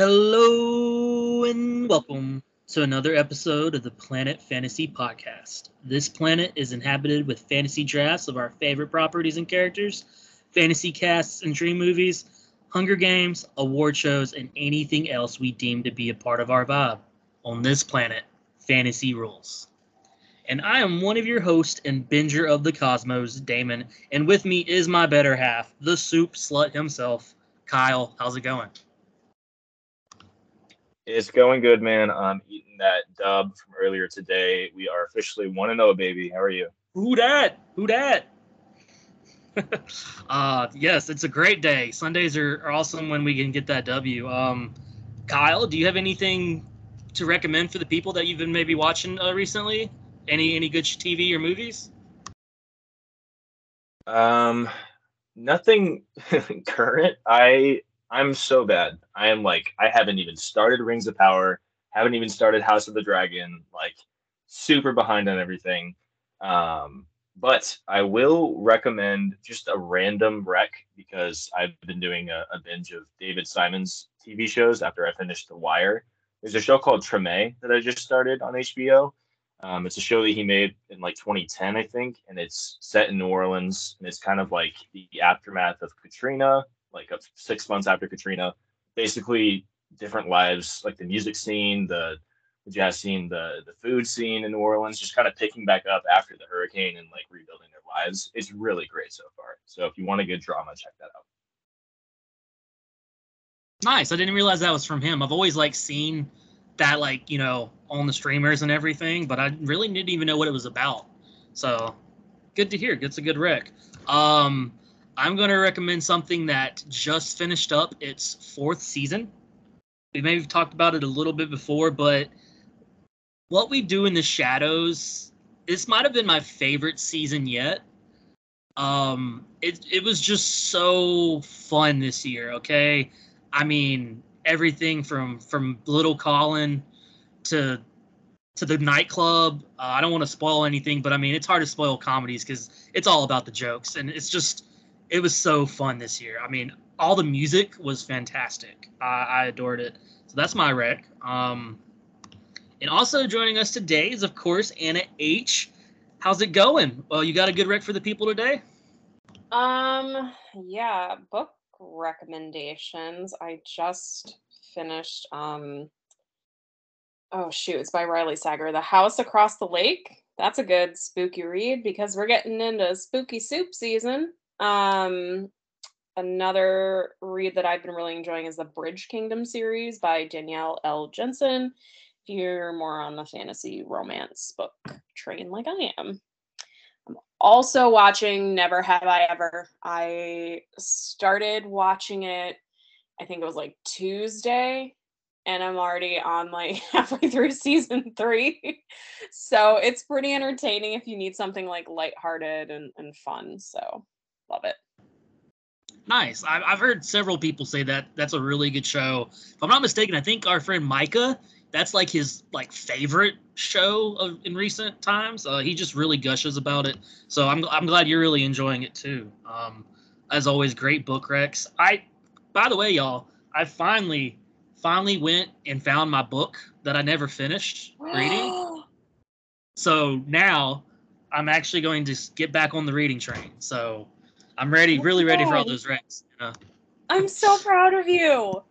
Hello welcome to another episode of the Planet Fantasy Podcast. This planet is inhabited with fantasy drafts of our favorite properties and characters, fantasy casts and dream movies, Hunger Games, award shows, and anything else we deem to be a part of our vibe. On this planet, fantasy rules. And I am one of your hosts and binger of the cosmos, Damon, and with me is my better half, the soup slut himself, Kyle. How's it going? It's going good, man. I'm eating that dub from earlier today. We are officially 1 0, baby. How are you? Who dat? Who dat? uh, yes, it's a great day. Sundays are, are awesome when we can get that W. Um, Kyle, do you have anything to recommend for the people that you've been maybe watching uh, recently? Any any good TV or movies? Um, nothing current. I I'm so bad. I am like I haven't even started Rings of Power, haven't even started House of the Dragon, like super behind on everything. Um, but I will recommend just a random rec because I've been doing a, a, binge of David Simon's TV shows after I finished The Wire. There's a show called Treme that I just started on HBO. Um, it's a show that he made in like 2010, I think, and it's set in New Orleans, and it's kind of like the aftermath of Katrina like six months after Katrina. Basically, different lives, like the music scene, the, the jazz scene, the the food scene in New Orleans, just kind of picking back up after the hurricane and like rebuilding their lives. It's really great so far. So if you want a good drama, check that out. Nice. I didn't realize that was from him. I've always like seen that like you know on the streamers and everything, but I really didn't even know what it was about. So good to hear. It's a good rec. Um, I'm going to recommend something that just finished up its fourth season. We may have talked about it a little bit before, but what we do in the shadows, this might have been my favorite season yet. Um, it it was just so fun this year. Okay, I mean everything from from Little Colin to to the nightclub. Uh, I don't want to spoil anything, but I mean it's hard to spoil comedies because it's all about the jokes, and it's just it was so fun this year. I mean, all the music was fantastic. I, I adored it. So that's my rec. Um, and also joining us today is, of course, Anna H. How's it going? Well, you got a good rec for the people today? Um, yeah, book recommendations. I just finished um oh shoot, it's by Riley Sager. The House Across the Lake. That's a good spooky read because we're getting into spooky soup season. Um, another read that I've been really enjoying is the Bridge Kingdom series by Danielle L. Jensen. If you're more on the fantasy romance book train like I am. I'm also watching Never Have I Ever. I started watching it, I think it was like Tuesday, and I'm already on like halfway through season three. so it's pretty entertaining if you need something like lighthearted and, and fun. So Love it. Nice. I've heard several people say that that's a really good show. If I'm not mistaken, I think our friend Micah, that's like his like favorite show of, in recent times. Uh, he just really gushes about it. So I'm I'm glad you're really enjoying it too. Um, as always, great book recs. I, by the way, y'all, I finally finally went and found my book that I never finished reading. so now I'm actually going to get back on the reading train. So I'm ready, really ready for all those recs. You know? I'm so proud of you.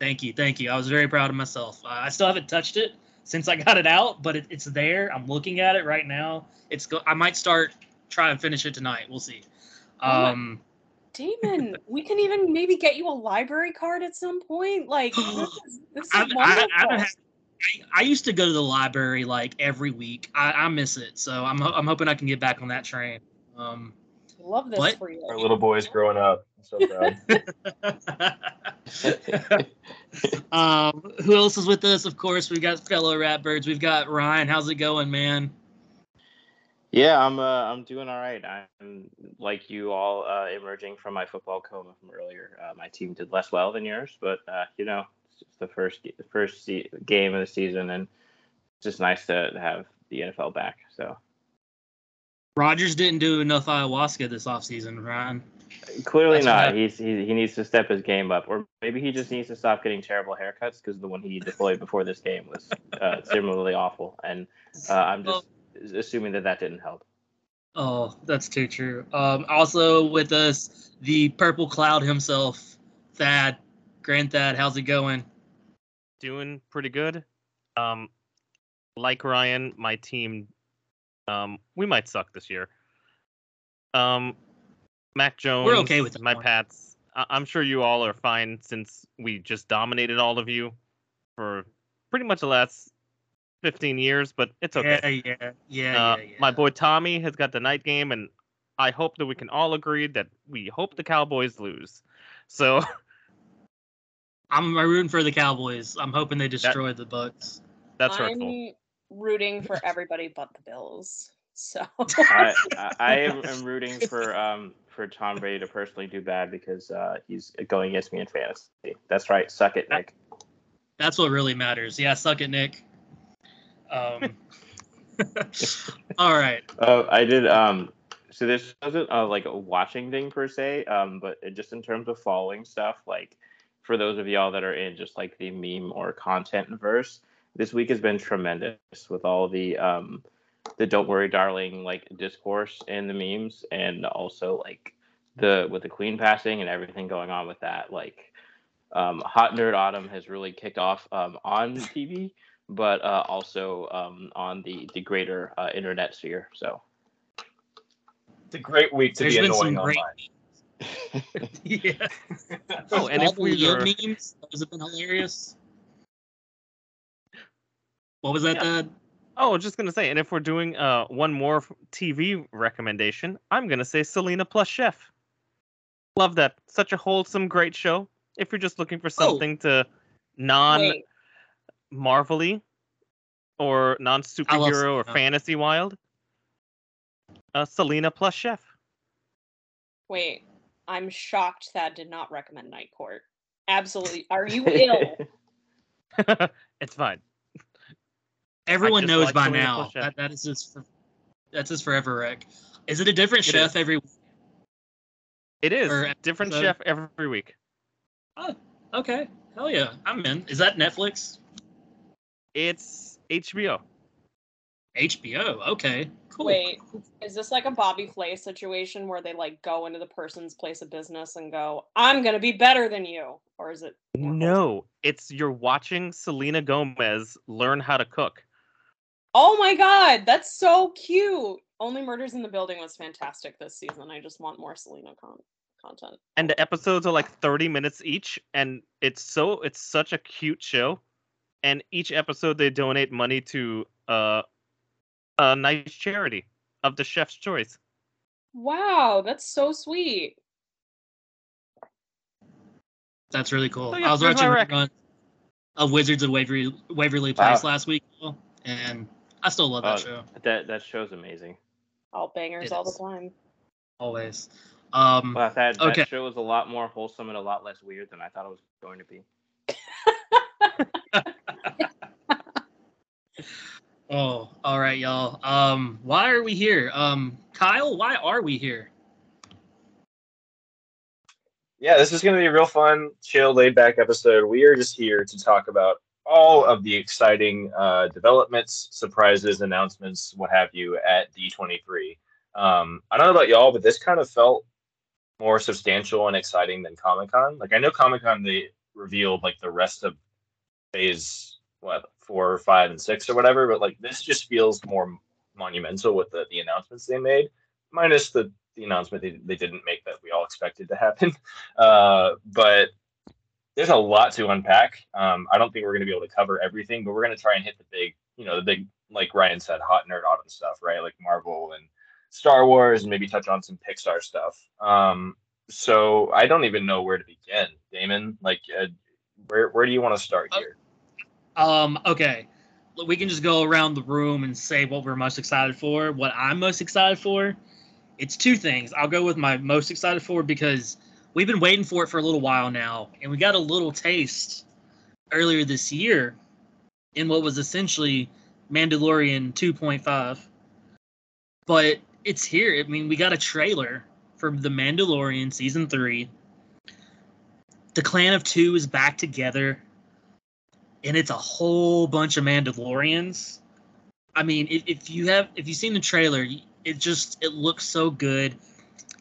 Thank you, thank you. I was very proud of myself. Uh, I still haven't touched it since I got it out, but it, it's there. I'm looking at it right now. It's go- I might start try and finish it tonight. We'll see. Um, Damon, we can even maybe get you a library card at some point. Like this is, this is I, I, I, I, used to go to the library like every week. I, I miss it, so I'm I'm hoping I can get back on that train. Um, Love this what? for you. Our little boy's growing up. I'm so proud. um, who else is with us? Of course, we've got fellow Ratbirds. We've got Ryan. How's it going, man? Yeah, I'm uh, I'm doing all right. I'm like you all uh, emerging from my football coma from earlier. Uh, my team did less well than yours, but uh, you know, it's just the first the first se- game of the season, and it's just nice to have the NFL back. So Rodgers didn't do enough ayahuasca this offseason, Ryan. clearly That's not. happened. He's he, he needs to step his game up, or maybe he just needs to stop getting terrible haircuts because the one he deployed before this game was uh, similarly awful, and uh, I'm just assuming that that didn't help. Oh, that's too true. Um, also with us, the purple cloud himself, Thad. Grand Thad, how's it going? doing pretty good. Um, like Ryan, my team, um, we might suck this year. Um, Mac Jones, We're okay with my one. Pats. I- I'm sure you all are fine since we just dominated all of you for pretty much the last 15 years, but it's okay. Yeah, yeah, yeah, Uh, yeah, yeah. My boy Tommy has got the night game, and I hope that we can all agree that we hope the Cowboys lose. So I'm rooting for the Cowboys. I'm hoping they destroy the Bucs. that's I'm hurtful. Rooting for everybody but the Bills. So I, I, I am am rooting for um for Tom Brady to personally do bad because uh, he's going against me in fantasy. That's right. Suck it, Nick. That's what really matters. Yeah, suck it, Nick. Um, all right. Uh, I did. Um, so this wasn't uh, like a watching thing per se, um, but it, just in terms of following stuff, like for those of y'all that are in just like the meme or content verse, this week has been tremendous with all the um, the "Don't Worry, Darling" like discourse and the memes, and also like the with the Queen passing and everything going on with that. Like, um, Hot Nerd Autumn has really kicked off um, on TV, but uh, also um, on the the greater uh, internet sphere. So. It's a great week to There's be been some annoying great. online. yeah. Oh, and if we Leo were- memes, those have been hilarious. What was that? Yeah. Thad? Oh, I was just gonna say, and if we're doing uh one more TV recommendation, I'm gonna say Selena plus Chef. Love that. Such a wholesome, great show. If you're just looking for Oh. something to non Marvelly or non superhero or fantasy wild, uh, Selena plus Chef. wait. I'm shocked that did not recommend Night Court. Absolutely. Are you ill? it's fine. Everyone knows like by now. That, that is just for, that's just forever, Rick. Is it a different It chef is. every? It is Or different episode. chef every week. Oh, okay, hell yeah, I'm in. Is that Netflix? It's HBO. HBO. Okay, cool. Wait, is this like a Bobby Flay situation where they like go into the person's place of business and go, "I'm gonna be better than you," or is it? No, it's you're watching Selena Gomez learn how to cook. Oh my god, that's so cute. Only Murders in the Building was fantastic this season. I just want more Selena con- content. and the episodes are like 30 minutes each and it's so it's such a cute show and each episode they donate money to uh, a nice charity of the chef's choice Wow, that's so sweet. That's really cool. So, yeah, I was watching rec. run of Wizards of Waverly, Waverly Wow. Place last week, and I still love that Oh, show that that show's amazing. All bangers It all the time. always. Um, Well, that, that Okay. show was a lot more wholesome and a lot less weird than I thought it was going to be. oh, all right, y'all. Um, why are we here? Um, Kyle, why are we here? yeah, this is going to be a real fun, chill, laid back episode. We are just here to talk about all of the exciting uh, developments, surprises, announcements, what have you at D23. Um, I don't know about y'all, but this kind of felt more substantial and exciting than Comic Con. Like, I know Comic Con, they revealed like the rest of phase, what, four, five, and six or whatever, but like this just feels more monumental with the, the announcements they made, minus the the announcement they, they didn't make that we all expected to happen. Uh, but there's a lot to unpack. Um, I don't think we're going to be able to cover everything, but we're going to try and hit the big, you know, the big, like Ryan said, hot nerd autumn stuff, right? Like Marvel and Star Wars, and maybe touch on some Pixar stuff. Um, so I don't even know where to begin, Damon. Like, uh, where where do you want to start Uh, here? Um, okay. We can just go around the room and say what we're most excited for. What I'm most excited for, it's two things. I'll go with my most excited for because we've been waiting for it for a little while now, and we got a little taste earlier this year in what was essentially Mandalorian 2.5. But it's here. I mean, we got a trailer for The Mandalorian season 3. The Clan of 2 is back together and it's a whole bunch of Mandalorians. I mean, if, if you have if you've seen the trailer, it just it looks so good.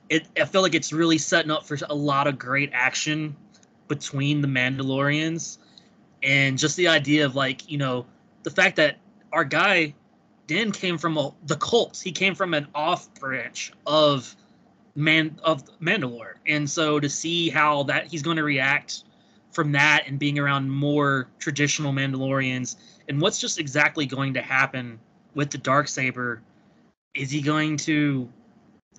It I feel like it's really setting up for a lot of great action between the Mandalorians, and just the idea of like you know the fact that our guy Din came from a, the cults. He came from an off branch of man of Mandalore, and so to see how that he's going to react from that and being around more traditional Mandalorians and what's just exactly going to happen with the dark saber is he going to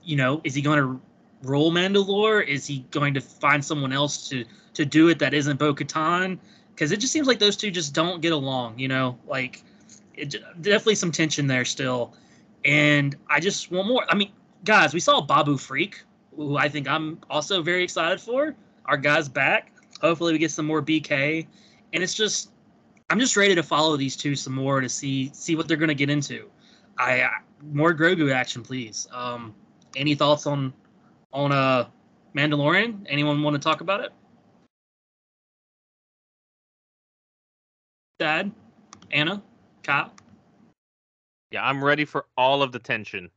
you know is he going to rule Mandalore? Is he going to find someone else to to do it that isn't Bo-Katan? Cuz it just seems like those two just don't get along you know? Like it, definitely some tension there still. And I just want more I mean guys we saw Babu Frik who I think I'm also very excited for. Our guy's back. Hopefully, we get some more BK, and it's just I'm just ready to follow these two some more to see see what they're going to get into. I, I more Grogu action, please. Um, any thoughts on on uh Mandalorian? Anyone want to talk about it? Dad, Anna, Kyle. Yeah, I'm ready for all of the tension.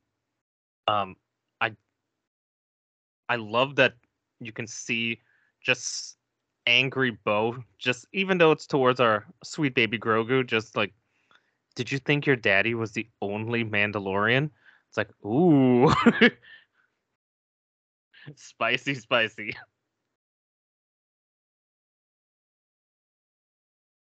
Um, I I love that you can see just angry Bo, just even though it's towards our sweet baby Grogu, just like, did you think your daddy was the only Mandalorian? It's like, ooh, spicy, spicy.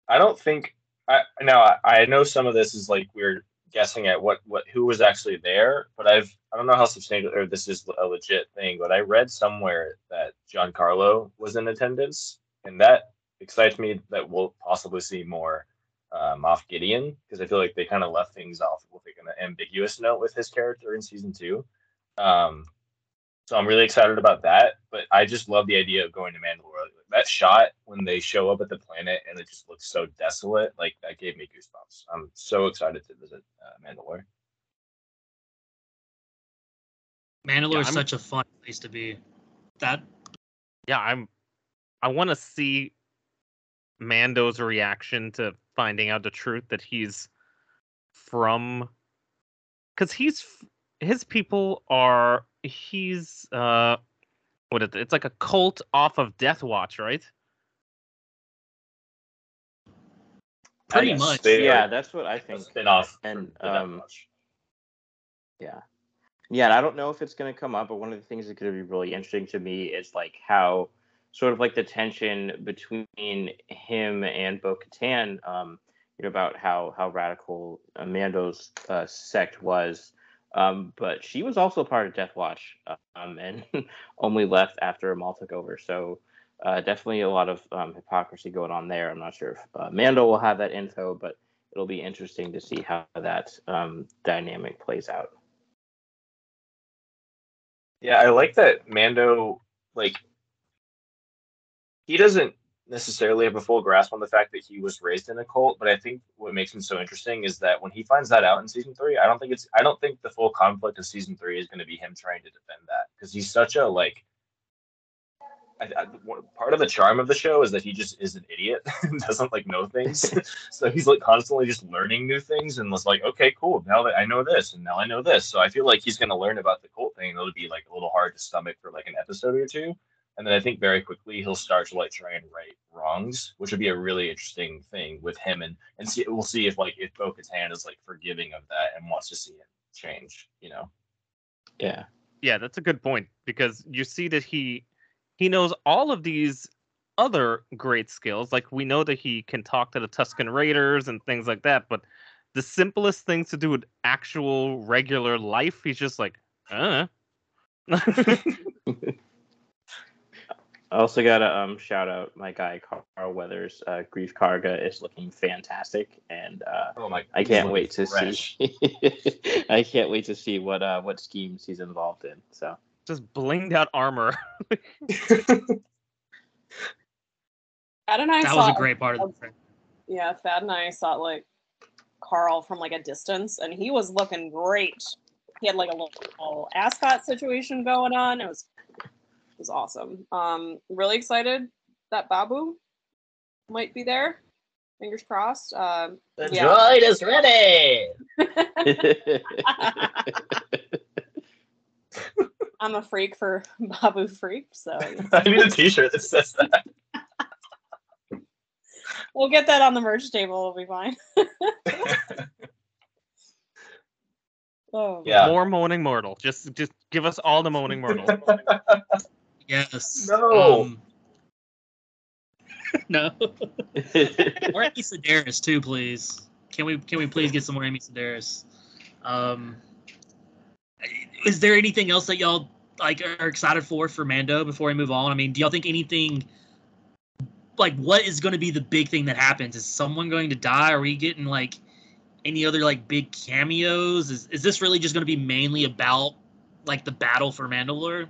I don't think I now I, I know some of this is like we're guessing at what what who was actually there, but I've I don't know how substantial or this is a legit thing, but I read somewhere that Giancarlo was in attendance, and that excites me that we'll possibly see more uh, Moff Gideon because I feel like they kind of left things off with like an ambiguous note with his character in season two. Um, so I'm really excited about that. But I just love the idea of going to Mandalore. That shot when they show up at the planet and it just looks so desolate, like that gave me goosebumps. I'm so excited to visit uh, Mandalore. Mandalore Yeah, is I'm- such a fun place to be. That Yeah, I'm. I want to see Mando's reaction to finding out the truth that he's from, because he's his people are he's uh what it, it's like a cult off of Death Watch, right? Pretty much. yeah, are that's what i think. spin-off And, um, Yeah. Yeah, and I don't know if it's going to come up, but one of the things that could be really interesting to me is like how sort of like the tension between him and Bo Katan, um, you know, about how how radical Amando's uh, sect was. Um, but she was also part of Death Watch um, and only left after Amal took over. So uh, definitely a lot of um, hypocrisy going on there. I'm not sure if uh, Mando will have that info, but it'll be interesting to see how that um, dynamic plays out. Yeah, I like that Mando like he doesn't necessarily have a full grasp on the fact that he was raised in a cult, but I think what makes him so interesting is that when he finds that out in season three, I don't think it's I don't think the full conflict of season three is going to be him trying to defend that because he's such a like. I, I, part of the charm of the show is that he just is an idiot and doesn't like know things, so he's like constantly just learning new things and was like, okay, cool, now that I know this and now I know this, so I feel like he's going to learn about the cult thing. It'll be like a little hard to stomach for like an episode or two, and then I think very quickly he'll start to like try and right wrongs, which would be a really interesting thing with him, and and see we'll see if like if Bo Katan is like forgiving of that and wants to see it change, you know. Yeah. Yeah, that's a good point because you see that he he knows all of these other great skills. Like we know that he can talk to the Tusken Raiders and things like that, but the simplest things to do with actual regular life, he's just like, uh. I also gotta um shout out my guy Carl Weathers. Uh, Greef Karga is looking fantastic, and uh, Oh my! I can't wait to fresh. see. I can't wait to see what uh what schemes he's involved in. So Just blinged out armor. Thad and I That saw was a great part of the trailer. yeah, Thad and I saw like Carl from like a distance, and he was looking great. He had like a little, little ascot situation going on. It was it was awesome. Um, really excited that Babu might be there. Fingers crossed. Um, The Yeah. droid is ready. I'm a freak for Babu Frik, so I need a T-shirt that says that. we'll get that on the merch table. We'll be fine. oh, Yeah. More moaning mortal. Just just give us all the moaning mortal. Yes. No. Um, no. or Amy Sedaris too, please. Can we can we please get some more Amy Sedaris? Um, is there anything else that y'all like are excited for for Mando before we move on? I mean, do y'all think anything like what is going to be the big thing that happens? Is someone going to die? Are we getting like any other like big cameos? Is is this really just going to be mainly about like the battle for Mandalore?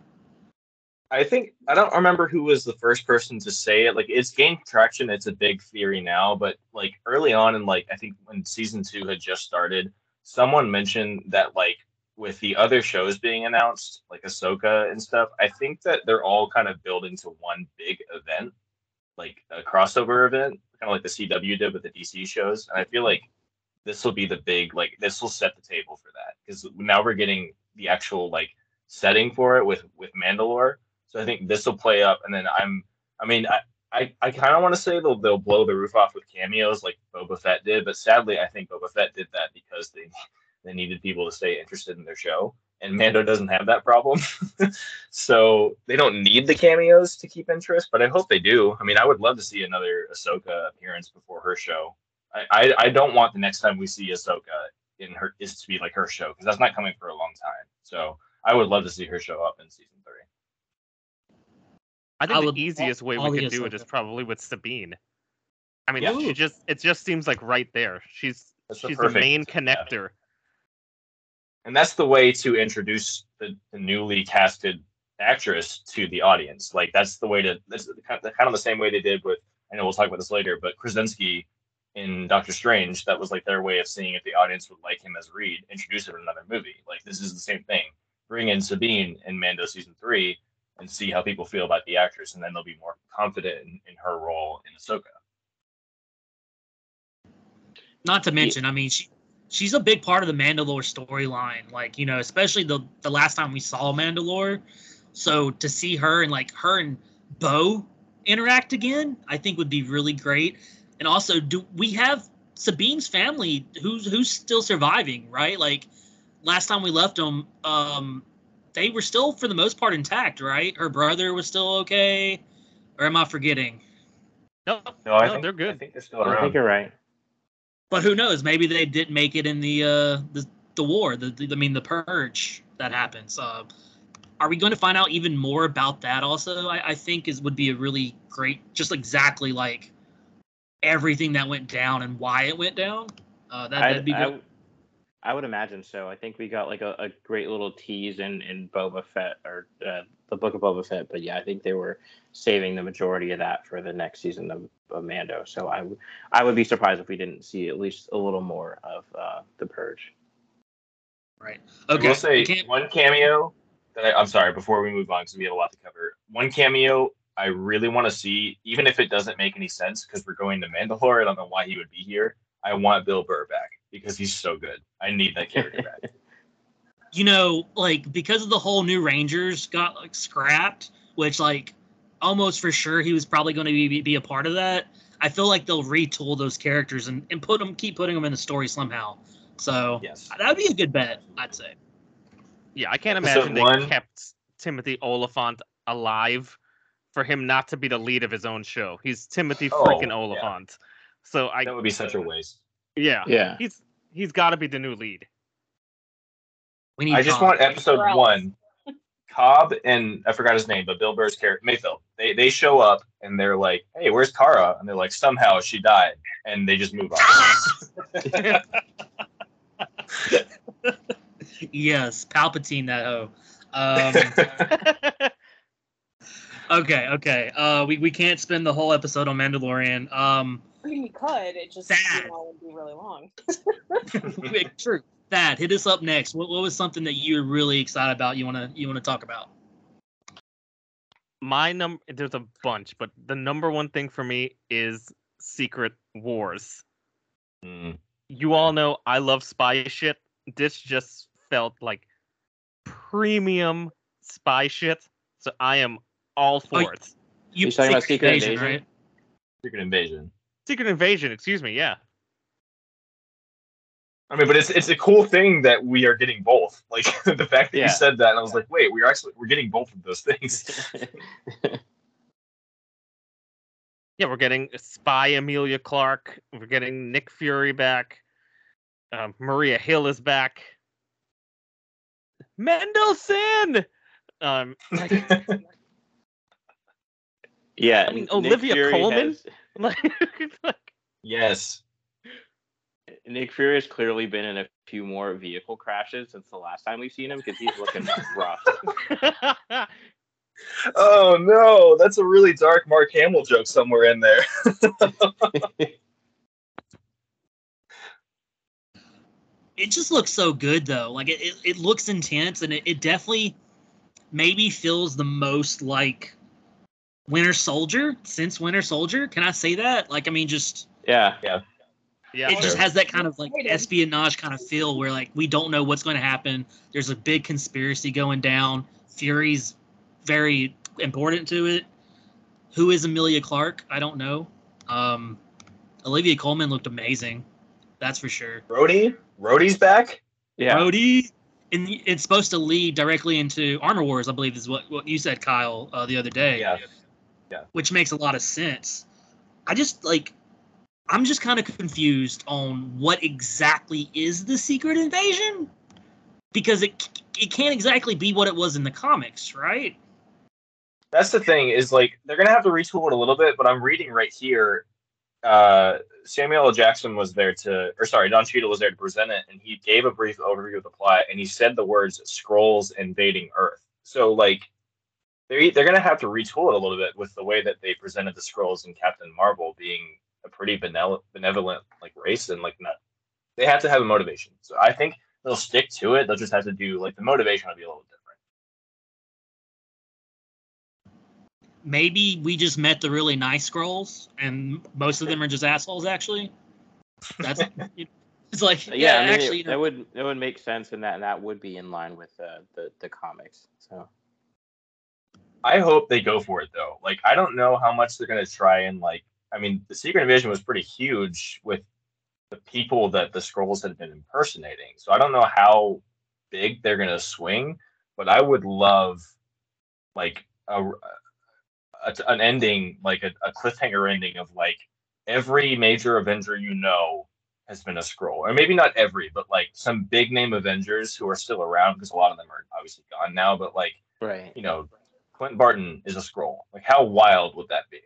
I think I don't remember who was the first person to say it. Like it's gained traction. It's a big theory now, but like early on, and like I think when season two had just started, someone mentioned that like with the other shows being announced, like Ahsoka and stuff, I think that they're all kind of building to one big event, like a crossover event, kind of like the CW did with the DC shows. And I feel like this will be the big like this will set the table for that because now we're getting the actual like setting for it with with Mandalore. So I think this will play up, and then I'm. I mean, I I, I kind of want to say they'll they'll blow the roof off with cameos like Boba Fett did, but sadly, I think Boba Fett did that because they they needed people to stay interested in their show, and Mando doesn't have that problem. so they don't need the cameos to keep interest, but I hope they do. I mean, I would love to see another Ahsoka appearance before her show. I I, I don't want the next time we see Ahsoka in her is to be like her show because that's not coming for a long time. So I would love to see her show up in season three. I I think would- the easiest way we the could do it is probably with Sabine. I mean, Yeah. she just it just seems like right there. She's That's the she's the perfect- main yeah. connector. and that's the way to introduce the, the newly casted actress to the audience. Like that's the way to that's the kind of, kind of the same way they did with. I know we'll talk about this later, but Krasinski in Doctor Strange, that was like their way of seeing if the audience would like him as Reed, introduce him in another movie. Like this is the same thing. Bring in Sabine in Mando season three and see how people feel about the actress, and then they'll be more confident in, in her role in Ahsoka. Not to mention, I mean, she she's a big part of the Mandalore storyline. Like, you know, especially the the last time we saw Mandalore. So to see her and like her and Bo interact again, I think would be really great. And also, do we have Sabine's family who's who's still surviving? Right, like last time we left them, um, they were still for the most part intact. Right, her brother was still okay. Or am I forgetting? No, No, I no, think they're good. I good. think they're still around. I think you're right. But who knows? Maybe they didn't make it in the uh, the the war. The, the I mean the purge that happens. Uh, are we going to find out even more about that? Also, I, I think is would be a really great, just exactly like everything that went down and why it went down. Uh, that, that'd be I, great. I would imagine so. I think we got like a, a great little tease in, in Boba Fett or uh, the Book of Boba Fett. But yeah, I think they were saving the majority of that for the next season of, of Mando. So I would I would be surprised if we didn't see at least a little more of uh, the Purge. right. I Okay. will say we one cameo that I, I'm sorry before we move on because we have a lot to cover. One cameo I really want to see, even if it doesn't make any sense because we're going to Mandalore. I don't know why he would be here. I want Bill Burr back because he's so good. I need that character back. you know, like because of the whole new Rangers got like scrapped, which like almost for sure he was probably going to be be a part of that. I feel like they'll retool those characters and, and put them keep putting them in the story somehow. So Yes. that would be a good bet, I'd say. Yeah, I can't Episode imagine they one- kept Timothy Olyphant alive for him not to be the lead of his own show. He's Timothy Oh, freaking yeah. Olyphant. So I that would be such a waste. Yeah, Yeah. he's he's got to be the new lead. We need. I just Tom. want episode one Cobb and I forgot his name, but Bill Burr's character Mayfield. They they show up and they're like, "Hey, where's Cara?" And they're like, "Somehow she died," and they just move on. yes, Palpatine that hoe. Um, okay, okay. Uh, we, we can't spend the whole episode on Mandalorian. Um, I mean, we could. It just Sad. you know, would be really long. true. Thad, hit us up next. What, what was something that you were really excited about? You wanna you wanna talk about? My number there's a bunch, but the number one thing for me is Secret Wars. Mm. You all know I love spy shit. This just felt like premium spy shit. So I am all for Oh, it. You You talking about Secret Invasion, Invasion? right? Secret Invasion. Secret Invasion, excuse me, yeah. I mean, but it's it's a cool thing that we are getting both. Like the fact that Yeah. you said that, and I was like, wait, we're actually we're getting both of those things. Yeah, we're getting Spy Emilia Clarke. We're getting Nick Fury back. Um, Maria Hill is back. Mendelsohn. Um, like, yeah, I mean, Nick Olivia Fury Colman? has- like, like, yes. Nick Fury has clearly been in a few more vehicle crashes since the last time we've seen him because he's looking rough. Oh no, that's a really dark Mark Hamill joke somewhere in there. it just looks so good though. Like it, it, it looks intense and it, it definitely maybe feels the most like Winter Soldier since Winter Soldier. Can I say that? Like I mean just yeah, yeah, yeah. it just has that kind of like espionage kind of feel where like we don't know what's going to happen. There's a big conspiracy going down. Fury's very important to it. Who is Emilia Clarke? I don't know. Um, Olivia Colman looked amazing. That's for sure. Rhodey, Rhodey's back. yeah. Rhodey, and it's supposed to lead directly into Armor Wars, I believe, is what, what you said, Kyle, uh, the other day. Yeah. Which makes a lot of sense. I just like, I'm just kind of confused on what exactly is the secret invasion, because it it can't exactly be what it was in the comics, right? That's the thing is like they're gonna have to retool it a little bit, but I'm reading right here. Uh, Samuel L. Jackson was there to, or sorry, Don Cheadle was there to present it, and he gave a brief overview of the plot, and he said the words "Skrulls invading Earth." So like, they're they're gonna have to retool it a little bit with the way that they presented the Skrulls and Captain Marvel being a pretty benevolent, benevolent like race, and like not. They have to have a motivation. So I think they'll stick to it. They'll just have to do like the motivation will be a little different. Maybe we just met the really nice Skrulls, and most of them are just assholes. Actually, that's it's like yeah, Yeah, I mean, it- actually, you know, that would that would make sense, and that and that would be in line with uh, the the comics. So I hope they go for it though. Like I don't know how much they're gonna try and like. I mean, the Secret Invasion was pretty huge with the people that the Skrulls had been impersonating. So I don't know how big they're gonna swing, but I would love like a, a an ending, like a, a cliffhanger ending of like every major Avenger you know has been a Skrull, or maybe not every, but like some big name Avengers who are still around because a lot of them are obviously gone now. But like right, you know, Clint Barton is a Skrull. Like, how wild would that be?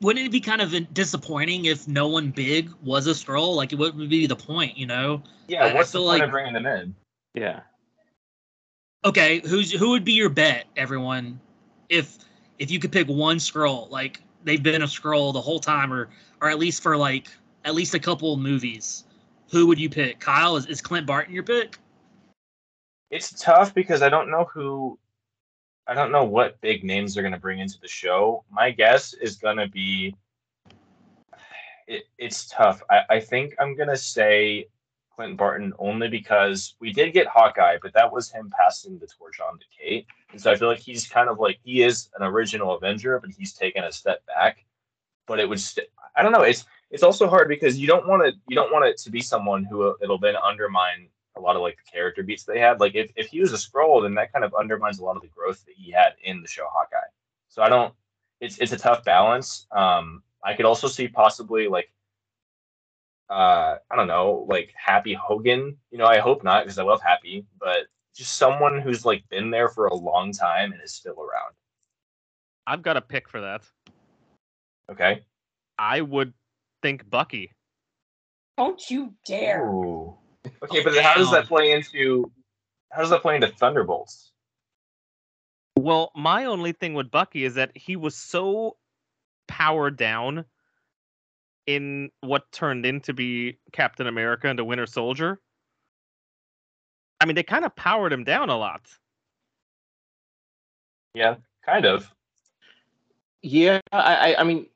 wouldn't it be kind of disappointing if no one big was a Skrull? Like, what would be the point? You know? Yeah, I- I what's the point like- of bringing them in? yeah. Okay, who's who would be your bet, everyone? If if you could pick one Skrull, like they've been a Skrull the whole time, or or at least for like at least a couple of movies, who would you pick? Kyle, is, is Clint Barton your pick? It's tough because I don't know who, I don't know what big names they're going to bring into the show. My guess is going to be, it, it's tough. I, I think I'm going to say Clint Barton only because we did get Hawkeye, but that was him passing the torch on to Kate. And so I feel like he's kind of like, he is an original Avenger, but he's taken a step back. But it would, st- I don't know. It's, it's also hard because you don't want to, you don't want it to be someone who it'll then undermine a lot of like the character beats they had. Like if, if he was a Skrull, then that kind of undermines a lot of the growth that he had in the show Hawkeye. So I don't it's it's a tough balance. Um I could also see possibly like uh I don't know, like Happy Hogan. You know, I hope not because I love Happy, but just someone who's like been there for a long time and is still around. I've got a pick for that. Okay. I would think Bucky. Don't you dare. Ooh. Okay, but how does that play into how does that play into Thunderbolts? Well, my only thing with Bucky is that he was so powered down in what turned into be Captain America and the Winter Soldier. I mean, they kind of powered him down a lot. Yeah, kind of. Yeah, I, I, I mean,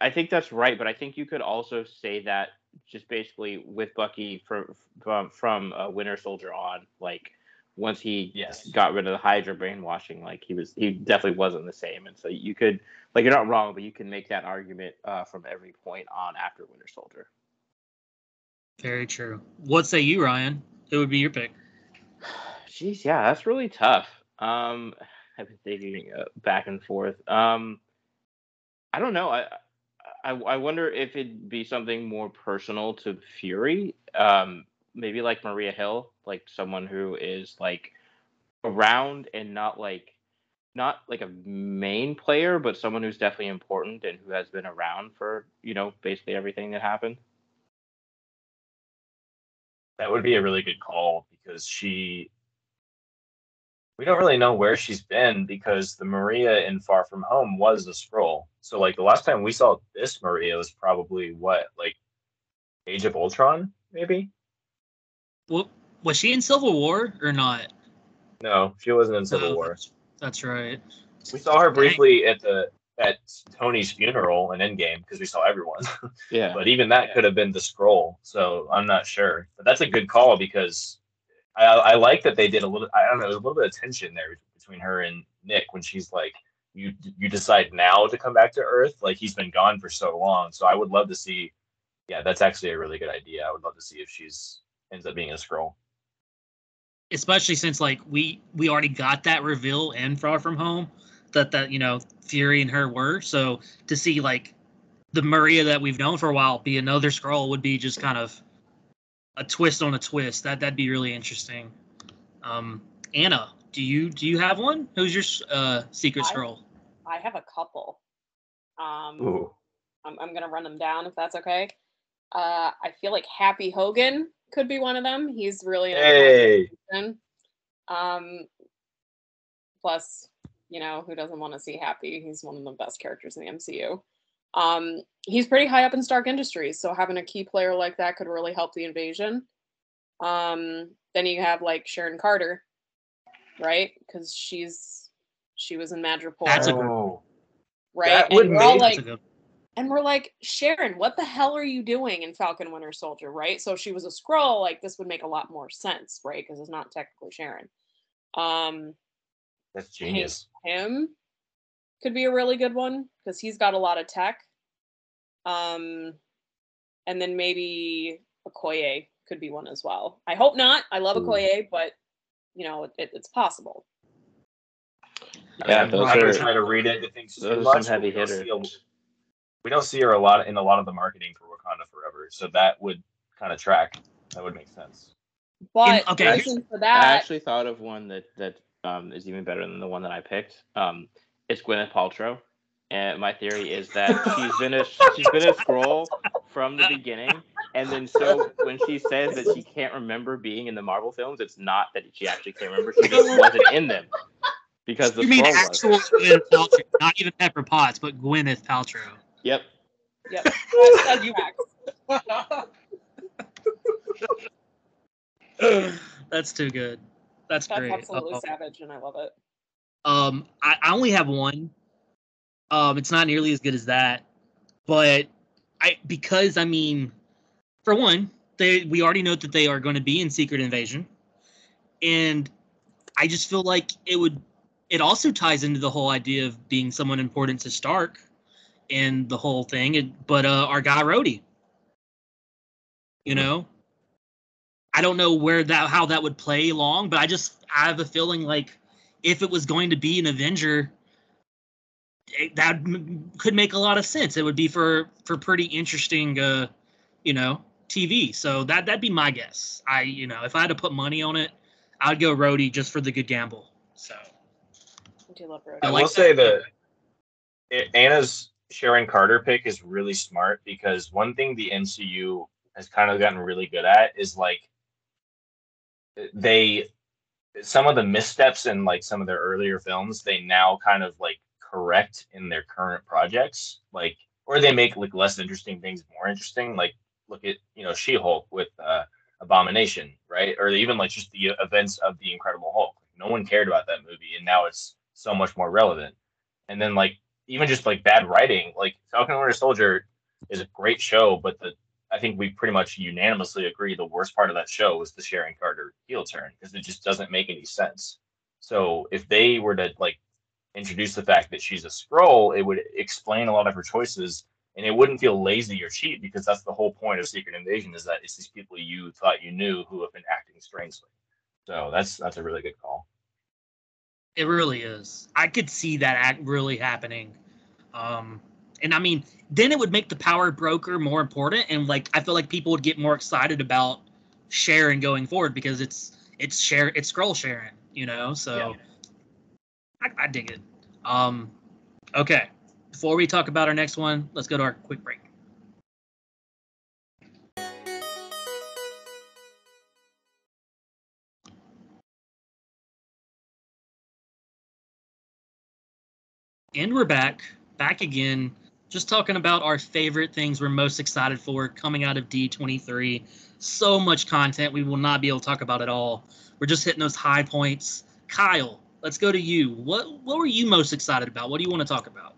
I think that's right, but I think you could also say that just basically with Bucky from from from uh, Winter Soldier on, like once he Yes. got rid of the Hydra brainwashing, like he was he definitely wasn't the same, and so you could like you're not wrong, but you can make that argument uh, from every point on after Winter Soldier. Very true. What say you, Ryan? It would be your pick? Jeez, yeah, that's really tough. Um, I've been thinking uh, back and forth. Um, I don't know. I, I I wonder if it'd be something more personal to Fury. Um, maybe like Maria Hill, like someone who is like around and not like not like a main player, but someone who's definitely important and who has been around for you know basically everything that happened. That would be a really good call because she we don't really know where she's been because the Maria in Far From Home was a Skrull. So like the last time we saw this Maria was probably what, like Age of Ultron, maybe? What was she in Civil War or not? No, she wasn't in Civil No, War. That's, that's right. We saw her briefly at the at Tony's funeral in Endgame because we saw everyone. Yeah. but even that could have been the Skrull. So I'm not sure. But that's a good call because I, I like that they did a little. I don't know. A little bit of tension there between her and Nick when she's like, "You you decide now to come back to Earth." Like he's been gone for so long. So I would love to see. Yeah, that's actually a really good idea. I would love to see if she's ends up being a Skrull. Especially since like we we already got that reveal in Far From Home that that you know Fury and her were. So to see like the Maria that we've known for a while be another Skrull would be just kind of a twist on a twist. That that'd be really interesting. Um, Anna, do you do you have one? Who's your uh, secret I- Skrull? I have a couple. Um, Ooh, I'm, I'm gonna run them down if that's okay. Uh, I feel like Happy Hogan could be one of them. He's really an hey. Um, plus, you know, who doesn't want to see Happy? He's one of the best characters in the MCU. Um, he's pretty high up in Stark Industries, so having a key player like that could really help the invasion. Um, then you have like Sharon Carter, right? Because she's she was in Madripoor, That's a good- oh, right? that and would we're all like, good- and we're like, Sharon, what the hell are you doing in Falcon Winter Soldier, right? So if she was a Skrull, like this would make a lot more sense, right? Because it's not technically Sharon. Um, that's genius. him could be a really good one because he's got a lot of tech. Um, and then maybe Okoye could be one as well. I hope not. I love Ooh. Okoye, but you know, it, it's possible. Yeah, I'm those not gonna try to read into things too those are some much, heavy we don't see hitters. a- We don't see her a lot in a lot of the marketing for Wakanda Forever, so that would kind of track. That would make sense. But okay, here's- reason for I actually thought of one that that um, is even better than the one that I picked. Um, it's Gwyneth Paltrow, and my theory is that she's been a she's been a Skrull from the beginning, and then so when she says that she can't remember being in the Marvel films, it's not that she actually can't remember; she just wasn't in them because the You mean Skrull was. actual Gwyneth Paltrow, not even Pepper Potts, but Gwyneth Paltrow. Yep. yep, that's, that's. That's too good. That's, That's great. absolutely Uh, savage, and I love it. Um, I, I only have one. Um, it's not nearly as good as that, but I because I mean, for one, they we already know that they are going to be in Secret Invasion, and I just feel like it would. It also ties into the whole idea of being someone important to Stark, and the whole thing. It, but uh, our guy Rhodey, you know, I don't know where that how that would play along, but I just I have a feeling like if it was going to be an Avenger, it, that m- could make a lot of sense. It would be for for pretty interesting, uh, you know, TV. So that that'd be my guess. I you know, if I had to put money on it, I'd go Rhodey just for the good gamble. So I do love Rhodey. I I will like say that. that Anna's Sharon Carter pick is really smart because one thing the MCU has kind of gotten really good at is like they some of the missteps in like some of their earlier films they now kind of like correct in their current projects like or they make like less interesting things more interesting like look at you know She-Hulk with uh Abomination right? Or even like just the events of the Incredible Hulk. No one cared about that movie and now it's so much more relevant. And then like even just like bad writing like Falcon Winter Soldier is a great show but the I think we pretty much unanimously agree the worst part of that show was the Sharon Carter heel turn because it just doesn't make any sense. So if they were to like introduce the fact that she's a Skrull, it would explain a lot of her choices and it wouldn't feel lazy or cheap because that's the whole point of Secret Invasion is that it's these people you thought you knew who have been acting strangely. So that's that's a really good call. It really is. I could see that act really happening. Um, and I mean, then it would make the power broker more important, and like I feel like people would get more excited about Sharon going forward because it's it's share it's Skrull Sharon, you know. So I, I dig it. Um, okay, before we talk about our next one, let's go to our quick break. And we're back, back again, just talking about our favorite things we're most excited for coming out of D23. So much content we will not be able to talk about it all. We're just hitting those high points. Kyle, let's go to you. What what were you most excited about? What do you want to talk about?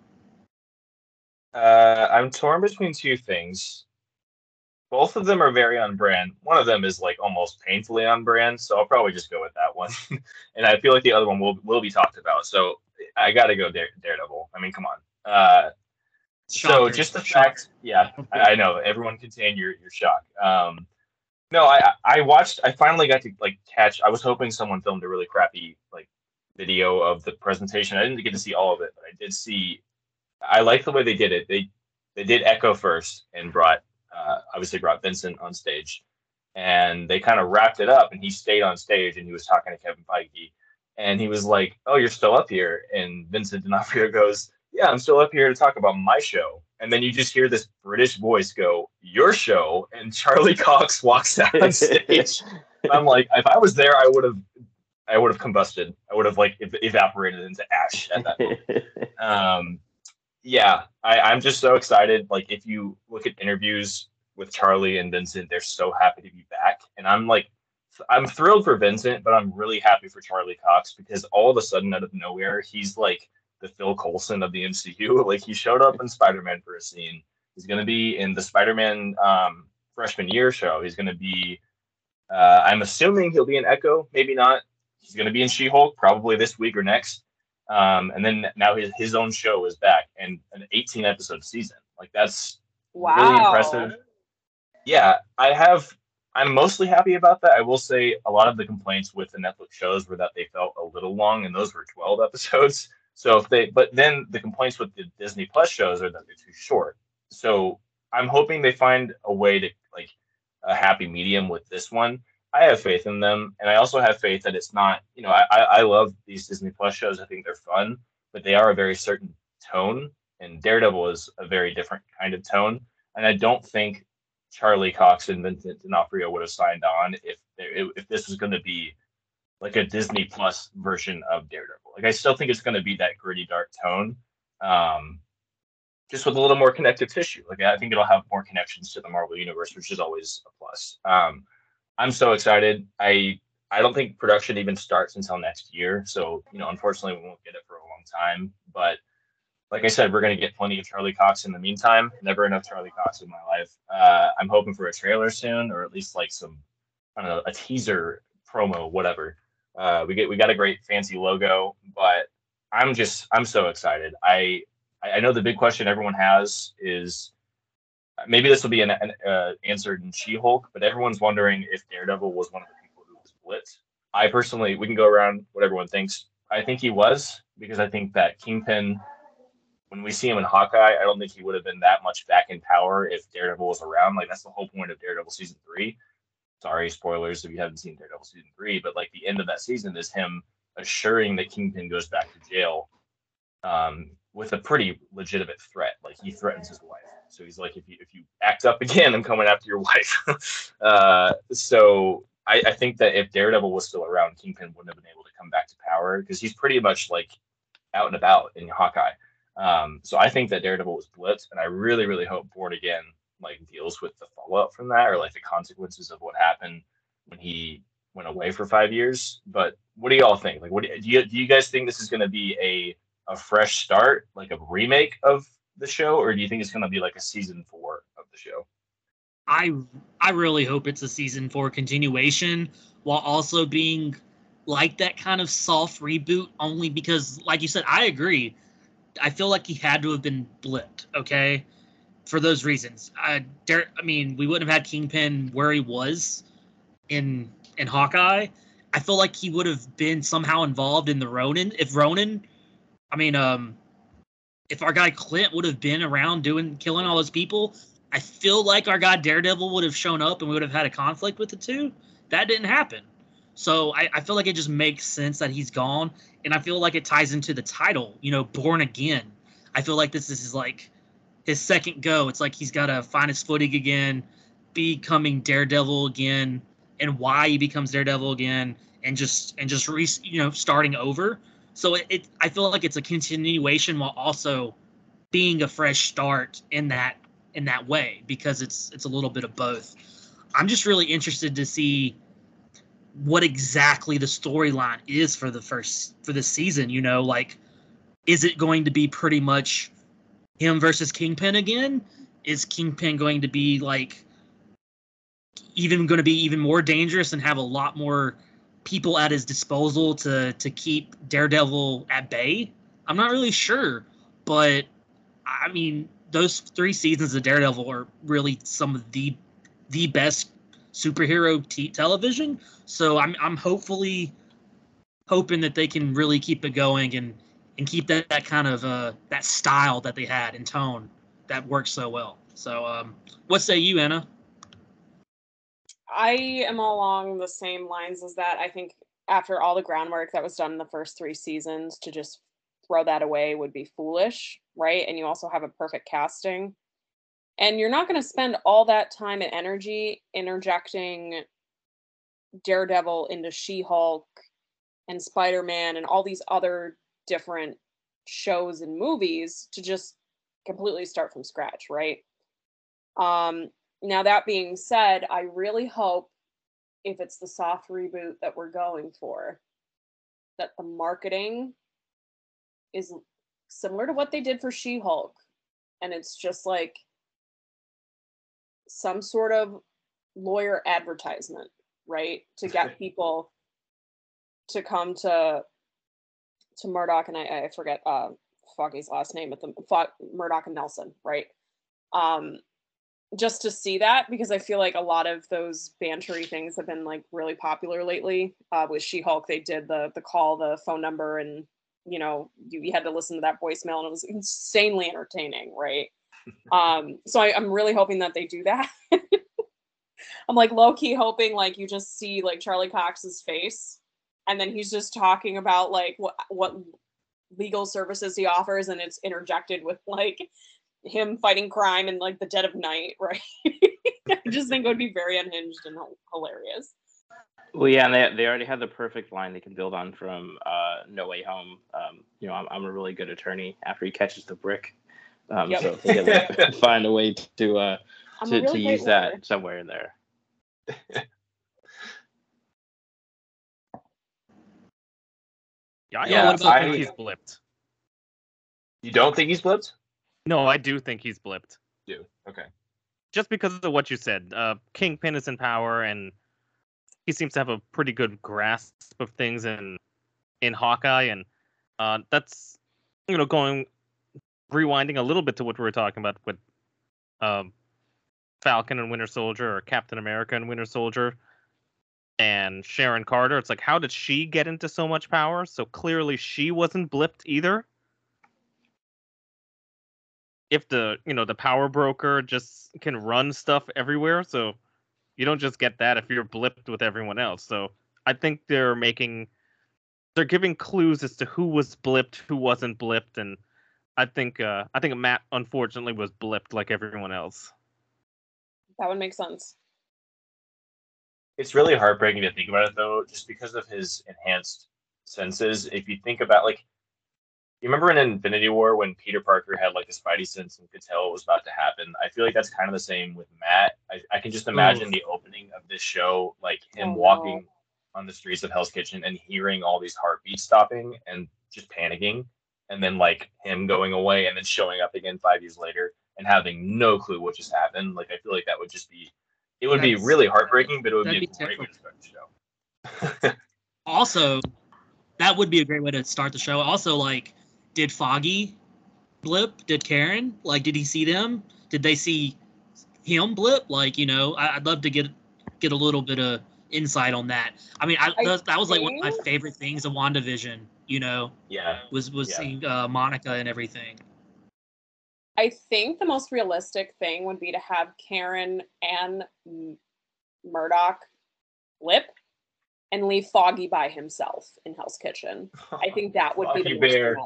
Uh, I'm torn between two things. Both of them are very on brand. One of them is like almost painfully on brand, so I'll probably just go with that one. and I feel like the other one will will be talked about. So I got to go Dare, Daredevil. I mean, come on. Uh, so just the fact, yeah, I, I know everyone contain your your shock. Um, no, I I watched. I finally got to like catch. I was hoping someone filmed a really crappy like video of the presentation. I didn't get to see all of it, but I did see. I like the way they did it. They they did Echo first and brought uh, obviously brought Vincent on stage, and they kind of wrapped it up. And he stayed on stage and he was talking to Kevin Feige, and he was like, "Oh, you're still up here?" And Vincent D'Onofrio goes, "Yeah, I'm still up here to talk about my show." And then you just hear this British voice go, "Your show," and Charlie Cox walks out on stage. I'm like, if I was there, I would have, I would have combusted. I would have like ev- evaporated into ash at that moment. Um, yeah, I, I'm just so excited. Like, if you look at interviews with Charlie and Vincent, they're so happy to be back, and I'm like, I'm thrilled for Vincent, but I'm really happy for Charlie Cox because all of a sudden, out of nowhere, he's like the Phil Coulson of the MCU. Like, he showed up in Spider Man for a scene. He's going to be in the Spider Man um, freshman year show. He's going to be uh, I'm assuming he'll be in Echo, maybe not. He's going to be in She Hulk probably this week or next. Um, and then now his, his own show is back and an 18 episode season. Like that's Wow. really impressive. Yeah, I have. I'm mostly happy about that. I will say a lot of the complaints with the Netflix shows were that they felt a little long, and those were 12 episodes. So if they, but then the complaints with the Disney Plus shows are that they're too short. So I'm hoping they find a way to like a happy medium with this one. I have faith in them, and I also have faith that it's not. You know, I I love these Disney Plus shows. I think they're fun, but they are a very certain tone, and Daredevil is a very different kind of tone. And I don't think Charlie Cox and Vincent D'Onofrio would have signed on if if this was going to be like a Disney Plus version of Daredevil. Like I still think it's going to be that gritty, dark tone, um, just with a little more connective tissue. Like I think it'll have more connections to the Marvel universe, which is always a plus. Um, I'm so excited. I I don't think production even starts until next year, so you know, unfortunately, we won't get it for a long time. But like I said, we're going to get plenty of Charlie Cox in the meantime. Never enough Charlie Cox in my life. Uh, I'm hoping for a trailer soon, or at least like some, I don't know, a teaser promo, whatever. Uh, we get we got a great fancy logo, but I'm just I'm so excited. I I know the big question everyone has is maybe this will be an, an uh, answered in She-Hulk, but everyone's wondering if Daredevil was one of the people who was blipped. I personally, we can go around what everyone thinks. I think he was because I think that Kingpin when we see him in Hawkeye, I don't think he would have been that much back in power if Daredevil was around. Like that's the whole point of Daredevil season three. Sorry, spoilers if you haven't seen Daredevil season three, but like the end of that season is him assuring that Kingpin goes back to jail um, with a pretty legitimate threat. Like he threatens his wife. So he's like, if you if you act up again, I'm coming after your wife. uh, so I, I think that if Daredevil was still around, Kingpin wouldn't have been able to come back to power because he's pretty much like out and about in Hawkeye. Um, so I think that Daredevil was blipped, and I really, really hope Born Again like deals with the fallout from that or like the consequences of what happened when he went away for five years. But what do y'all think? Like, what do you do? You guys think this is going to be a a fresh start, like a remake of the show, or do you think it's going to be like a season four of the show? I I really hope it's a season four continuation while also being like that kind of soft reboot only because like you said I agree I feel like he had to have been blipped okay for those reasons I I mean we wouldn't have had Kingpin where he was in in Hawkeye I feel like he would have been somehow involved in the Ronin if Ronin I mean um if our guy Clint would have been around doing killing all those people I feel like our guy Daredevil would have shown up and we would have had a conflict with the two. That didn't happen. So I, I, feel like it just makes sense that he's gone. And I feel like it ties into the title, you know, Born Again. I feel like this is like his second go. It's like he's got to find his footing again, becoming Daredevil again, and why he becomes Daredevil again, and just and just re, you know starting over. So it, it I feel like it's a continuation while also being a fresh start in that in that way because it's it's a little bit of both. I'm just really interested to see what exactly the storyline is for the first for the season. You know, like is it going to be pretty much him versus Kingpin again? Is Kingpin going to be like even going to be even more dangerous and have a lot more people at his disposal to to keep Daredevil at bay? I'm not really sure, but I mean, those three seasons of Daredevil are really some of the the best superhero t- television. So I'm I'm hopefully hoping that they can really keep it going and and keep that, that kind of uh that style that they had in tone that works so well. So um what say you, Anna? I am along the same lines as that. I think after all the groundwork that was done in the first three seasons to just throw that away would be foolish, right? And you also have a perfect casting. And you're not going to spend all that time and energy interjecting Daredevil into She Hulk and Spider Man and all these other different shows and movies to just completely start from scratch, right? Um, now, that being said, I really hope if it's the soft reboot that we're going for, that the marketing is similar to what they did for She Hulk. And it's just like some sort of lawyer advertisement, right? To get people to come to to Murdock and I, I forget uh Foggy's last name at the Fog, Murdock and Nelson, right? Um just to see that because I feel like a lot of those bantery things have been like really popular lately. Uh, with She Hulk, they did the the call, the phone number, and you know you, you had to listen to that voicemail and it was insanely entertaining right um so I, i'm really hoping that they do that i'm like low-key hoping like you just see like charlie cox's face and then he's just talking about like what what legal services he offers and it's interjected with like him fighting crime in like the dead of night right i just think it would be very unhinged and hilarious well, yeah, and they, they already have the perfect line they can build on from uh, No Way Home. Um, you know, I'm, I'm a really good attorney after he catches the brick. Um, yep. So they gotta find a way to uh, to, really to use that somewhere in there. yeah, I yeah, I, think he's blipped. You don't think he's blipped? No, I do think he's blipped. Do okay. Just because of what you said, uh, Kingpin is in power, and he seems to have a pretty good grasp of things in in Hawkeye, and uh, that's you know going rewinding a little bit to what we were talking about with um, Falcon and Winter Soldier or Captain America and Winter Soldier and Sharon Carter. It's like how did she get into so much power? So clearly she wasn't blipped either. If the you know the power broker just can run stuff everywhere, so You don't just get that if you're blipped with everyone else. So I think they're making they're giving clues as to who was blipped, who wasn't blipped, and I think uh I think Matt unfortunately was blipped like everyone else. That would make sense. It's really heartbreaking to think about it though, just because of his enhanced senses. If you think about like you remember in Infinity War when Peter Parker had like a spidey sense and could tell what was about to happen? I feel like that's kind of the same with Matt. I, I can just imagine mm. the opening of this show, like him Oh, no. walking on the streets of Hell's Kitchen and hearing all these heartbeats stopping and just panicking, and then like him going away and then showing up again five years later and having no clue what just happened. Like I feel like that would just be, it would be really heartbreaking, but it would be a that'd be great way to start the show. Also, that would be a great way to start the show. Also, like, did Foggy blip? Did Karen? Like, did he see them? Did they see him blip? Like, you know, I, I'd love to get get a little bit of insight on that. I mean, I, I that, that was like one of my favorite things of WandaVision. You know, yeah. was was Yeah. seeing uh, Monica and everything. I think the most realistic thing would be to have Karen and M- Murdock lip and leave Foggy by himself in Hell's Kitchen. I think that would be the most Bear.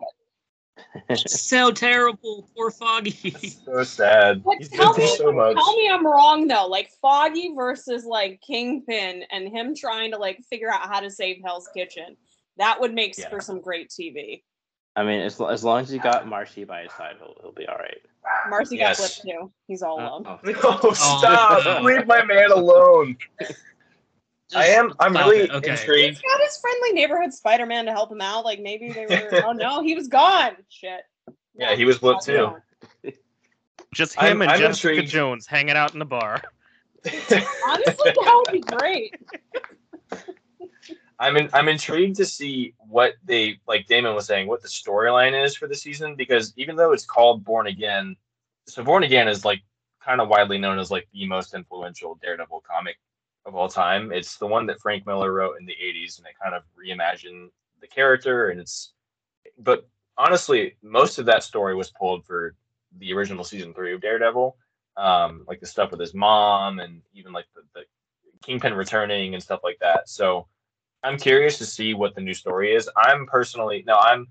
so terrible, poor Foggy. so sad. But He's tell me, so much. tell me I'm wrong though. Like Foggy versus like Kingpin and him trying to like figure out how to save Hell's Kitchen. That would make Yeah. for some great TV. I mean, as, as long as you got Marci by his side, he'll, he'll be all right. Marci Yes. got flipped too. He's all Uh, alone. Oh, No, stop! Leave my man alone. I am. I'm really it, okay. He's intrigued. got his friendly neighborhood Spider-Man to help him out. Like maybe they were. oh no, he was gone. Shit. Yeah, he was blipped too. Just I'm- him and I'm Jessica intrigued. Jones hanging out in the bar. Honestly, that would be great. I'm in, I'm intrigued to see what they like. Damon was saying what the storyline is for the season because even though it's called Born Again, so Born Again is like kind of widely known as like the most influential Daredevil comic of all time. It's the one that Frank Miller wrote in the 80s, and it kind of reimagined the character. And it's, but honestly, most of that story was pulled for the original season three of Daredevil, um, like the stuff with his mom and even like the, the Kingpin returning and stuff like that. So I'm curious to see what the new story is. I'm personally no, I'm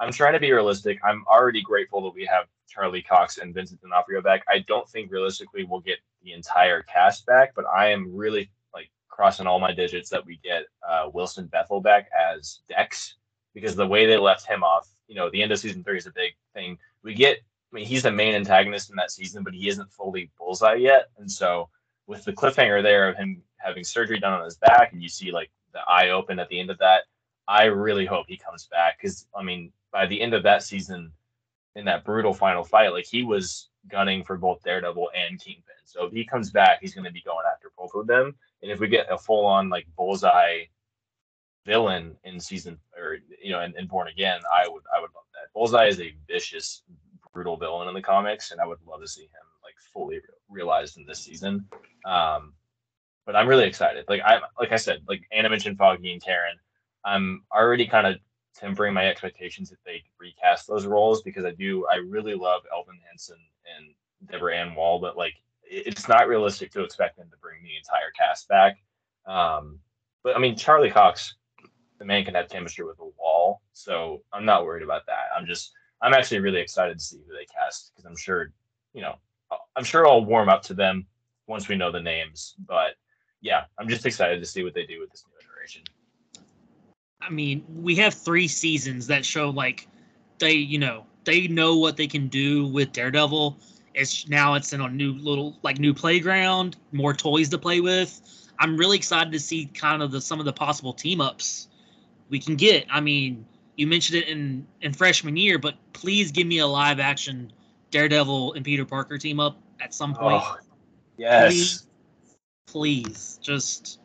I'm trying to be realistic. I'm already grateful that we have Charlie Cox and Vincent D'Onofrio back. I don't think realistically we'll get the entire cast back, but I am really like crossing all my digits that we get uh, Wilson Bethel back as Dex because the way they left him off, you know, the end of season three is a big thing. We get, I mean, he's the main antagonist in that season, but he isn't fully Bullseye yet, and so with the cliffhanger there of him having surgery done on his back, and you see like the eye open at the end of that. I really hope he comes back because I mean, by the end of that season, in that brutal final fight, like he was gunning for both Daredevil and Kingpin. So if he comes back, he's going to be going after both of them. And if we get a full on like bullseye villain in season or you know in, in Born Again, I would I would love that. Bullseye is a vicious, brutal villain in the comics, and I would love to see him like fully re- realized in this season. Um, but I'm really excited. Like I like I said, like Anna mentioned Foggy and Karen. I'm already kind of tempering my expectations if they recast those roles because I do I really love Elden Henson and Deborah Ann Woll, but like it's not realistic to expect them to bring the entire cast back. Um, but I mean Charlie Cox, the man can have chemistry with a wall, so I'm not worried about that. I'm just I'm actually really excited to see who they cast because I'm sure you know I'm sure I'll warm up to them once we know the names, but yeah, I'm just excited to see what they do with this new iteration. I mean, we have three seasons that show like they, you know, they know what they can do with Daredevil. It's now it's in a new little like new playground, more toys to play with. I'm really excited to see kind of the some of the possible team ups we can get. I mean, you mentioned it in in freshman year, but please give me a live action Daredevil and Peter Parker team up at some point. Oh, yes. Please, please, just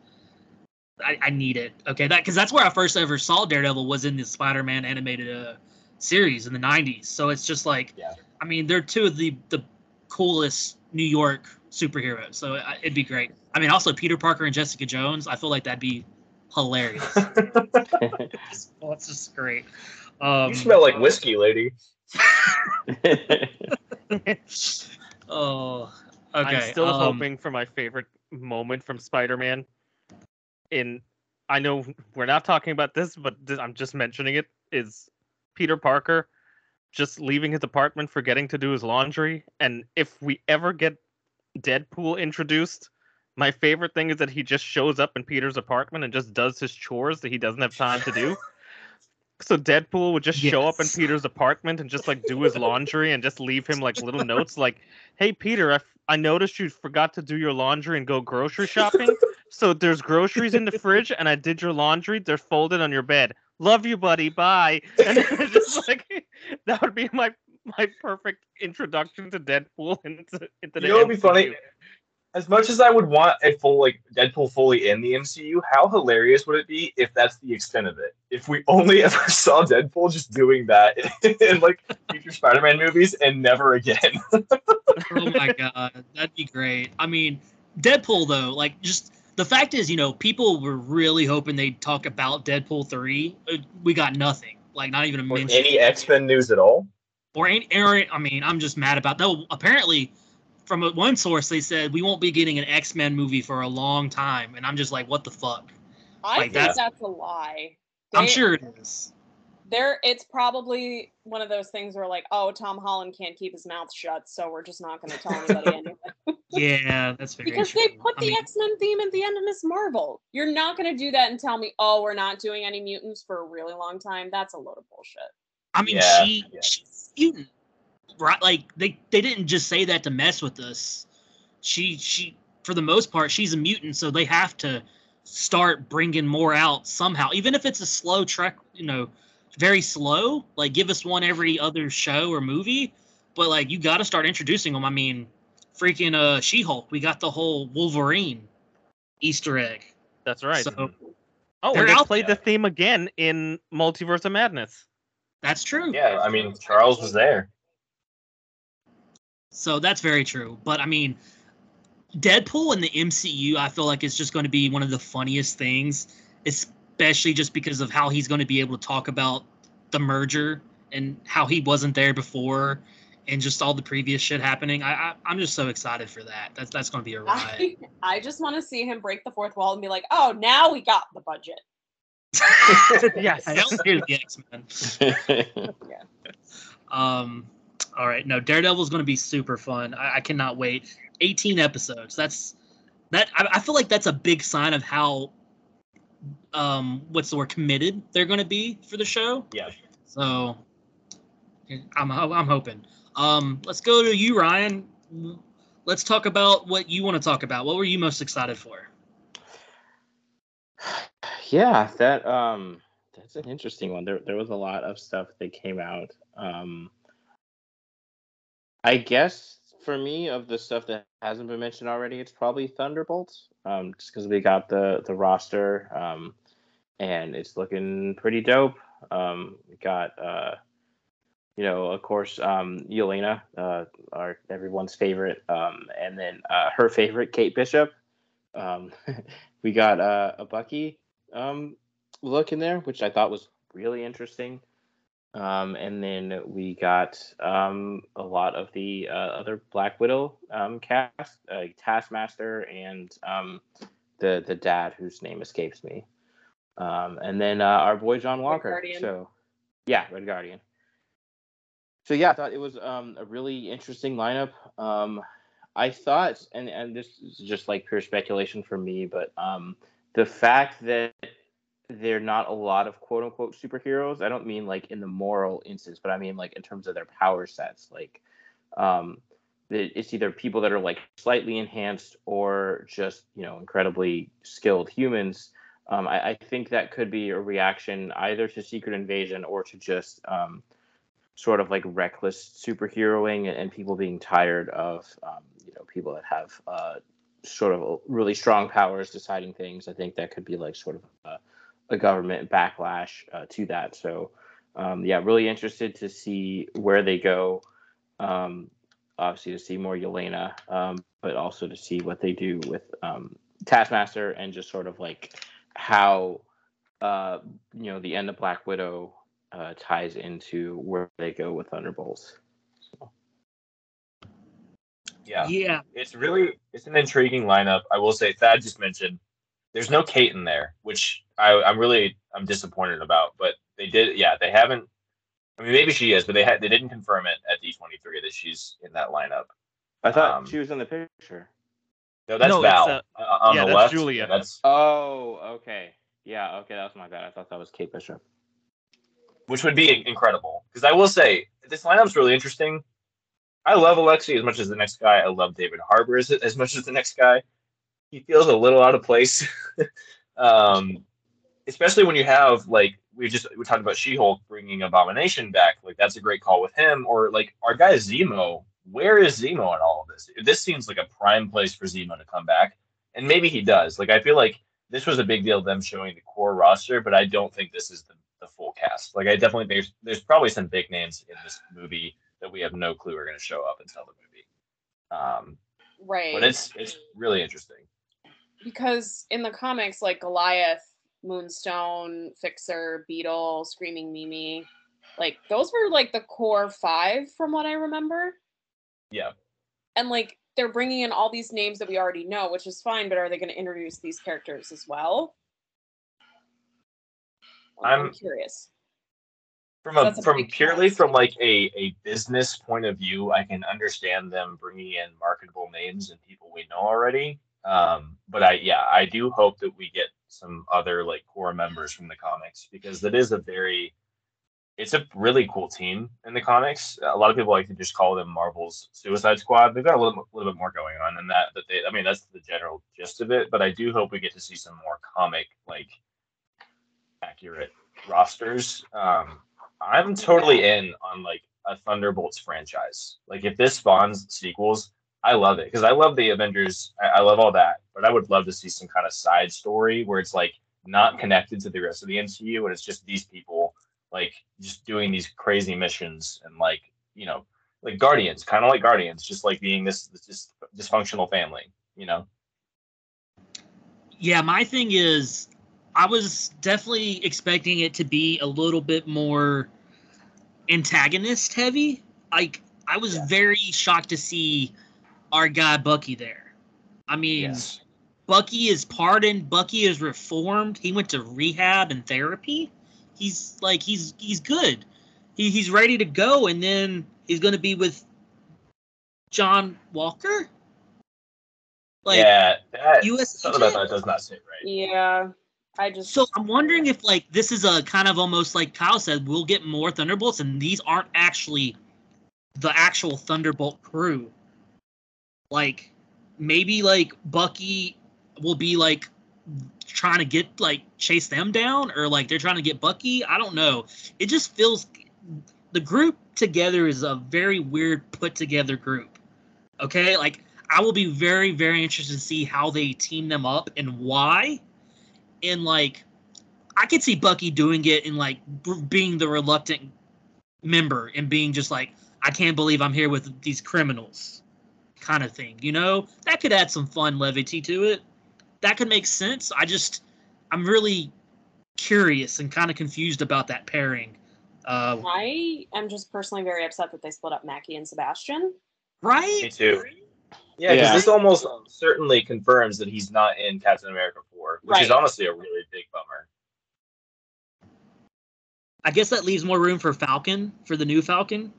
I, I need it. Okay, that because that's where I first ever saw Daredevil was in the Spider-Man animated uh, series in the '90s. So it's just like, Yeah. I mean, they're two of the the coolest New York superheroes. So I, it'd be great. I mean, also Peter Parker and Jessica Jones. I feel like that'd be hilarious. It's- well, it's just great. Um, you smell like whiskey, lady. oh, okay. I'm still um, hoping for my favorite moment from Spider-Man. In I know we're not talking about this, but I'm just mentioning it. Is Peter Parker just leaving his apartment, forgetting to do his laundry? And if we ever get Deadpool introduced, my favorite thing is that he just shows up in Peter's apartment and just does his chores that he doesn't have time to do. So Deadpool would just show up in Peter's apartment and just like do his laundry and just leave him like little notes like, "Hey Peter, I, f- I noticed you forgot to do your laundry and go grocery shopping. So there's groceries in the fridge and I did your laundry. They're folded on your bed. Love you, buddy. Bye." And it's just like that would be my my perfect introduction to Deadpool into, into the You know what'd be funny? As much as I would want a full like Deadpool fully in the MCU, how hilarious would it be if that's the extent of it? If we only ever saw Deadpool just doing that in like future Spider-Man movies and never again. Oh my god, that'd be great. I mean, Deadpool though, like just the fact is, you know, people were really hoping they'd talk about Deadpool three. Uh, We got nothing, like not even a Or mention. any X-Men news at all? or any, or I mean, I'm just mad about. No, apparently, from one source, they said we won't be getting an X Men movie for a long time, and I'm just like, what the fuck? I Like think that- that's a lie. I'm sure it is. There it's probably one of those things where like oh tom holland can't keep his mouth shut so we're just not going to tell anybody anything Yeah, that's very because true. they put I the mean, x-men theme at the end of miss marvel you're not going to do that and tell me oh we're not doing any mutants for a really long time that's a load of bullshit I mean, Yeah, she, yeah. she's mutant, right? Like they they didn't just say that to mess with us. She she for the most part she's a mutant, so they have to start bringing more out somehow, even if it's a slow trek. You know, very slow. Like give us one every other show or movie, but like you got to start introducing them. I mean, freaking uh She-Hulk, we got the whole Wolverine Easter egg. That's right. So oh, they're and they out played there. the theme again in Multiverse of Madness. that's true. Yeah, I mean Charles was there. So that's very true. But I mean, Deadpool in the MCU, I feel like it's just going to be one of the funniest things, especially just because of how he's going to be able to talk about the merger and how he wasn't there before and just all the previous shit happening. I, I I'm just so excited for that. That's that's going to be a ride. I, I just want to see him break the fourth wall and be like oh now we got the budget Yes. Hell, here's the X Men. yeah. Um, all right, no, Daredevil is going to be super fun. I, I cannot wait. 18 episodes. That's that. I, I feel like that's a big sign of how, um, what's the word, committed they're going to be for the show. Yeah. So, I'm I'm hoping. Um, let's go to you, Ryan. Let's talk about what you want to talk about. What were you most excited for? yeah, that um that's an interesting one. There there was a lot of stuff that came out. Um I guess for me of the stuff that hasn't been mentioned already, it's probably Thunderbolts. Um just because we got the the roster um and it's looking pretty dope. Um we got uh you know, of course, um, Yelena, uh, our everyone's favorite, um, and then uh, her favorite, Kate Bishop. Um, we got uh, a Bucky um, look in there, which I thought was really interesting. Um, and then we got um, a lot of the uh, other Black Widow um, cast, uh, Taskmaster, and um, the the dad whose name escapes me. Um, and then uh, our boy John Walker. So, yeah, Red Guardian. So yeah, I thought it was um, a really interesting lineup. Um, I thought, and and this is just like pure speculation for me, but um, the fact that they're not a lot of quote unquote superheroes. I don't mean like in the moral instance, but I mean like in terms of their power sets. Like, um, it's either people that are like slightly enhanced or just you know incredibly skilled humans. Um, I, I think that could be a reaction either to Secret Invasion or to just um, sort of like reckless superheroing and, and people being tired of um, you know people that have uh, sort of really strong powers deciding things. I think that could be like sort of a, a government backlash uh, to that. So um, yeah, really interested to see where they go. Um, obviously to see more Yelena, um, but also to see what they do with um, Taskmaster and just sort of like how uh, you know the end of Black Widow uh, ties into where they go with Thunderbolts. Yeah. Yeah. It's really it's an intriguing lineup. I will say Thad just mentioned there's no Kate in there, which I, I'm really I'm disappointed about. But they did yeah, they haven't I mean maybe she is, but they had they didn't confirm it at D23 that she's in that lineup. I thought Um, she was in the picture. No, that's No, Val uh, uh, on yeah, the that's left. Julia. That's Oh, okay. Yeah, okay, that was my bad. I thought that was Kate Bishop. which would be incredible. Because I will say this lineup's really interesting. I love Alexei as much as the next guy. I love David Harbour as, as much as the next guy. He feels a little out of place, um, especially when you have like we just we talked about She-Hulk bringing Abomination back. Like that's a great call with him. Or like our guy Zemo. Where is Zemo in all of this? This seems like a prime place for Zemo to come back, and maybe he does. Like I feel like this was a big deal them showing the core roster, but I don't think this is the, the full cast. Like I definitely there's there's probably some big names in this movie that we have no clue are going to show up until the movie. Um, Right. but it's it's really interesting. Because in the comics, like Goliath, Moonstone, Fixer, Beetle, Screaming Mimi, like those were like the core five from what I remember. Yeah, And like they're bringing in all these names that we already know, which is fine, but are they going to introduce these characters as well? I'm, I'm- curious. from a from purely cast. from like a a business point of view, I can understand them bringing in marketable names and people we know already. Um, but I yeah, I do hope that we get some other like core members from the comics because that is a very it's a really cool team in the comics. A lot of people like to just call them Marvel's Suicide Squad. They've got a little, little bit more going on than that. That they, I mean, that's the general gist of it. But I do hope we get to see some more comic like accurate rosters. Um, I'm totally in on like a Thunderbolts franchise. Like if this spawns sequels, I love it because I love the Avengers. I, I love all that, but I would love to see some kind of side story where it's like not connected to the rest of the MCU and it's just these people like just doing these crazy missions and like you know like Guardians, kind of like Guardians, just like being this, this dysfunctional family. You know, Yeah, my thing is, I was definitely expecting it to be a little bit more antagonist heavy. Like, I was Yeah. very shocked to see our guy Bucky there. I mean, yes, Bucky is pardoned. Bucky is reformed. He went to rehab and therapy. He's like he's he's good. He he's ready to go, and then he's going to be with John Walker. Like yeah, that, U.S. something about that does not sit right. Yeah, I just So I'm wondering if like this is a kind of almost like Kyle said, we'll get more Thunderbolts, and these aren't actually the actual Thunderbolt crew. Like maybe like Bucky will be like trying to get like chase them down, or like they're trying to get Bucky. I don't know. It just feels the group together is a very weird put together group. Okay, like I will be very very interested to see how they team them up and why and like I could see Bucky doing it and like being the reluctant member and being just like I can't believe I'm here with these criminals kind of thing. You know, that could add some fun levity to it. That could make sense. I just I'm really curious and kind of confused about that pairing. Uh, I am just personally very upset that they split up Mackie and Sebastian. right? Me too. Yeah, because Yeah. this almost certainly confirms that he's not in Captain America 4, which is honestly a really big bummer. I guess that leaves more room for Falcon for the new Falcon.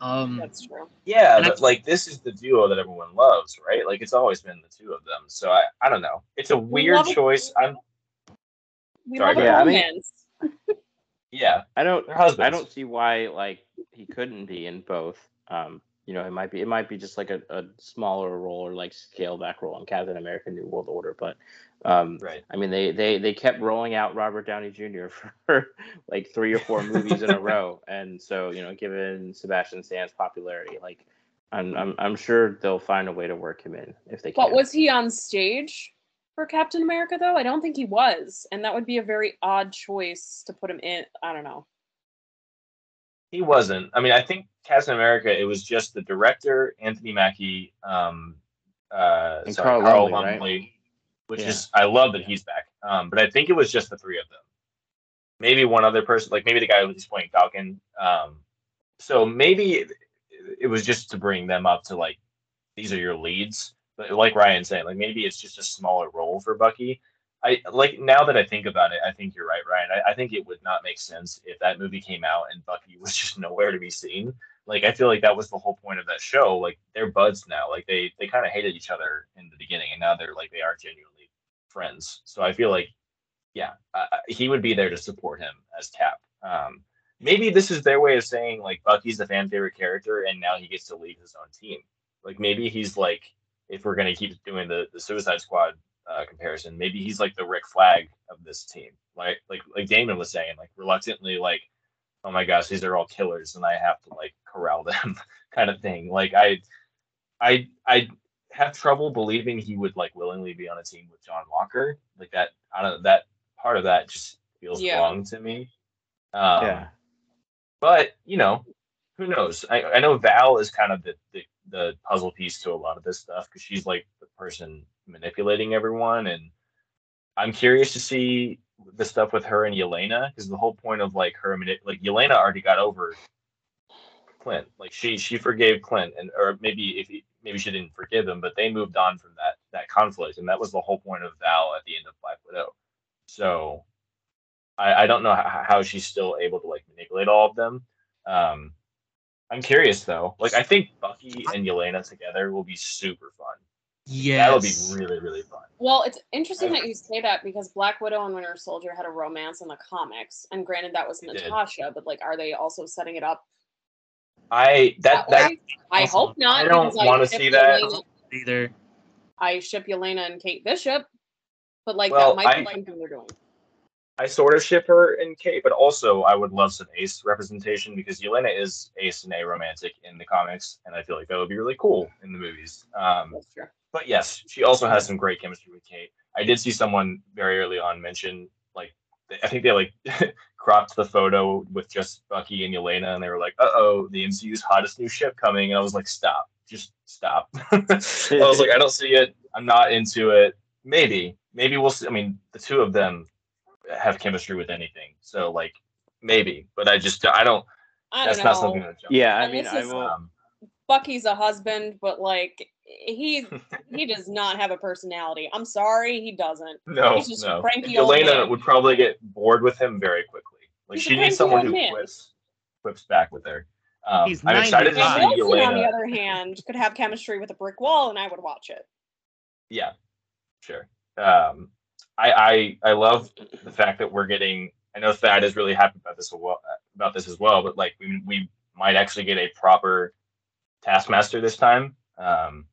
Um, That's true. Yeah, And I- like this is the duo that everyone loves, right? Like it's always been the two of them. So I, I don't know. It's a weird love choice. I'm We Sorry, love go a ahead. I mean- yeah, I don't. I don't see why like he couldn't be in both. Um, you know, it might be it might be just like a, a smaller role or like scale back role in Captain America: New World Order. But um, Right. I mean, they they they kept rolling out Robert Downey Jr. for like three or four movies in a row, and so you know, given Sebastian Stan's popularity, like I'm I'm I'm sure they'll find a way to work him in if they can. But was he on stage for Captain America though? I don't think he was, and that would be a very odd choice to put him in. I don't know. He wasn't. I mean, I think Captain America. It was just the director, Anthony Mackie, um, uh, And sorry, Carl Carl Lumbly, right? Which Yeah. is I love that he's back. Um, but I think it was just the three of them. Maybe one other person, like maybe the guy who's playing Falcon. Um, so maybe it, it was just to bring them up to like these are your leads. But like Ryan saying, like maybe it's just a smaller role for Bucky. I like now that I think about it, I think you're right, Ryan. I, I think it would not make sense if that movie came out and Bucky was just nowhere to be seen. Like I feel like that was the whole point of that show. Like they're buds now. Like they they kind of hated each other in the beginning, and now they're like they are genuinely friends. So I feel like, yeah, uh, he would be there to support him as Cap. Um, maybe this is their way of saying like Bucky's the fan favorite character, and now he gets to lead his own team. Like maybe he's like, if we're gonna keep doing the the Suicide Squad uh, comparison, maybe he's like the Rick Flag of this team. Like like like Damon was saying, like reluctantly, like, oh my gosh, these are all killers, and I have to like corral them, kind of thing. Like I, I I have trouble believing he would like willingly be on a team with John Walker. Like that, I don't know, that part of that just feels Yeah. wrong to me. Um, yeah. but you know, who knows? I, I know Val is kind of the, the the puzzle piece to a lot of this stuff because she's like the person manipulating everyone, and I'm curious to see the stuff with her and Yelena because the whole point of like her manip- like Yelena already got over Clint, like she she forgave Clint, and or maybe if he, maybe she didn't forgive him, but they moved on from that that conflict, and that was the whole point of Val at the end of Black Widow. So I, I don't know how, how she's still able to like manipulate all of them. Um, I'm curious though. Like I think Bucky and Yelena together will be super fun. Yeah, That'll be really really fun. Well, it's interesting that you say that because Black Widow and Winter Soldier had a romance in the comics, and granted that was They did. Natasha, but like, are they also setting it up I that that way? I Also, hope not. I don't wanna see that. Yelena- either. I ship Yelena and Kate Bishop, but like Well, that might be I- something they're doing. I sort of ship her and Kate, but also I would love some Ace representation because Yelena is Ace and A romantic in the comics, and I feel like that would be really cool in the movies. Um, but yes, she also has some great chemistry with Kate. I did see someone very early on mention like I think they like cropped the photo with just Bucky and Yelena, and they were like, "Uh oh, the MCU's hottest new ship coming," and I was like, "Stop, just stop." I was like, "I don't see it. I'm not into it. Maybe, maybe we'll see." I mean, the two of them have chemistry with anything, so like maybe, but I just I don't. I That's don't not know. something that. Yeah, I And mean, I will. Um, Bucky's a husband, but like he he does not have a personality. I'm sorry, he doesn't. No, He's just a no. cranky Yelena would probably get bored with him very quickly. Like He's she needs someone who man. quips, quips back with her. Um, He's I'm excited to see And Wilson, on the other hand, could have chemistry with a brick wall, and I would watch it. Yeah, sure. Um, I, I I love the fact that we're getting. I know Thad is really happy about this well, about this as well. But like we we might actually get a proper Taskmaster this time. Um,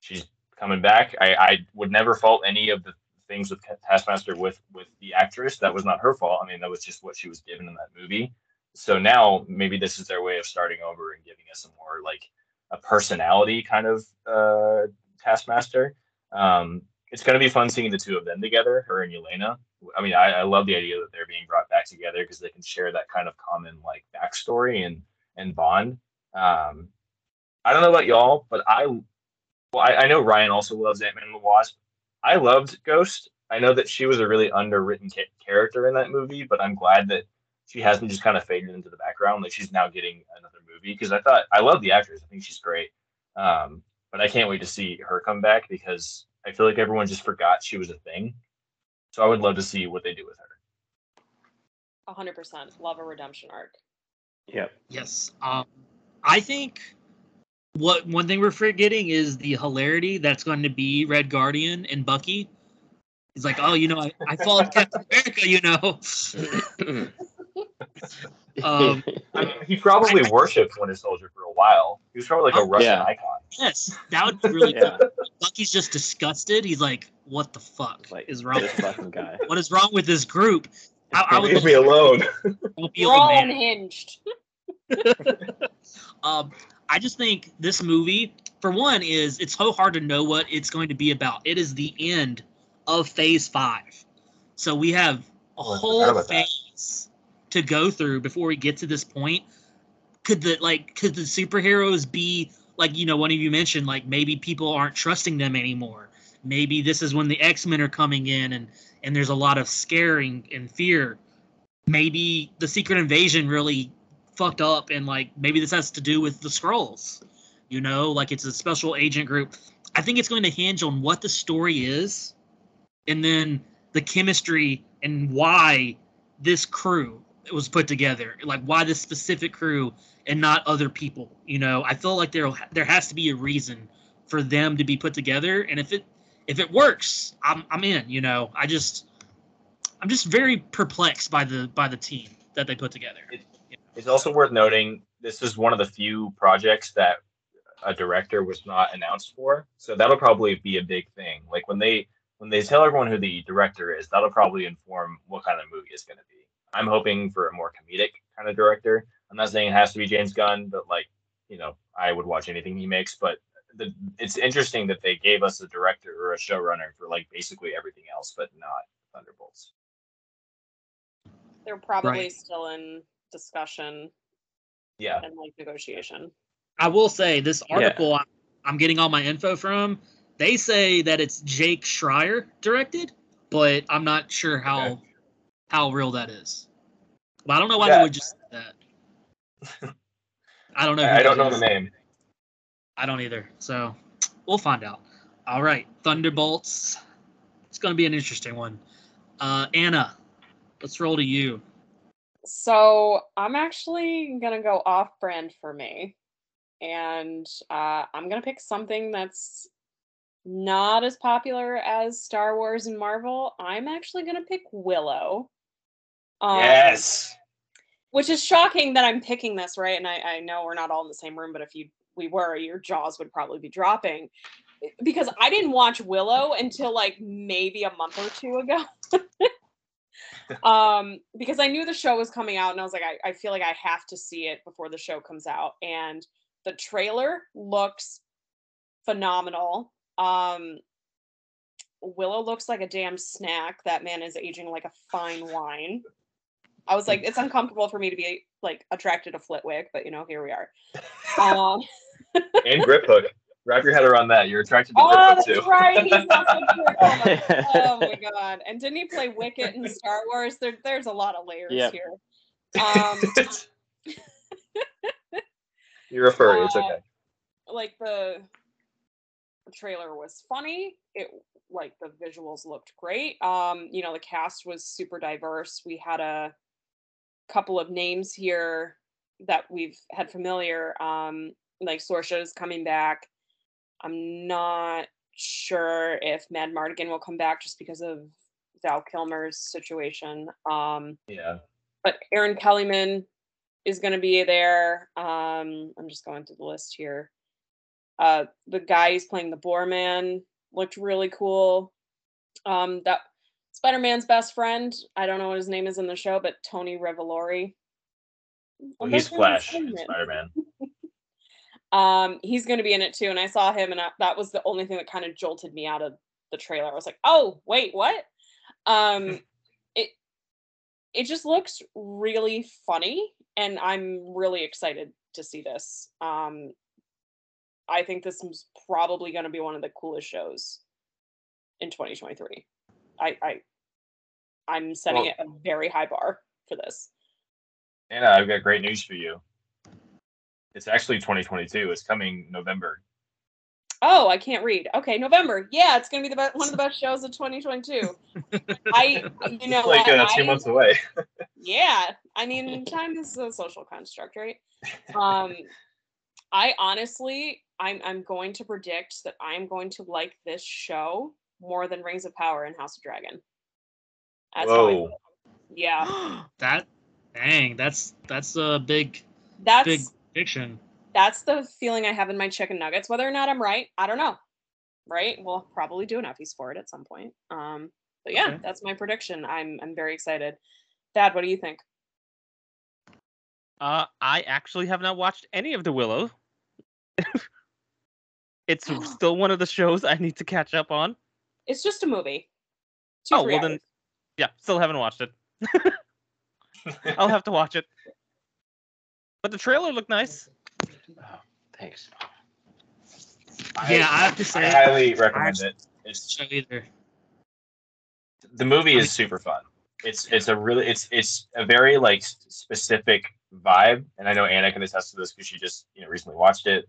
she's coming back. I, I would never fault any of the things with Taskmaster with with the actress. That was not her fault. I mean, that was just what she was given in that movie. So now maybe this is their way of starting over and giving us a more like a personality kind of uh, Taskmaster. Um, it's going to be fun seeing the two of them together, her and Yelena. I mean, I, I love the idea that they're being brought back together because they can share that kind of common like backstory and and bond. Um, I don't know about y'all, but I well, I, I know Ryan also loves Ant Man and the Wasp. I loved Ghost. I know that she was a really underwritten ca- character in that movie, but I'm glad that she hasn't just kind of faded into the background. Like she's now getting another movie because I thought I love the actress. I think she's great. Um, but I can't wait to see her come back because I feel like everyone just forgot she was a thing. So I would love to see what they do with her. hundred percent. Love a redemption arc. Yep. Yes. Um, I think what one thing we're forgetting is the hilarity that's going to be Red Guardian and Bucky. He's like, oh, you know, I, I followed Captain America, you know. Um, I mean, he probably worshipped Winter Soldier for a while. He was probably like a Oh, Russian yeah. icon. yes, that would be really. yeah. Bucky's just disgusted. He's like, what the fuck Like is wrong? this fucking guy. What is wrong with this group? I, I would Leave me alone. don't be We're all unhinged. Um, I just think this movie, for one, is it's so hard to know what it's going to be about. It is the end of Phase Five, so we have a whole about that. phase to go through before we get to this point. Could the like could the superheroes be like you know one of you mentioned like maybe people aren't trusting them anymore. Maybe this is when the X Men are coming in and and there's a lot of scaring and fear. Maybe the Secret Invasion really fucked up and like maybe this has to do with the Skrulls You know, like it's a special agent group. I think it's going to hinge on what the story is, and then the chemistry and why this crew was put together. Like why this specific crew and not other people. You know, I feel like there there has to be a reason for them to be put together, and if it if it works, I'm I'm in. You know, I just I'm just very perplexed by the by the team that they put together. It's also worth noting this is one of the few projects that a director was not announced for, so that'll probably be a big thing. Like when they when they tell everyone who the director is, that'll probably inform what kind of movie it's going to be. I'm hoping for a more comedic kind of director. I'm not saying it has to be James Gunn, but like, you know, I would watch anything he makes. But the, it's interesting that they gave us a director or a showrunner for like basically everything else, but not Thunderbolts. They're probably Right. still in discussion Yeah. and like negotiation. I will say this article I'm, I'm getting all my info from. They say that it's Jake Schreier directed, but I'm not sure how Okay. how real that is. But I don't know why Yeah. they would just say that. I don't know. who I, I don't that know the name. I don't either. So we'll find out. All right, Thunderbolts. It's going to be an interesting one. Uh, Anna, let's roll to you. So I'm actually gonna go off brand for me, and uh, I'm gonna pick something that's not as popular as Star Wars and Marvel. I'm actually gonna pick Willow. Um, yes. which is shocking that I'm picking this, right? And I, I know we're not all in the same room, but if you we were, your jaws would probably be dropping. Because I didn't watch Willow until like maybe a month or two ago. um, because I knew the show was coming out and I was like, I, I feel like I have to see it before the show comes out. And the trailer looks phenomenal. Um Willow looks like a damn snack. That man is aging like a fine wine. I was like, it's uncomfortable for me to be like attracted to Flitwick, but you know, here we are. Um, And Griphook. Wrap your head around that. You're attracted to oh, Grip that's too. right. He's also Grip Oh my god! And didn't he play Wicket in Star Wars? There, there's a lot of layers Yep. here. Um, You're a furry. It's uh, okay. like the trailer was funny. It like the visuals looked great. Um, you know, the cast was super diverse. We had a couple of names here that we've had familiar. Um, like Sorsha is coming back. I'm not sure if Madmartigan will come back just because of Val Kilmer's situation. Um, Yeah. but Erin Kellyman is going to be there. Um, I'm just going through the list here. Uh, the guy who's playing the Boar Man looked really cool. Um, that Spider-Man's best friend. I don't know what his name is in the show, but Tony Revolori. Well, he's Flash. Spider-Man. Spider Man. Um, he's going to be in it too, and I saw him, and I, that was the only thing that kind of jolted me out of the trailer. I was like, "Oh, wait, what?" Um, it it just looks really funny, and I'm really excited to see this. Um, I think this is probably going to be one of the coolest shows in 2023. I I I'm setting Well- it a very high bar for this. Anna, I've got great news for you. It's actually 2022. It's coming November. Oh, I can't read. Okay, November. Yeah, it's gonna be the best, one of the best shows of 2022. I, you know, It's like what, uh, two I- months away. Yeah, I mean, time is a social construct, right? Um, I honestly, I'm I'm going to predict that I'm going to like this show more than Rings of Power and House of Dragon. That's how I Whoa. yeah, that dang, that's that's a big that's big fiction. that's the feeling I have in my chicken nuggets. Whether or not I'm right, I don't know. Right? We'll probably do an Effie's for it at some point. Um, but yeah, Okay. that's my prediction. I'm I'm very excited. Dad, what do you think? Uh, I actually have not watched any of the Willow. it's still one of the shows I need to catch up on. It's just a movie. Two, Oh, three well then- Yeah, still haven't watched it. I'll have to watch it. But the trailer looked nice. Oh, Thanks. Yeah, I have to I say, highly recommend actually- it. It's show either. the movie is super fun. It's it's a really it's it's a very like specific vibe, and I know Anna can attest to this because she just you know recently watched it.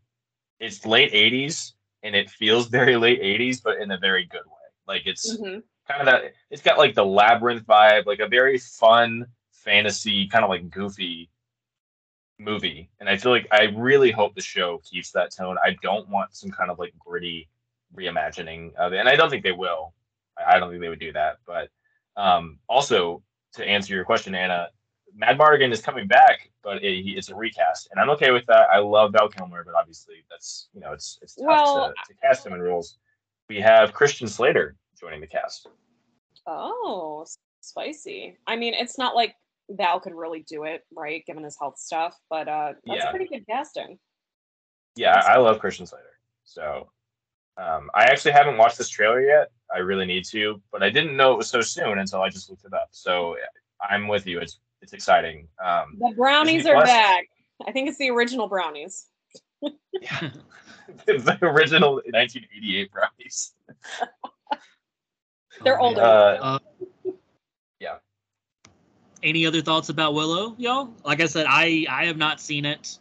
it's late '80s and it feels very late '80s, but in a very good way. Like it's Mhm. kind of that. It's got like the labyrinth vibe, like a very fun fantasy, kind of like goofy movie. And I feel like I really hope the show keeps that tone. I don't want some kind of like gritty reimagining of it, and I don't think they will. I don't think they would do that. But um, also to answer your question, Anna, Madmartigan is coming back, but it, it's a recast, and I'm okay with that. I love Val Kilmer, but obviously that's you know it's it's tough Well, to, to cast him in roles. We have Christian Slater joining the cast. Oh, spicy. I mean, it's not like Val could really do it, right, given his health stuff, but uh that's Yeah. pretty good casting. Yeah, I, I love Christian Slater. So um, I actually haven't watched this trailer yet. I really need to, but I didn't know it was so soon until I just looked it up. So I'm with you. It's it's exciting. Um, The brownies are Plus? back. I think it's the original brownies. yeah, the original 1988 brownies. They're Oh, older. man. Uh, Any other thoughts about Willow, y'all? Like I said, I I have not seen it.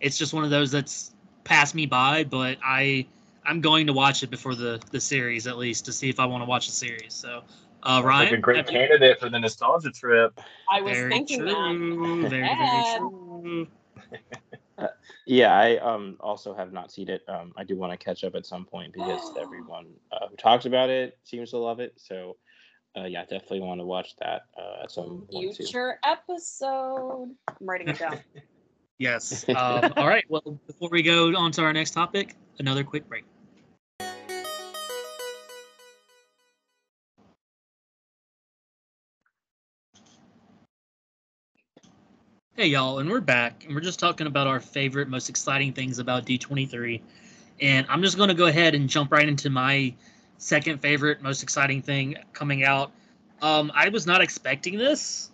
It's just one of those that's passed me by, but I I'm going to watch it before the the series at least to see if I want to watch the series. So, uh, Ryan, like a great have you- candidate for the nostalgia trip. I was very thinking that. very Yeah. very true. Yeah, I um also have not seen it. Um, I do want to catch up at some point because everyone uh, who talks about it seems to love it. So, uh, yeah, definitely want to watch that uh, at some point too. Future episode. I'm writing it down. Yes. Um, all right. Well, before we go on to our next topic, another quick break. Hey, y'all, and we're back, and we're just talking about our favorite, most exciting things about D23. And I'm just going to go ahead and jump right into my second favorite, most exciting thing coming out. Um, I was not expecting this,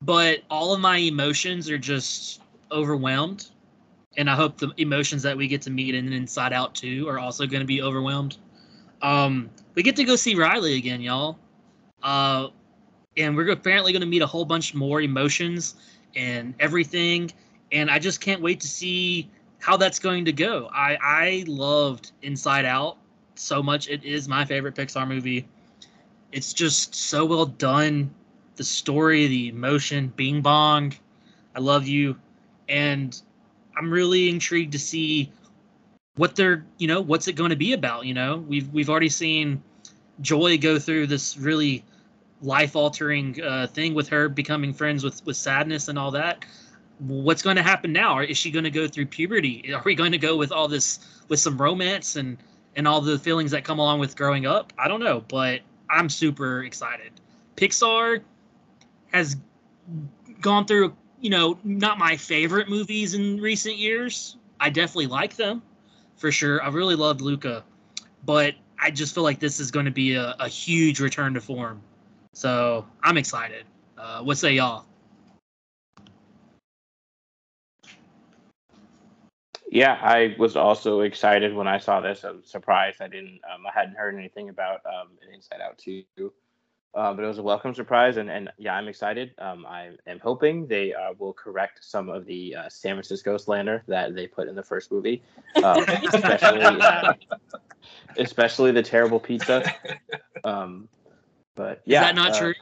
but all of my emotions are just overwhelmed. And I hope the emotions that we get to meet in Inside Out 2 are also going to be overwhelmed. Um, we get to go see Riley again, y'all. Uh, and we're apparently going to meet a whole bunch more emotions and everything. And I just can't wait to see how that's going to go. I, I loved Inside Out so much. It is my favorite Pixar movie. It's just so well done. The story, the emotion, Bing Bong, I love you. And I'm really intrigued to see what they're, you know, what's it going to be about, you know? We've we've already seen Joy go through this really life altering uh, thing with her becoming friends with with sadness and all that what's going to happen now is she going to go through puberty are we going to go with all this with some romance and and all the feelings that come along with growing up i don't know but i'm super excited pixar has gone through you know not my favorite movies in recent years i definitely like them for sure i really loved luca but i just feel like this is going to be a, a huge return to form so I'm excited. Uh, what say y'all? Yeah, I was also excited when I saw this. I was surprised I didn't. Um, I hadn't heard anything about um, an Inside Out too, uh, but it was a welcome surprise, and, and yeah, I'm excited. Um, I am hoping they uh, will correct some of the uh, San Francisco slander that they put in the first movie, um, especially especially the terrible pizza. Um, but yeah. Is that not uh, true?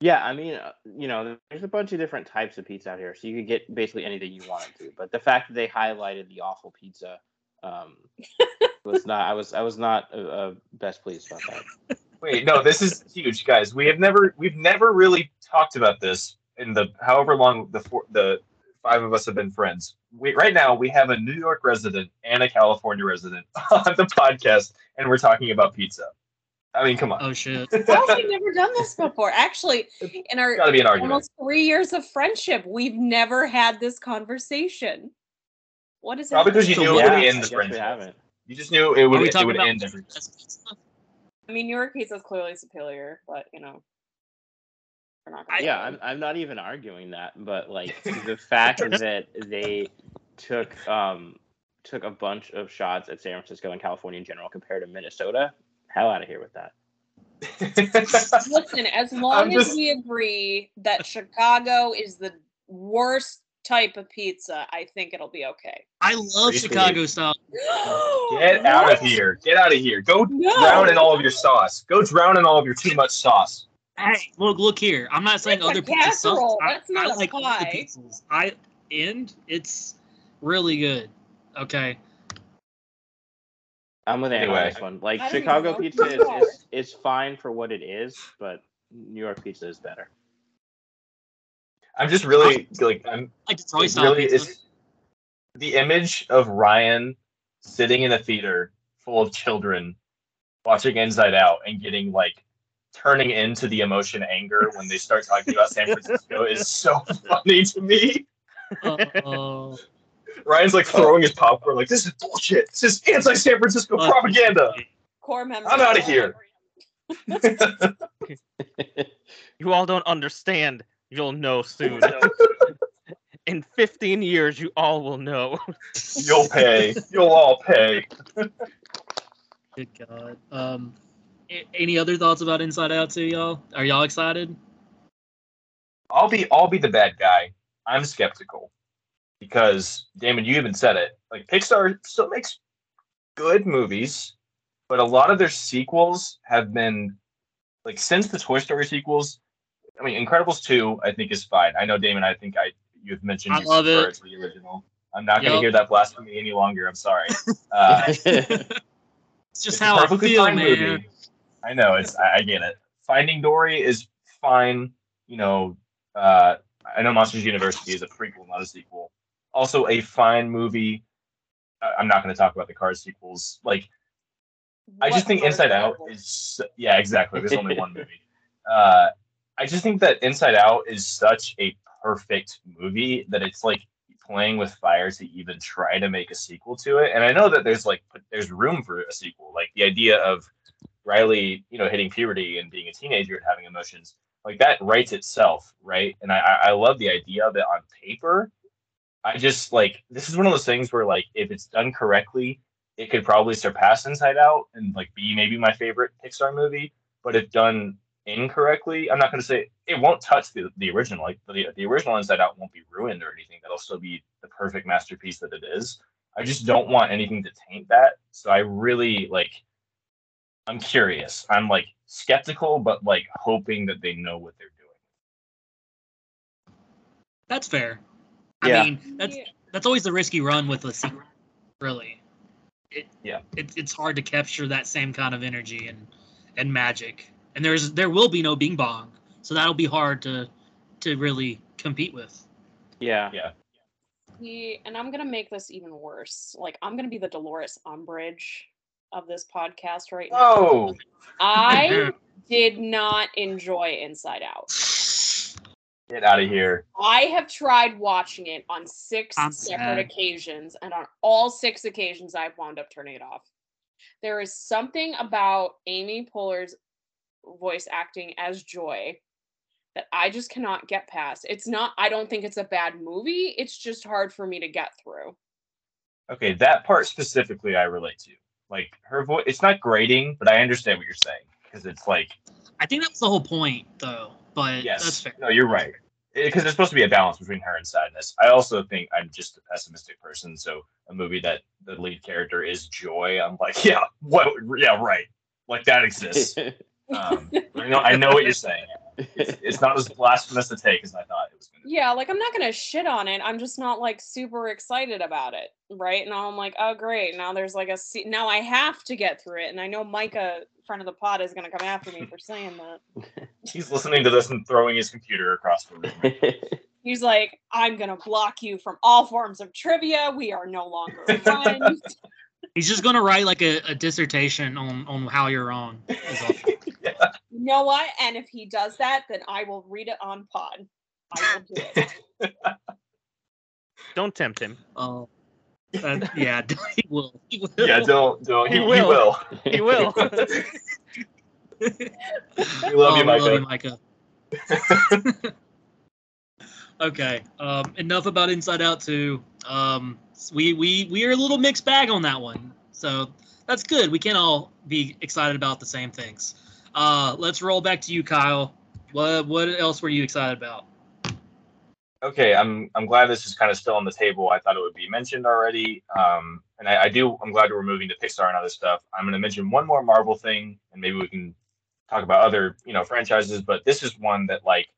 Yeah, I mean, uh, you know, there's a bunch of different types of pizza out here, so you could get basically anything you wanted to. But the fact that they highlighted the awful pizza um, was not. I was I was not uh, uh, best pleased about that. Wait, no, this is huge, guys. We have never we've never really talked about this in the however long the four, the five of us have been friends. We right now we have a New York resident and a California resident on the podcast, and we're talking about pizza. I mean, come on, Oh shit. How have we never done this before? Actually, in our got to be an argument. almost three years of friendship, we've never had this conversation. What is Probably because you knew what- it yeah, would I end the we friendship. haven't. You just knew it would we it would about end every. best? I mean, New York pizza is clearly superior, but you know, we're not. Yeah, I'm I'm not even arguing that, but like the fact that they took um took a bunch of shots at San Francisco and California in general compared to Minnesota, hell out of here with that. Listen, as long as we agree that Chicago is the worst type of pizza, I think it'll be okay. I love Pretty Chicago style. Get out of here. Get out of here. Go No. drown in all of your sauce. Go drown in all of your too much sauce. Hey, look, look here. I'm not saying It's other pizzas suck. casserole. I, That's not I a like all the pie. pizzas. I and it's really good. Okay. I'm with Anna on Anyway. this one. Like I don't even Chicago pizza is, is is fine for what it is, but New York pizza is better. I'm just really like I'm I like Detroit it style really pizza. is the image of Ryan sitting in a theater full of children watching Inside Out and getting like turning into the emotion anger when they start talking about San Francisco is so funny to me. Ryan's like throwing his popcorn like this is bullshit. This is anti San Francisco Uh, propaganda. Core members. I'm out of here. You all don't understand. You'll know soon. In 15 years, you all will know. You'll pay. You'll all pay. Good God. Um, a- any other thoughts about Inside Out too, y'all? Are y'all excited? I'll be I'll be the bad guy. I'm skeptical because Damon, you even said it. Like Pixar still makes good movies, but a lot of their sequels have been like since the Toy Story sequels. I mean, Incredibles two, I think is fine. I know Damon. I think I you've mentioned I you love prefer it. to the original. I'm not going to Yup. hear that blasphemy any longer. I'm sorry. Uh, It's just it's how I perfectly feel, fine man. I know it's. I, I get it. Finding Dory is fine. You know, uh, I know Monsters University is a prequel, not a sequel. Also, a fine movie. I'm not going to talk about the Cars sequels. Like, I just think Inside Out is Yeah, exactly. There's only one movie. Uh, I just think that Inside Out is such a perfect movie that it's like playing with fire to even try to make a sequel to it. And I know that there's like there's room for a sequel. Like the idea of Riley, you know, hitting puberty and being a teenager and having emotions, like that writes itself, right? And I, I I love the idea of it on paper. I just like this is one of those things where like if it's done correctly, it could probably surpass Inside Out and like be maybe my favorite Pixar movie. But if done incorrectly, I'm not going to say it won't touch the, the original. Like the, the original Inside Out won't be ruined or anything. That'll still be the perfect masterpiece that it is. I just don't want anything to taint that. So I really like. I'm curious. I'm like skeptical, but like hoping that they know what they're doing. That's fair. I Yeah. mean, that's that's always the risky run with a sequel. Really, it Yeah. it, it's hard to capture that same kind of energy and and magic. And there's there will be no Bing Bong, so that'll be hard to to really compete with. yeah. Yeah. He, and I'm gonna make this even worse. Like I'm gonna be the Dolores Umbridge of this podcast right now. Oh, I did not enjoy Inside Out. Get out of here! I have tried watching it on 6 I'm separate sad. occasions, and on all six occasions, I've wound up turning it off. There is something about Amy Poehler's voice acting as Joy that I just cannot get past. It's not, I don't think it's a bad movie. It's just hard for me to get through. Okay, that part specifically, I relate to. Like her voice, it's not grating, but I understand what you're saying because it's like I think that was the whole point, though. But Yes. that's fair. No, you're right. Because there's supposed to be a balance between her and sadness. I also think I'm just a pessimistic person. So a movie that the lead character is joy, I'm like, yeah, what? Yeah, right. Like that exists. Um, I know, I know what you're saying. It's, it's not as blasphemous to take as I thought it was going to. be. Yeah, like I'm not gonna shit on it. I'm just not like super excited about it, right? Now I'm like, oh great, now there's like a se- now I have to get through it, and I know Micah, friend of the pod, is gonna come after me for saying that. He's listening to this and throwing his computer across the room. He's like, I'm gonna block you from all forms of trivia. We are no longer friends. He's just gonna write like a, a dissertation on on how you're wrong. is all. you know what? And if he does that, then I will read it on pod. I will do it. Don't tempt him. Oh. Uh, yeah, he will. He will. yeah, don't, don't. He, He he will. will. He will. We love Oh, you, Micah. Micah. okay. Um, enough about Inside Out 2. Um, we we we are a little mixed bag on that one, so that's good. We can't all be excited about the same things. Uh, let's roll back to you, Kyle. What what else were you excited about? Okay, I'm I'm glad this is kind of still on the table. I thought it would be mentioned already, um, and I, I do. I'm glad we're moving to Pixar and other stuff. I'm going to mention one more Marvel thing, and maybe we can talk about other you know franchises. But this is one that like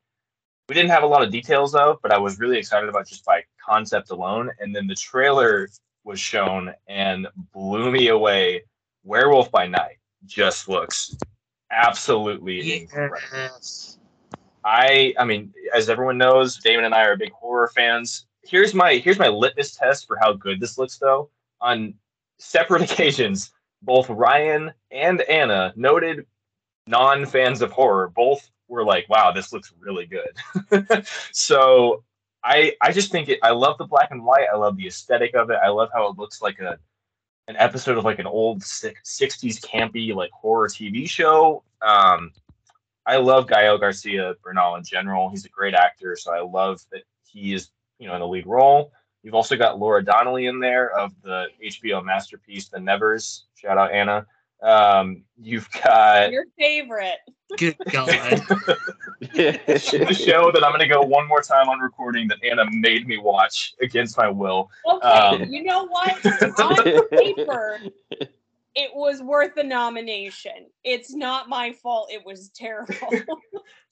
we didn't have a lot of details of, but I was really excited about just by concept alone. And then the trailer was shown and blew me away. Werewolf by Night just looks absolutely incredible. I I mean, as everyone knows, Damon and I are big horror fans. Here's my here's my litmus test for how good this looks though. On separate occasions, both Ryan and Anna, noted non-fans of horror, both were like, wow, this looks really good. so I I just think it I love the black and white. I love the aesthetic of it. I love how it looks like a an episode of like an old 60s campy like horror TV show. Um, I love Gael Garcia Bernal in general. He's a great actor, so I love that he is, you know, in the lead role. You've also got Laura Donnelly in there of the HBO masterpiece, The Nevers. Shout out Anna. Um, you've got Your favorite. Good God. the show that I'm going to go one more time on recording that Anna made me watch against my will. Okay, Um, you know what? On paper, it was worth the nomination. It's not my fault. It was terrible.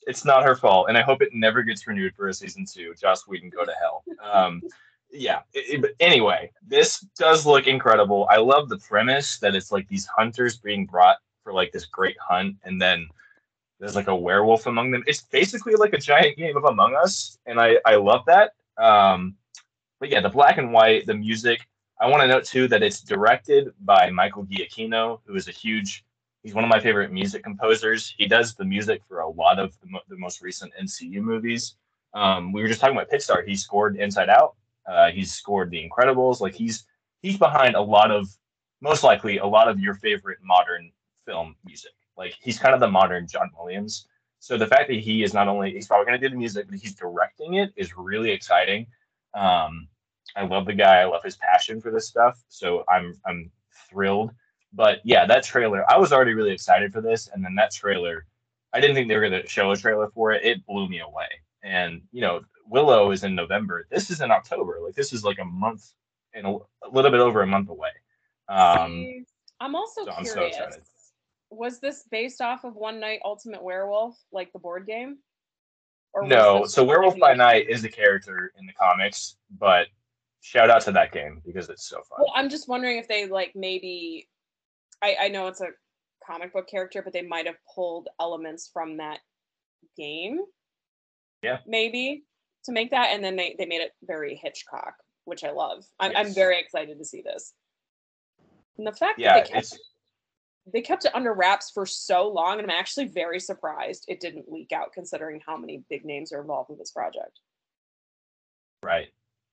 It's not her fault, and I hope it never gets renewed for a season two. Joss Whedon, go to hell. Um, yeah. it- it- but anyway, this does look incredible. I love the premise that it's like these hunters being brought for like this great hunt, and then there's like a werewolf among them. It's basically like a giant game of Among Us, and I I love that. Um, but yeah, the black and white, the music. I want to note too that it's directed by Michael Giacchino, who is a huge. He's one of my favorite music composers. He does the music for a lot of the, mo- the most recent MCU movies. Um, we were just talking about Pixar. He scored Inside Out. Uh, he's scored The Incredibles. Like he's he's behind a lot of, most likely, a lot of your favorite modern film music. Like he's kind of the modern John Williams. So the fact that he is not only he's probably going to do the music, but he's directing it is really exciting. Um, I love the guy. I love his passion for this stuff. So I'm I'm thrilled. But yeah, that trailer, I was already really excited for this, and then that trailer, I didn't think they were going to show a trailer for it. It blew me away. And you know, Willow is in November. This is in October. Like this is like a month and a, a little bit over a month away. Um, I'm also so I'm so curious. excited. was this based off of One Night Ultimate Werewolf, like the board game? Or no, so Werewolf by Night is a character in the comics, but shout out to that game because it's so fun. Well, I'm just wondering if they like maybe. I I know it's a comic book character, but they might have pulled elements from that game. Yeah. Maybe to make that, and then they they made it very Hitchcock, which I love. I'm I'm very excited to see this. And the fact Yeah, that they kept they kept it under wraps for so long, and I'm actually very surprised it didn't leak out, considering how many big names are involved with this project. Right.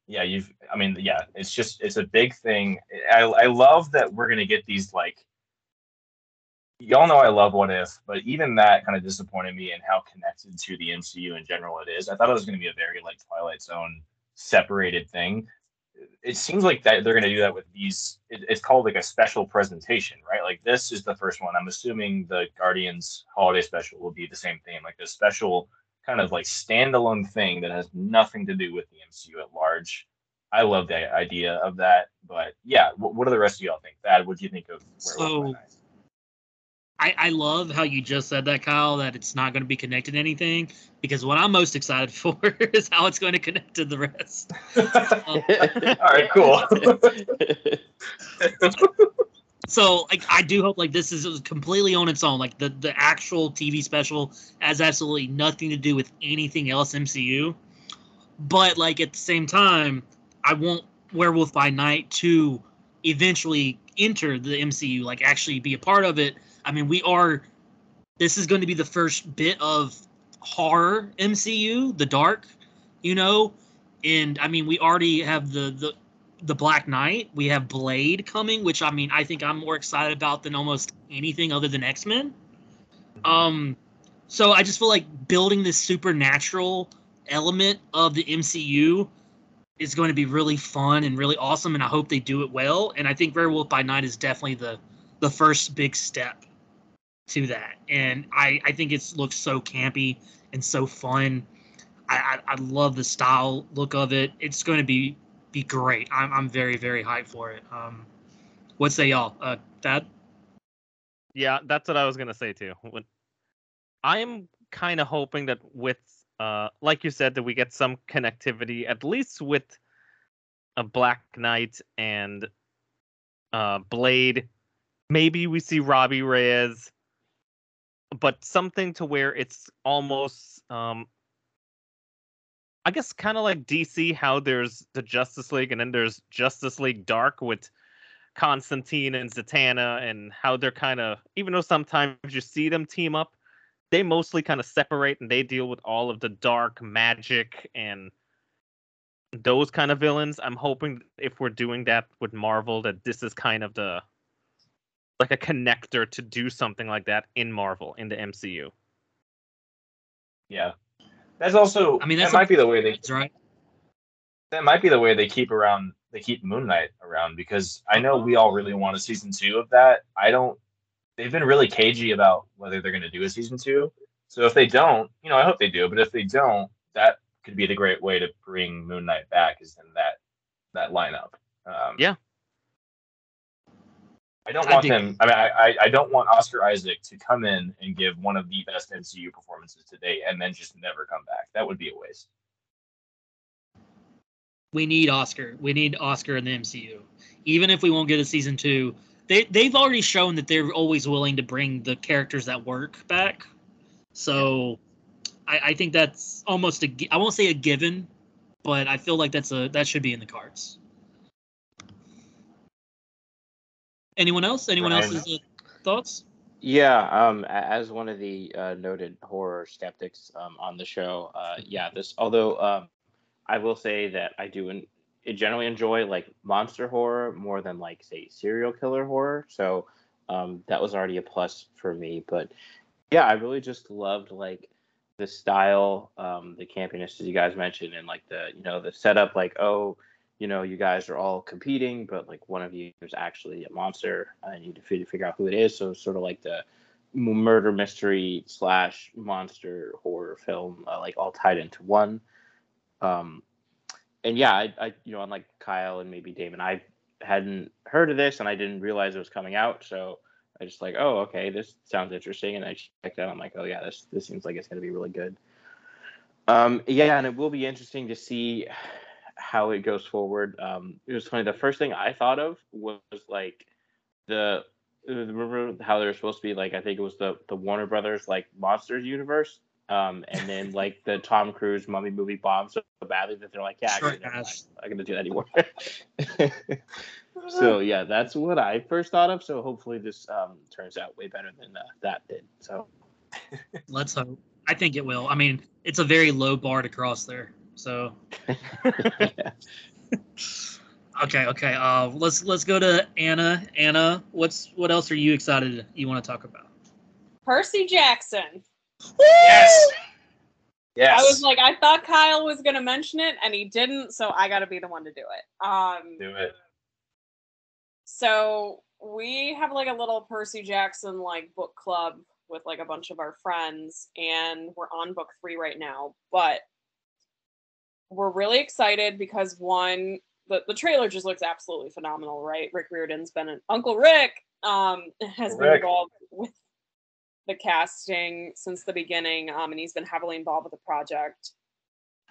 Yeah, you've. I mean, yeah, it's just it's a big thing. I I love that we're gonna get these like. Y'all know I love What If, but even that kind of disappointed me in how connected to the MCU in general it is. I thought it was gonna be a very like Twilight Zone separated thing. It seems like that they're gonna do that with these. It, it's called like a special presentation, right? Like this is the first one. I'm assuming the Guardians Holiday Special will be the same thing, like a special kind of like standalone thing that has nothing to do with the MCU at large. I love the idea of that, but yeah, what, what do the rest of y'all think? Thad, what do you think of So- I, I love how you just said that, Kyle, that it's not going to be connected to anything. Because what I'm most excited for is how it's going to connect to the rest. Um, All right, cool. So like I do hope like this is completely on its own. Like the the actual TV special has absolutely nothing to do with anything else MCU. But like at the same time, I want Werewolf by Night to eventually enter the MCU, like actually be a part of it. I mean, we are this is going to be the first bit of horror MCU, the dark, you know. And I mean, we already have the the the Black Knight. We have Blade coming, which I mean, I think I'm more excited about than almost anything other than X Men. Um, so I just feel like building this supernatural element of the MCU is going to be really fun and really awesome, and I hope they do it well. And I think Werewolf by Night is definitely the the first big step to that. And I I think it's looks so campy and so fun. I, I I love the style look of it. It's going to be be great. I'm I'm very very hyped for it. Um, what say y'all? Uh, Dad? Yeah, that's what I was gonna say too. When I am kind of hoping that with, uh, like you said, that we get some connectivity, at least with a Black Knight and uh, Blade. Maybe we see Robbie Reyes, but something to where it's almost, um, I guess, kind of like DC, how there's the Justice League and then there's Justice League Dark with Constantine and Zatanna and how they're kind of even though sometimes you see them team up, they mostly kind of separate and they deal with all of the dark magic and those kind of villains. I'm hoping if we're doing that with Marvel that this is kind of the like a connector to do something like that in Marvel in the MCU. Yeah, that's also. I mean, that might be the way they. Right. That might be the way they keep around. They keep Moon Knight around because I know we all really want a season two of that. I don't. They've been really cagey about whether they're going to do a season two. So if they don't, you know, I hope they do. But if they don't, that could be the great way to bring Moon Knight back is in that that lineup. Um, Yeah. I don't want dig- him. I mean, I, I I don't want Oscar Isaac to come in and give one of the best MCU performances today and then just never come back. That would be a waste. we need Oscar. We need Oscar in the MCU. Even if we won't get a season two, they they've already shown that they're always willing to bring the characters that work back. So, I, I think that's almost a. I won't say a given, but I feel like that's a that should be in the cards. Anyone else? Anyone Ryan. else's uh, thoughts? Yeah, um, as one of the uh, noted horror skeptics um, on the show, uh, yeah, this. Although um, I will say that I do en- generally enjoy like monster horror more than like say serial killer horror. So um, that was already a plus for me. But yeah, I really just loved like the style, um, the campiness as you guys mentioned, and like the you know the setup. Like oh, you know, you guys are all competing, but like one of you is actually a monster. I need to figure, out who it is. So sort of like the murder mystery slash monster horror film, uh, like all tied into one. Um, and yeah, I, I, you know, unlike Kyle and maybe Damon, I hadn't heard of this and I didn't realize it was coming out. So I just like, oh, okay, this sounds interesting. And I checked out. I'm like, oh yeah, this this seems like it's gonna be really good. Um, yeah, and it will be interesting to see how it goes forward. Um, it was funny. The first thing I thought of was like the uh, remember how they were supposed to be like I think it was the the Warner Brothers like monsters universe. Um, and then like the Tom Cruise mummy movie bombed so badly that they're like, yeah, Sure actually, never mind. has. I'm gonna do that anymore. so yeah, that's what I first thought of. So hopefully this um, turns out way better than uh, that did. So Let's hope. I think it will. I mean, it's a very low bar to cross there. So okay, okay. Uh, let's let's go to Anna. Anna, what's what else are you excited you want to talk about? Percy Jackson. Yes. Yes. I was like, I thought Kyle was gonna mention it, and he didn't, so I got to be the one to do it. Um, do it. so we have like a little Percy Jackson like book club with like a bunch of our friends, and we're on book three right now. But we're really excited because one, the, the trailer just looks absolutely phenomenal, right? Rick Riordan's been an Uncle Rick um has Uncle been involved with the casting since the beginning, um, and he's been heavily involved with the project.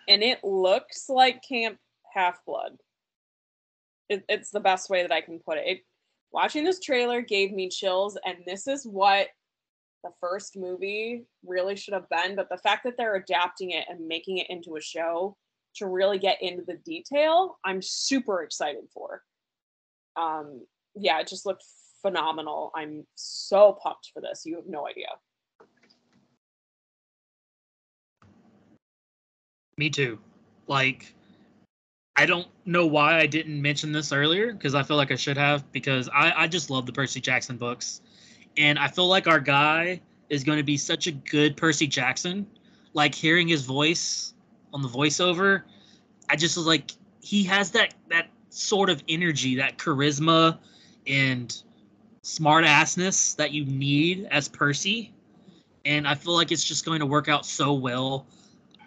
And it looks like Camp Half Blood. It, it's the best way that I can put it. it. Watching this trailer gave me chills, and this is what the first movie really should have been. But the fact that they're adapting it and making it into a show to really get into the detail, I'm super excited for. Um, yeah, it just looked phenomenal. I'm so pumped for this. You have no idea. Me too. Like, I don't know why I didn't mention this earlier because I feel like I should have because I, I just love the Percy Jackson books. And I feel like our guy is going to be such a good Percy Jackson. Like, hearing his voice on the voiceover, I just was like, he has that, that sort of energy, that charisma and smart assness that you need as Percy. And I feel like it's just going to work out so well.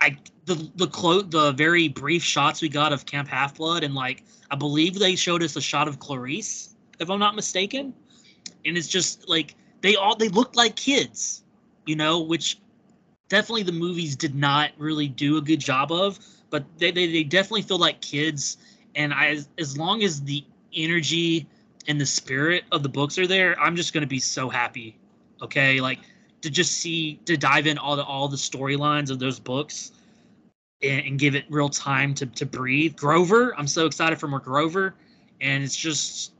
I the the the very brief shots we got of Camp Half Blood and like I believe they showed us a shot of Clarisse, if I'm not mistaken, and it's just like they all they looked like kids, you know, which definitely the movies did not really do a good job of, but they they, they definitely feel like kids, and I as, long as the energy and the spirit of the books are there, I'm just gonna be so happy. Okay, like to just see to dive in all the all the storylines of those books and, and, give it real time to to breathe. Grover, I'm so excited for more Grover, and it's just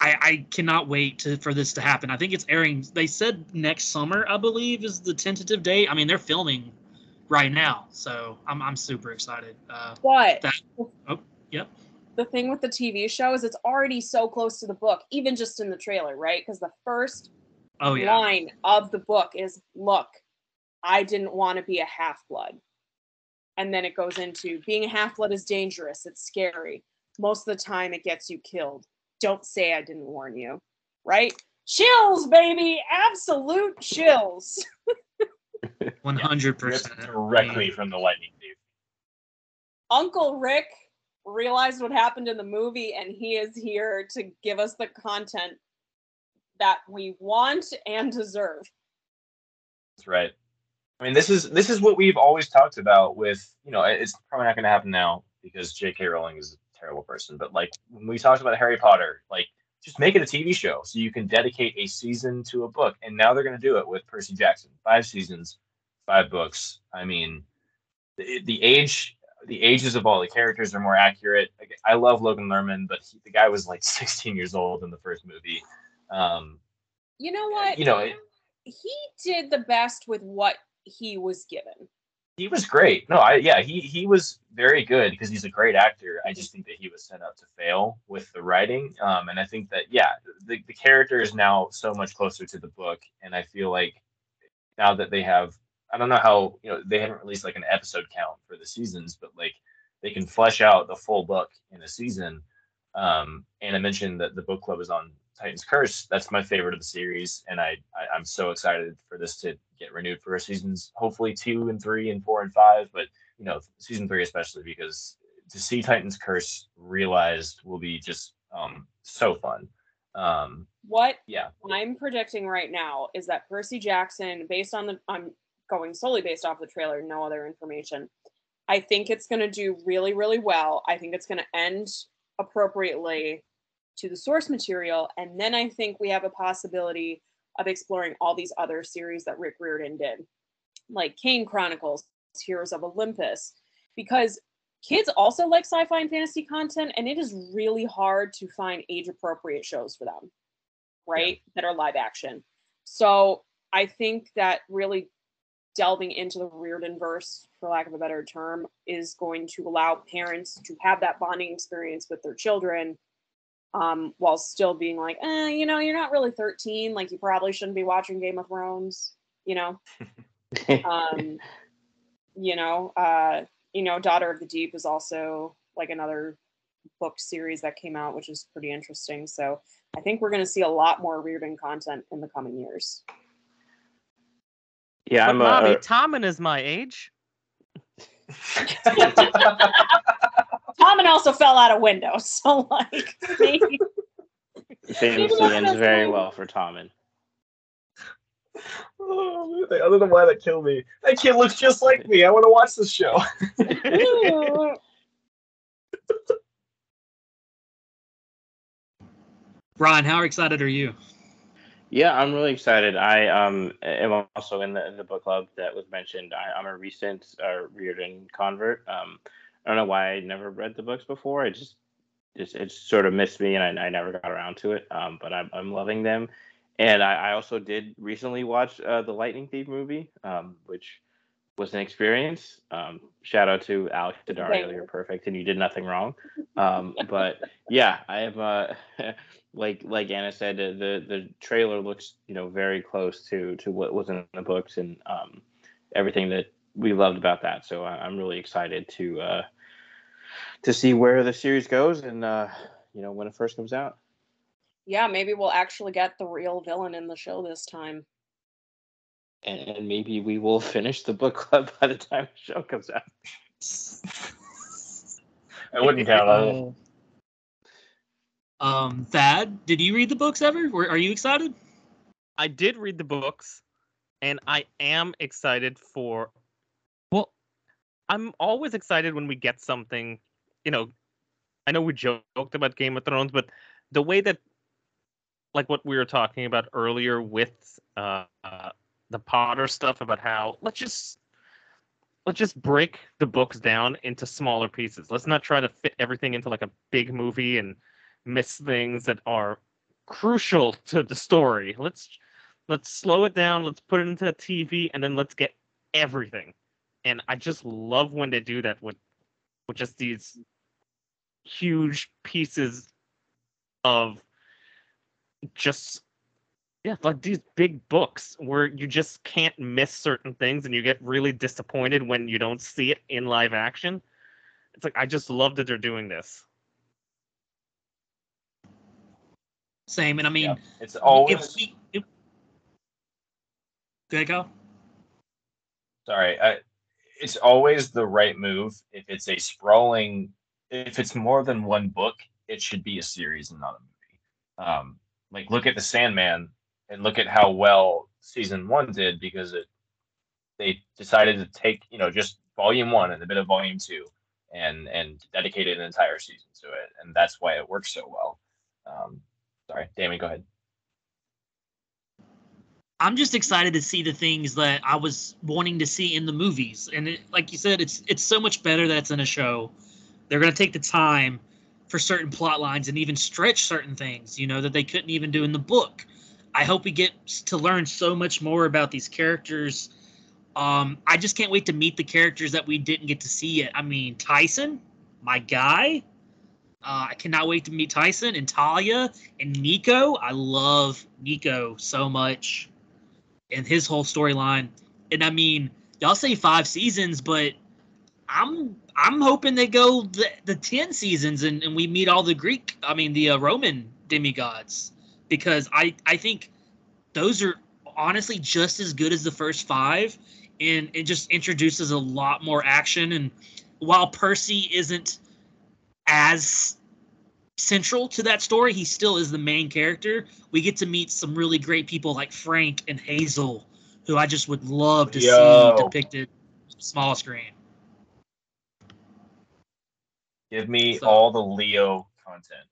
I I cannot wait to for this to happen. I think it's airing. They said next summer, I believe, is the tentative date. I mean, they're filming right now, so I'm I'm super excited. Uh, what? That, oh, yep. The thing with the TV show is it's already so close to the book, even just in the trailer, right? Because the first oh, yeah. line of the book is look i didn't want to be a half-blood and then it goes into being a half-blood is dangerous it's scary most of the time it gets you killed don't say i didn't warn you right chills baby absolute chills 100% directly from the lightning thief uncle rick realized what happened in the movie and he is here to give us the content that we want and deserve. That's right. I mean, this is this is what we've always talked about. With you know, it's probably not going to happen now because J.K. Rowling is a terrible person. But like when we talked about Harry Potter, like just make it a TV show so you can dedicate a season to a book. And now they're going to do it with Percy Jackson. Five seasons, five books. I mean, the, the age the ages of all the characters are more accurate. I love Logan Lerman, but he, the guy was like 16 years old in the first movie. Um, you know what? You know, it, he did the best with what he was given. He was great. No, I yeah, he he was very good because he's a great actor. I just think that he was set up to fail with the writing. Um, and I think that yeah, the, the character is now so much closer to the book, and I feel like now that they have, I don't know how you know they haven't released like an episode count for the seasons, but like they can flesh out the full book in a season. Um, and I mentioned that the book club is on Titan's Curse. That's my favorite of the series, and I, I am so excited for this to get renewed for seasons, hopefully two and three and four and five, but you know season three especially because to see Titan's Curse realized will be just um so fun. Um, what yeah I'm predicting right now is that Percy Jackson, based on the I'm going solely based off the trailer, no other information. I think it's going to do really, really well. I think it's going to end appropriately to the source material. And then I think we have a possibility of exploring all these other series that Rick Riordan did, like Kane Chronicles, Heroes of Olympus, because kids also like sci fi and fantasy content, and it is really hard to find age appropriate shows for them, right? Yeah. That are live action. So I think that really delving into the Riordan verse, for lack of a better term, is going to allow parents to have that bonding experience with their children um, while still being like, eh, you know, you're not really 13. Like, you probably shouldn't be watching Game of Thrones, you know? um, you know, uh, you know, Daughter of the Deep is also like another book series that came out, which is pretty interesting. So I think we're going to see a lot more Riordan content in the coming years. Yeah, but I'm Mommy, uh, Tommen is my age. Tommen also fell out a window, so like maybe. Famously ends very well for Tommen. Oh, I don't know why that killed me. That kid looks just like me. I want to watch this show. Ron, how excited are you? Yeah, I'm really excited. I um am also in the in the book club that was mentioned. I, am a recent uh, Riordan convert. Um, I don't know why I never read the books before. I just just it sort of missed me, and I, I never got around to it. Um, but I'm I'm loving them, and I, I also did recently watch uh, the Lightning Thief movie, um, which was an experience. Um, shout out to Alex Daddario, you're perfect, and you did nothing wrong. Um, but yeah, I have uh, like like Anna said, the, the the trailer looks you know very close to to what was in the books and um, everything that we loved about that. So I, am really excited to uh, to see where the series goes and uh, you know when it first comes out. Yeah, maybe we'll actually get the real villain in the show this time. and, and maybe we will finish the book club by the time the show comes out. I wouldn't count on it. Um, Thad, did you read the books ever? Were, are you excited? I did read the books, and I am excited for. Well, I'm always excited when we get something. You know, I know we joked about Game of Thrones, but the way that, like what we were talking about earlier with uh, uh, the Potter stuff about how let's just let's just break the books down into smaller pieces. Let's not try to fit everything into like a big movie and miss things that are crucial to the story. Let's let's slow it down, let's put it into a TV and then let's get everything. And I just love when they do that with with just these huge pieces of just yeah, like these big books where you just can't miss certain things and you get really disappointed when you don't see it in live action. It's like I just love that they're doing this. Same, and I mean, Yeah. It's always if we, if, go ahead, Kyle. sorry. I, it's always the right move if it's a sprawling. If it's more than one book, it should be a series and not a movie. Um, like look at the Sandman and look at how well season one did because it they decided to take you know just volume one and a bit of volume two and and dedicated an entire season to it and that's why it works so well. Um, sorry, Damien, go ahead. I'm just excited to see the things that I was wanting to see in the movies, and it, like you said, it's it's so much better that it's in a show. They're going to take the time for certain plot lines and even stretch certain things, you know, that they couldn't even do in the book. I hope we get to learn so much more about these characters. Um, I just can't wait to meet the characters that we didn't get to see yet. I mean, Tyson, my guy. Uh, I cannot wait to meet Tyson and Thalia and Nico. I love Nico so much and his whole storyline. And I mean, y'all say five seasons, but I'm I'm hoping they go the, the ten seasons and, and we meet all the Greek, I mean the uh, Roman demigods, because I I think those are honestly just as good as the first five, and it just introduces a lot more action. And while Percy isn't as central to that story, he still is the main character. We get to meet some really great people like Frank and Hazel, who I just would love to Yo. see depicted small screen. Give me So- all the Leo content.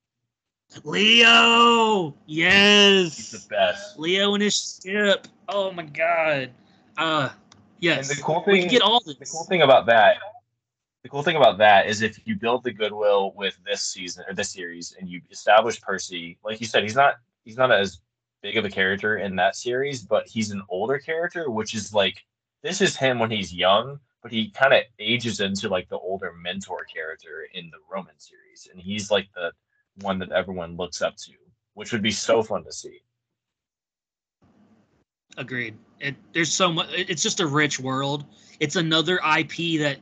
Leo, yes, He's the best. Leo and his ship. Oh my god. Uh, yes. And the cool we thing, get all this. the cool thing about that, the cool thing about that is if you build the goodwill with this season or this series, and you establish Percy, like you said, he's not he's not as big of a character in that series, but he's an older character, which is like this is him when he's young, but he kind of ages into like the older mentor character in the Roman series, and he's like the one that everyone looks up to, which would be so fun to see. Agreed. It, there's so much. It's just a rich world. It's another IP that,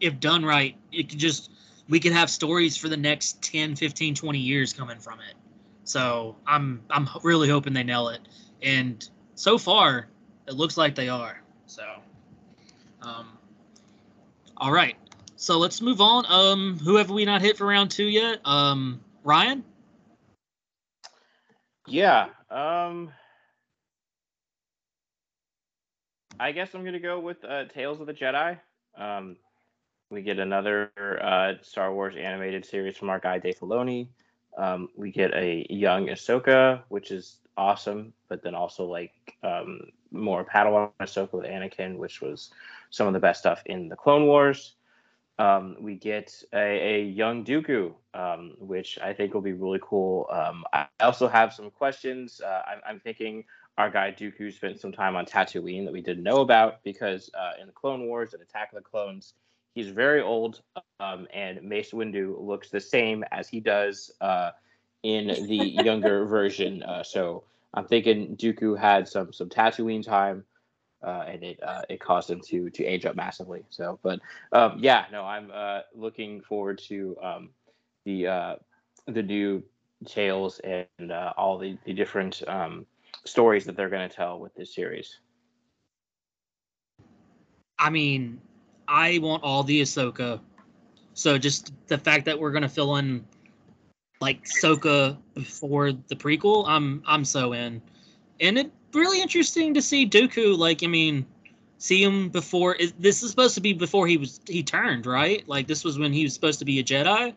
if done right, it could just we could have stories for the next 10, 15, 20 years coming from it. So I'm I'm really hoping they nail it. And so far, it looks like they are. So, um, all right. So let's move on. Um, who have we not hit for round two yet? Um, Ryan. Yeah. Um. I guess I'm gonna go with uh, Tales of the Jedi. Um, we get another uh, Star Wars animated series from our guy Dave Filoni. Um, we get a young Ahsoka, which is awesome, but then also like um, more Padawan Ahsoka with Anakin, which was some of the best stuff in the Clone Wars. Um, we get a, a young Dooku, um, which I think will be really cool. Um, I also have some questions. Uh, I'm, I'm thinking our guy Dooku spent some time on Tatooine that we didn't know about because uh, in the Clone Wars and Attack of the Clones, he's very old, um, and Mace Windu looks the same as he does uh, in the younger version. Uh, so I'm thinking Dooku had some some Tatooine time, uh, and it uh, it caused him to to age up massively. So, but um, yeah, no, I'm uh, looking forward to um, the uh, the new tales and uh, all the the different um, stories that they're going to tell with this series. I mean, I want all the Ahsoka. So just the fact that we're gonna fill in like Ahsoka before the prequel, I'm I'm so in. And it really interesting to see Dooku. Like, I mean, see him before. Is, this is supposed to be before he was he turned, right? Like this was when he was supposed to be a Jedi.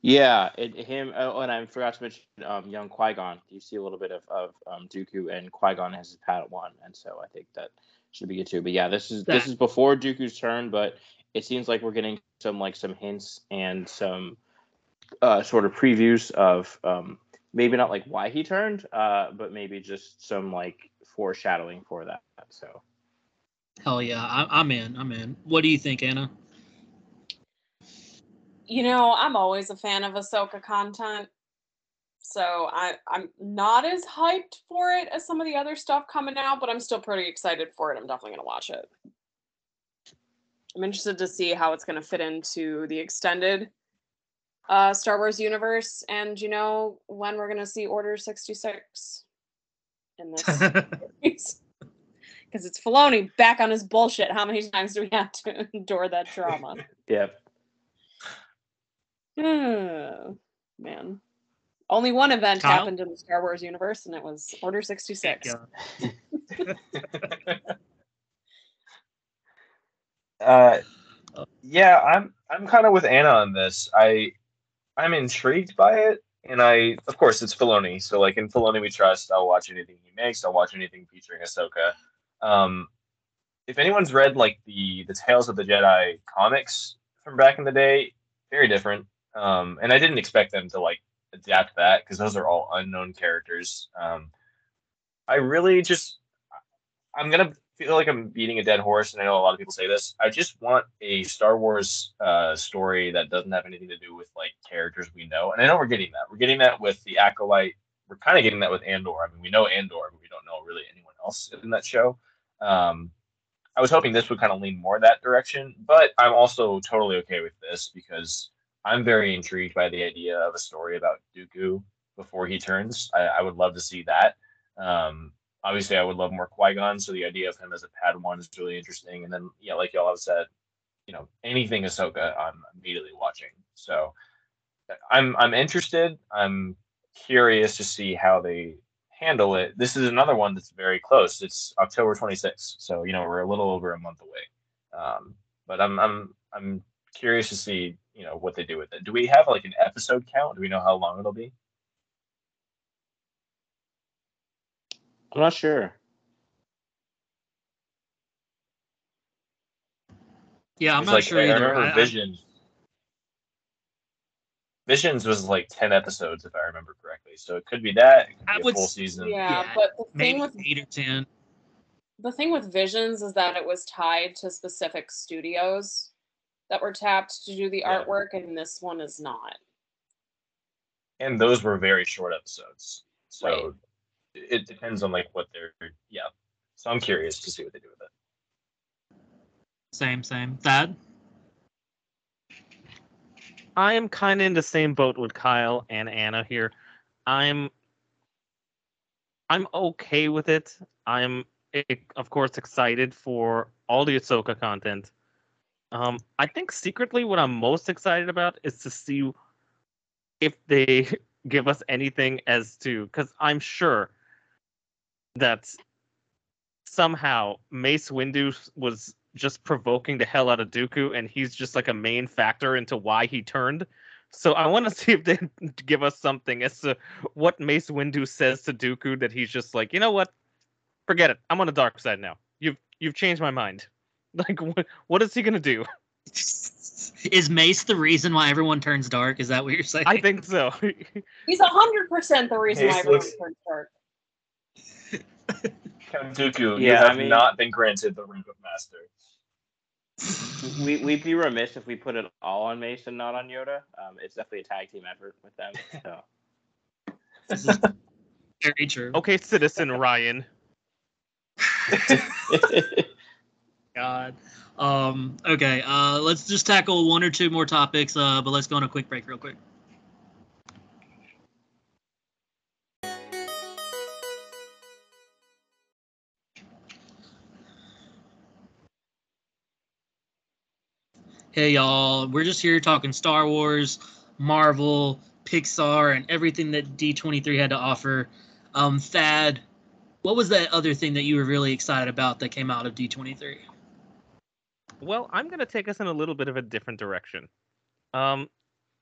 Yeah, it, him. Oh, and I forgot to mention um, young Qui Gon. You see a little bit of of um, Dooku and Qui Gon has his Padawan, and so I think that should be good too. But yeah, this is this is before Dooku's turn, but it seems like we're getting some like some hints and some uh, sort of previews of um, maybe not like why he turned, uh, but maybe just some like foreshadowing for that. So Hell yeah, I, I'm in. I'm in. What do you think, Anna? You know, I'm always a fan of Ahsoka content. So I, I'm not as hyped for it as some of the other stuff coming out, but I'm still pretty excited for it. I'm definitely going to watch it. I'm interested to see how it's going to fit into the extended uh, Star Wars universe and, you know, when we're going to see Order 66 in this. Because it's Filoni back on his bullshit. How many times do we have to endure that drama? yeah, Hmm, man. Only one event Kyle? happened in the Star Wars universe, and it was Order 66. Yeah. Uh, yeah, I'm I'm kind of with Anna on this. I I'm intrigued by it, and I of course it's Filoni, so like in Filoni we trust. I'll watch anything he makes. I'll watch anything featuring Ahsoka. Um, if anyone's read like the the Tales of the Jedi comics from back in the day, very different. Um, and I didn't expect them to like adapt that because those are all unknown characters. Um, I really just I'm gonna feel like I'm beating a dead horse, and I know a lot of people say this. I just want a Star Wars uh, story that doesn't have anything to do with like characters we know, and I know we're getting that. We're getting that with the Acolyte. We're kind of getting that with Andor. I mean, we know Andor, but we don't know really anyone else in that show. Um, I was hoping this would kind of lean more that direction, but I'm also totally okay with this because I'm very intrigued by the idea of a story about Dooku before he turns. I, I would love to see that. Um, obviously, I would love more Qui Gon, so the idea of him as a Padawan is really interesting. And then, yeah, like y'all have said, you know, anything Ahsoka, I'm immediately watching. So I'm I'm interested. I'm curious to see how they handle it. This is another one that's very close. It's October 26th, so you know we're a little over a month away. Um, but I'm I'm I'm curious to see you know what they do with it. Do we have like an episode count? Do we know how long it'll be? I'm not sure. Yeah, I'm not like, sure I either. remember I- I- Visions. Visions was like ten episodes, if I remember correctly. So it could be that. It could I be a would full season. Yeah, Yeah, but the thing with eight or ten. the thing with Visions is that it was tied to specific studios that were tapped to do the Yeah. artwork, and this one is not. and those were very short episodes. So Right. It depends on like what they're yeah. So I'm curious to see what they do with it. Same, same. Thad. I am kind of in the same boat with Kyle and Anna here. I'm I'm okay with it. I'm eh, of course excited for all the Ahsoka content. Um, I think secretly what I'm most excited about is to see if they give us anything as to because I'm sure that somehow Mace Windu was just provoking the hell out of Dooku, and he's just like a main factor into why he turned. So I want to see if they give us something as to what Mace Windu says to Dooku that he's just like, you know what, forget it. I'm on the dark side now. You've you've changed my mind. Like, what what is he gonna do? Is Mace the reason why everyone turns dark? Is that what you're saying? I think so. He's hundred percent the reason why everyone looks- turned dark. Count Dooku, you Yeah, I have mean- not been granted the rank of master. We we'd be remiss if we put it all on Mason, not on Yoda. Um, it's definitely a tag team effort with them. So very true. okay, Citizen Ryan. God. Um, okay, uh, let's just tackle one or two more topics, uh, but let's go on a quick break real quick. Hey y'all, we're just here talking Star Wars, Marvel, Pixar, and everything that D23 had to offer. Um, Thad, what was that other thing that you were really excited about that came out of D23? Well, I'm going to take us in a little bit of a different direction. Um,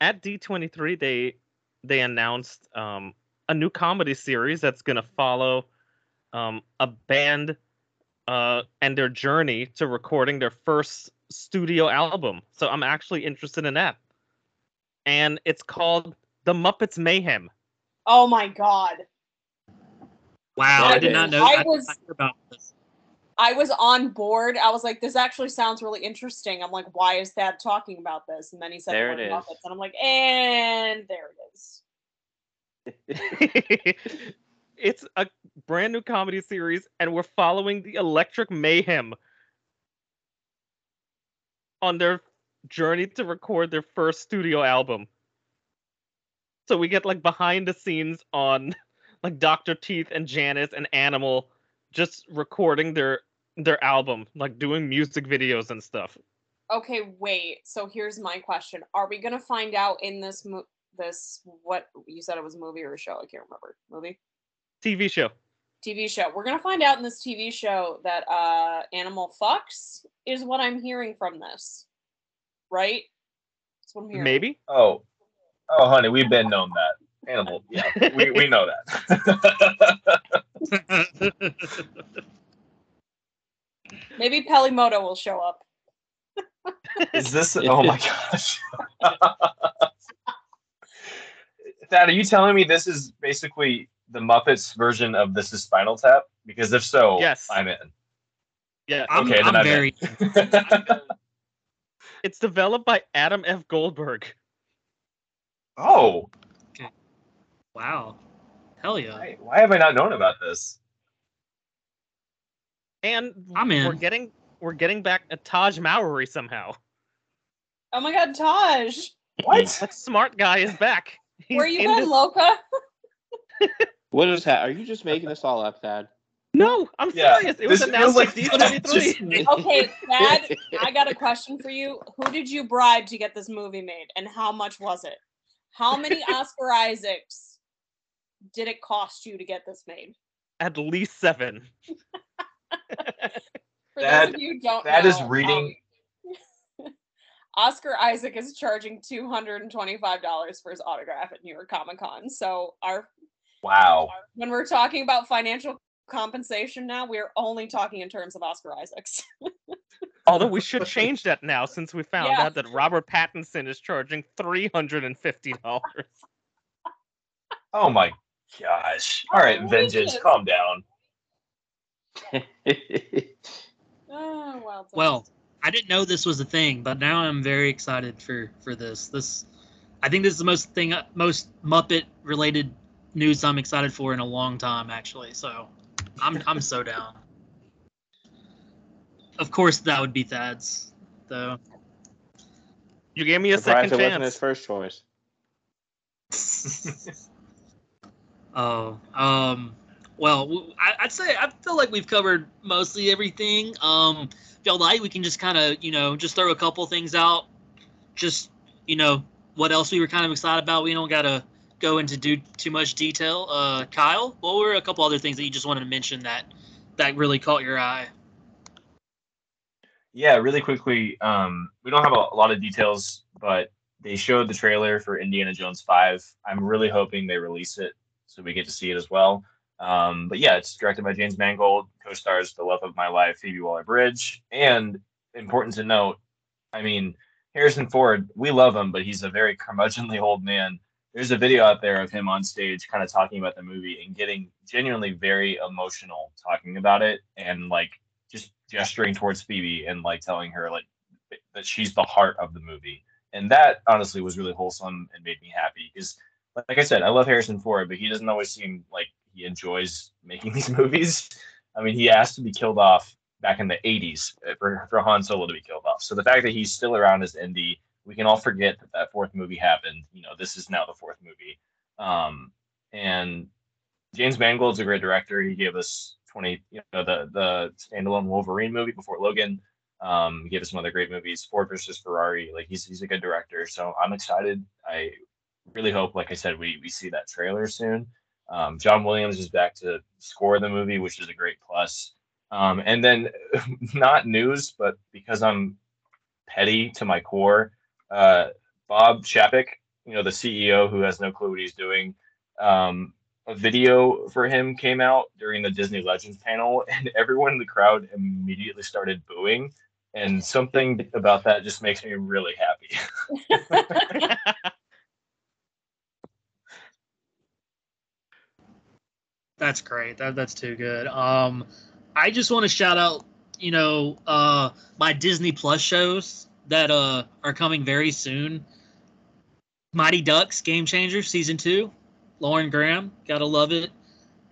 at D23, they they announced um, a new comedy series that's going to follow um, a band uh, and their journey to recording their first studio album. So I'm actually interested in that. And it's called The Muppets Mayhem. Oh my god. Wow, Yeah, I did it not know I I was- not about this. I was on board. I was like, this actually sounds really interesting. I'm like, why is Thad talking about this? And then he said There word it is. Muppets, and I'm like, and there it is. it's a brand new comedy series, and we're following the Electric Mayhem on their journey to record their first studio album. So we get like behind the scenes on like Dr. Teeth and Janice and Animal just recording their their album, like doing music videos and stuff. Okay, wait. So here's my question: Are we gonna find out in this mo- this what you said it was a movie or a show? I can't remember. Movie, TV show. TV show. We're gonna find out in this TV show that uh Animal fucks is what I'm hearing from this, right? That's what I'm hearing. Maybe. Oh, oh, honey, we've been known that animal. Yeah, we, we know that. Maybe Pelimoto will show up. Is this? Oh my gosh. Thad, are you telling me this is basically the Muppets version of This Is Spinal Tap? Because if so, Yes. I'm in. Yeah. I'm, Okay, I'm I'm very. It's developed by Adam F. Goldberg. oh, wow. Hell yeah. why, why have I not known about this? And I'm in. we're getting we're getting back a Tahj Mowry somehow. Oh my God, Tahj, What? That smart guy is back. He's where you in been, Loca? What is that? Are you just making this all up, Thad? No, I'm Yeah, serious. It was this announced like D23. just- Okay, Thad, I got a question for you. Who did you bribe to get this movie made, and how much was it? How many Oscar Isaacs did it cost you to get this made? At least seven. For That- those of you who don't that know, is reading- um, Oscar Isaac is charging two hundred and twenty-five dollars for his autograph at New York Comic Con. So our Wow. when we're talking about financial compensation now, we're only talking in terms of Oscar Isaacs. Although we should change that now since we found Yeah. out that Robert Pattinson is charging three hundred and fifty dollars. Oh my gosh. All right, Outrageous. vengeance, calm down. oh, well, done. Well, I didn't know this was a thing, but now I'm very excited for for this. This, I think this is the most thing, most Muppet related news I'm excited for in a long time, actually. So, I'm I'm so down. Of course, that would be Thad's, though. You gave me a Surprised second it wasn't his first choice. Oh, um, well, I'd say I feel like we've covered mostly everything. Um, if y'all like, we can just kind of, you know, just throw a couple things out. Just, you know, what else we were kind of excited about. We don't gotta go into do too much detail. Uh, Kyle, what were a couple other things that you just wanted to mention that that really caught your eye? Yeah, really quickly. Um, we don't have a, a lot of details, but they showed the trailer for Indiana Jones Five. I'm really hoping they release it so we get to see it as well. Um, but yeah, it's directed by James Mangold, co-stars The Love of My Life, Phoebe Waller-Bridge, and important to note, I mean Harrison Ford. We love him, but he's a very curmudgeonly old man. There's a video out there of him on stage, kind of talking about the movie and getting genuinely very emotional talking about it, and like just gesturing towards Phoebe and like telling her like that she's the heart of the movie. And that honestly was really wholesome and made me happy because like I said, I love Harrison Ford, but he doesn't always seem like he enjoys making these movies. I mean, he asked to be killed off back in the 80s for, for Han Solo to be killed off. So the fact that he's still around as Indy, we can all forget that that fourth movie happened. You know, this is now the fourth movie. Um, and James Mangold's a great director. He gave us 20, you know, the the standalone Wolverine movie before Logan. Um, he gave us some other great movies, Ford versus Ferrari. Like he's he's a good director, so I'm excited. I really hope, like I said, we we see that trailer soon. Um, John Williams is back to score the movie, which is a great plus. Um, and then, not news, but because I'm petty to my core, uh, Bob Chapek, you know, the CEO who has no clue what he's doing, um, a video for him came out during the Disney Legends panel, and everyone in the crowd immediately started booing. And something about that just makes me really happy. That's great. That that's too good. Um, I just want to shout out, you know, uh, my Disney Plus shows that uh are coming very soon. Mighty Ducks Game Changer season two, Lauren Graham, gotta love it.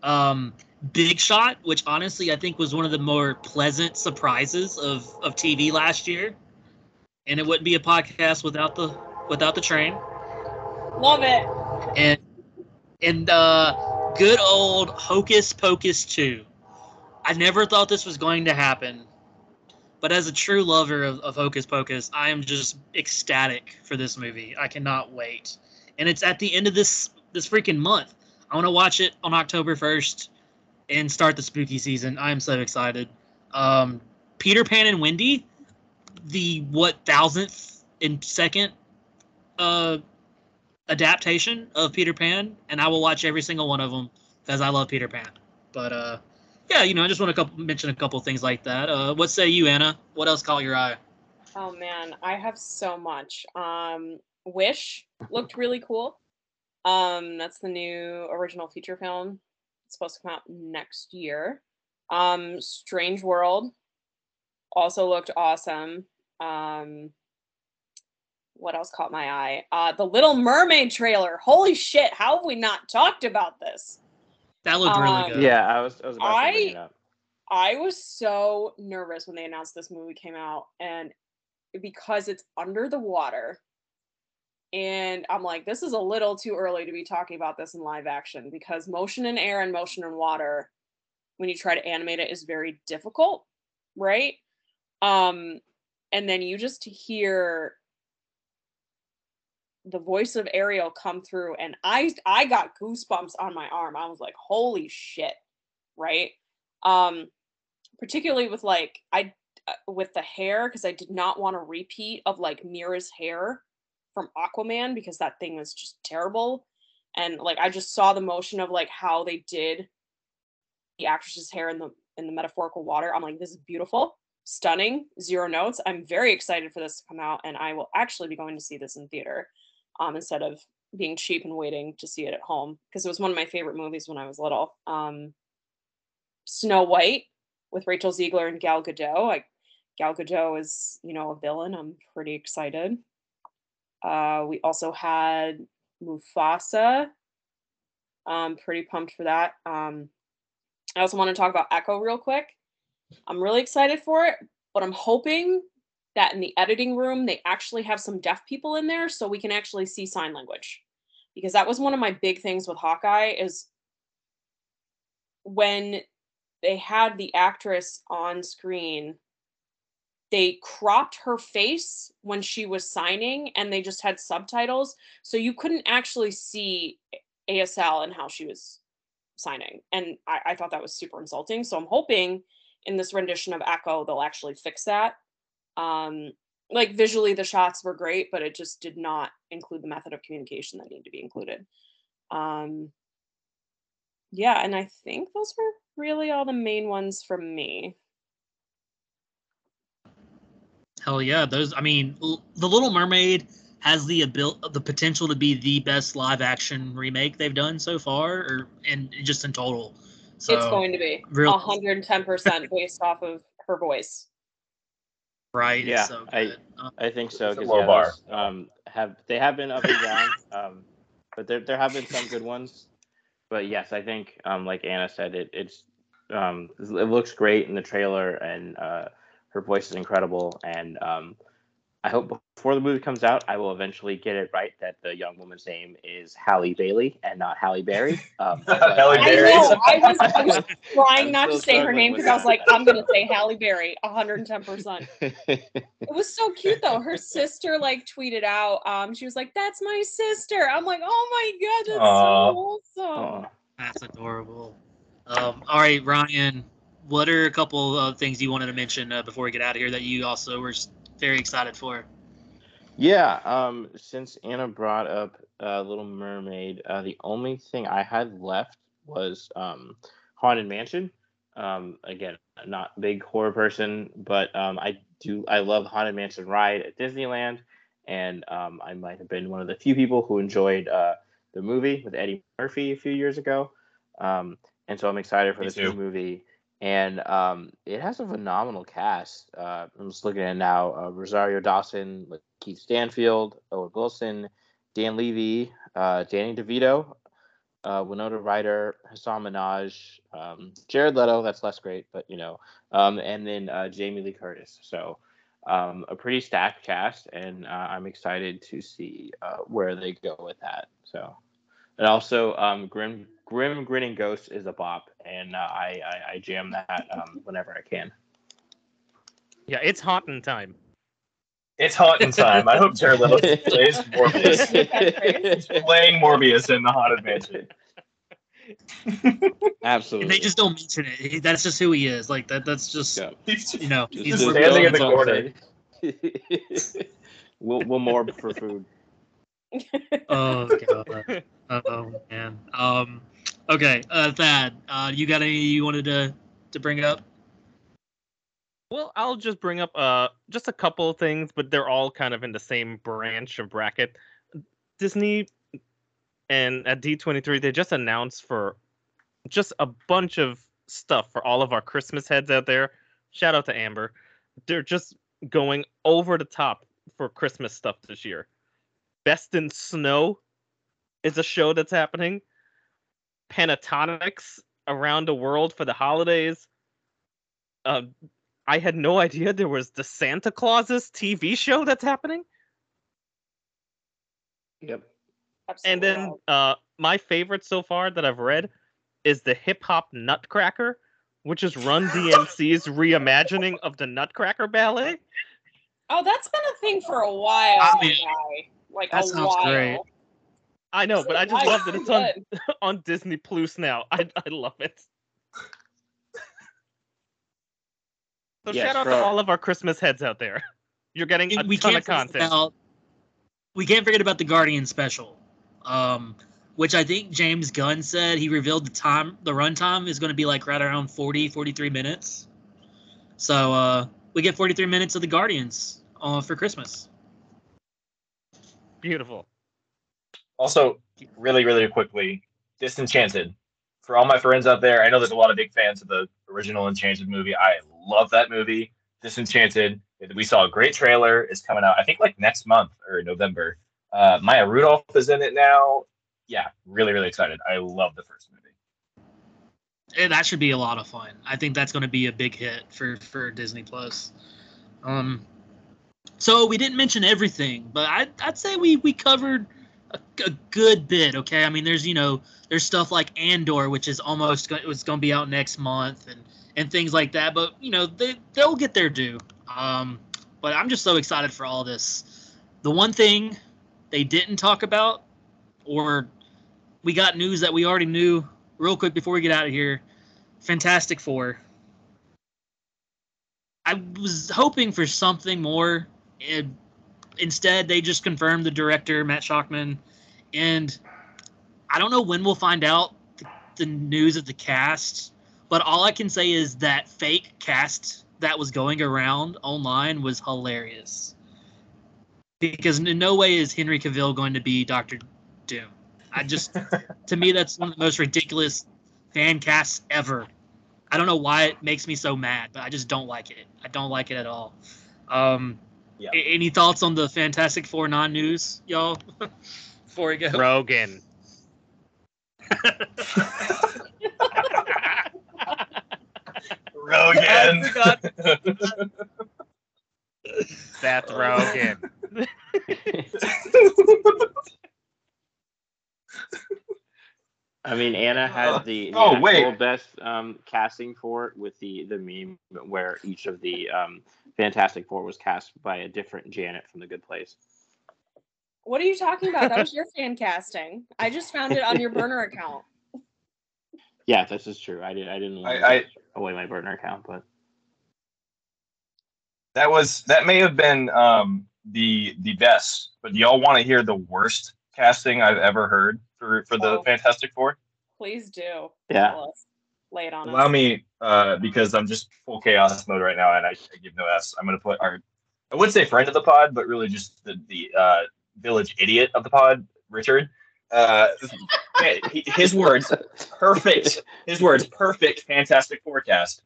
Um, Big Shot, which honestly I think was one of the more pleasant surprises of of TV last year, and it wouldn't be a podcast without the without the train Love it. and and uh, good old Hocus Pocus 2. I never thought this was going to happen, but as a true lover of, of Hocus Pocus, I am just ecstatic for this movie. I cannot wait, and it's at the end of this this freaking month. I want to watch it on October 1st and start the spooky season. I am so excited. Um, Peter Pan and Wendy, the what thousandth and second uh adaptation of Peter Pan, and I will watch every single one of them because I love Peter Pan. But uh, yeah, you know, I just want to couple, mention a couple things like that. Uh, what say you, Anna? What else caught your eye? Oh man, I have so much. Um, Wish looked really cool. Um, that's the new original feature film. It's supposed to come out next year. Um, Strange World also looked awesome. Um, what else caught my eye? Uh, the Little Mermaid trailer. Holy shit! How have we not talked about this? That looked really Um, good. Yeah, I was I was about to bring I- it up. I was so nervous when they announced this movie came out, and because it's under the water, and I'm like, this is a little too early to be talking about this in live action because motion in air and motion in water, when you try to animate it, is very difficult, right? Um, and then you just hear the voice of Ariel come through, and I I got goosebumps on my arm. I was like, holy shit, right? um particularly with like i uh, with the hair because i did not want a repeat of like Mera's hair from aquaman because that thing was just terrible and like i just saw the motion of like how they did the actress's hair in the in the metaphorical water i'm like this is beautiful stunning zero notes i'm very excited for this to come out and i will actually be going to see this in theater um instead of being cheap and waiting to see it at home because it was one of my favorite movies when i was little um Snow White with Rachel Zegler and Gal Gadot. Like Gal Gadot is, you know, a villain. I'm pretty excited. Uh, we also had Mufasa. I'm pretty pumped for that. Um, I also want to talk about Echo real quick. I'm really excited for it, but I'm hoping that in the editing room they actually have some deaf people in there so we can actually see sign language. Because that was one of my big things with Hawkeye is when they had the actress on screen they cropped her face when she was signing and they just had subtitles so you couldn't actually see asl and how she was signing and I, I thought that was super insulting so i'm hoping in this rendition of echo they'll actually fix that um like visually the shots were great but it just did not include the method of communication that needed to be included um yeah and i think those were really all the main ones from me Hell yeah, those. I mean, L- the Little Mermaid has the abil- the potential to be the best live action remake they've done so far, or and just in total. So it's going to be real- 110% based off of her voice right. Yeah, it's so I- Um, I think so. It's a 'cause, low yeah, bar. those, Um, have they have been up and down, um, but there there have been some good ones. But yes, I think um, like Anna said, it it's um, it looks great in the trailer, and uh, her voice is incredible. And um, I hope before the movie comes out, I will eventually get it right that the young woman's name is Halle Bailey and not Halle Berry. Um, but Halle I Berry. know. I was, I was trying not to say her name because I was like, I'm gonna say Halle Berry, 110. percent It was so cute though. Her sister like tweeted out. Um, she was like, "That's my sister." I'm like, "Oh my god, that's Aw. so awesome." Aw. That's adorable. Um, all right, Ryan, what are a couple of things you wanted to mention uh, before we get out of here that you also were s- very excited for? Yeah, um, since Anna brought up uh, Little Mermaid, uh, the only thing I had left was um, Haunted Mansion. Um, again, not big horror person, but um, I do I love Haunted Mansion ride at Disneyland, and um, I might have been one of the few people who enjoyed uh, the movie with Eddie Murphy a few years ago. Um, and so I'm excited for Me this too. new movie. And um, it has a phenomenal cast. Uh, I'm just looking at now: uh, Rosario Dawson, Keith Stanfield, Owen Wilson, Dan Levy, uh, Danny DeVito, uh, Winona Ryder, Hasan Minhaj, um, Jared Leto. That's less great, but you know, um, and then uh, Jamie Lee Curtis. So um, a pretty stacked cast, and uh, I'm excited to see where they go with that. So, and also um, Grim Grim Grinning Ghost is a bop, and uh, I, I I jam that um, whenever I can. Yeah, it's haunting time. It's haunting time. I hope Jared Leto plays Morbius. He's playing Morbius in the Haunted Mansion. Absolutely. And they just don't mention it. He- That's just who he is. Like that. That's just Yeah. You know. Just- He's just just standing in the don't corner. we'll we'll morb for food. oh god. Oh man. Um. Okay. Uh, Thad. Uh, you got any you wanted to to bring up? Well, I'll just bring up uh just a couple of things, but they're all kind of in the same branch or bracket. Disney and at D23 they just announced for just a bunch of stuff for all of our Christmas heads out there. Shout out to Amber. They're just going over the top for Christmas stuff this year. Best in Snow is a show that's happening. Pentatonix around the world for the holidays. Uh, I had no idea there was the Santa Clauses TV show that's happening. Yep. And then uh, my favorite so far that I've read is the Hip Hop Nutcracker, which is Run DMC's reimagining of the Nutcracker Ballet. oh, that's been a thing for a while. I mean, guy. like that a sounds while. great. I know, but I just love that is it's on on Disney Plus now. I I love it. So Yes, shout out for- to all of our Christmas heads out there. You're getting a we ton can't of forget content. about we can't forget about the Guardian special, um, which I think James Gunn said he revealed the time, the runtime is going to be like right around 40, 43 minutes. So uh, we get 43 minutes of the Guardians uh, for Christmas. Beautiful. Also, really, really quickly, Disenchanted. For all my friends out there, I know there's a lot of big fans of the original Enchanted movie. I love that movie. Disenchanted. We saw a great trailer. It's coming out, I think, like next month or November. Uh, Maya Rudolph is in it now. Yeah, really, really excited. I love the first movie. And that should be a lot of fun. I think that's going to be a big hit for for Disney Plus. Um, so we didn't mention everything, but I, I'd say we we covered a, good bit. Okay, I mean, there's you know there's stuff like Andor, which is almost go- it's going to be out next month, and and things like that. But you know they they'll get their due. Um, but I'm just so excited for all this. The one thing they didn't talk about, or we got news that we already knew real quick before we get out of here. Fantastic Four. I was hoping for something more. Instead, they just confirmed the director, Matt Shakman. And I don't know when we'll find out the, the news of the cast, but all I can say is that fake cast that was going around online was hilarious. Because in no way is Henry Cavill going to be Doctor Doom. I just, to me, that's one of the most ridiculous fan casts ever. I don't know why it makes me so mad, but I just don't like it. I don't like it at all. Um, Yeah. a- Any thoughts on the Fantastic Four non news, y'all? Before we go. Rogen. Rogen. I forgot. Seth Rogen. I mean, Anna had Uh, the, the oh, actual wait. best um, casting for it with the the meme where each of the um, Fantastic Four was cast by a different Janet from The Good Place. What are you talking about? That was your fan casting. I just found it on your burner account. Yeah, this is true. I did. I didn't want to I- away my burner account, but That was that may have been um, the the best, but do y'all want to hear the worst casting I've ever heard for for the Oh. Fantastic Four? Please do. yeah. Lay it on Allow us. me, uh, because I'm just full chaos mode right now, and I, I give no s. I'm gonna put our, I would say friend of the pod, but really just the the uh, village idiot of the pod, Richard. Uh, his words, perfect. His words, perfect. Fantastic forecast.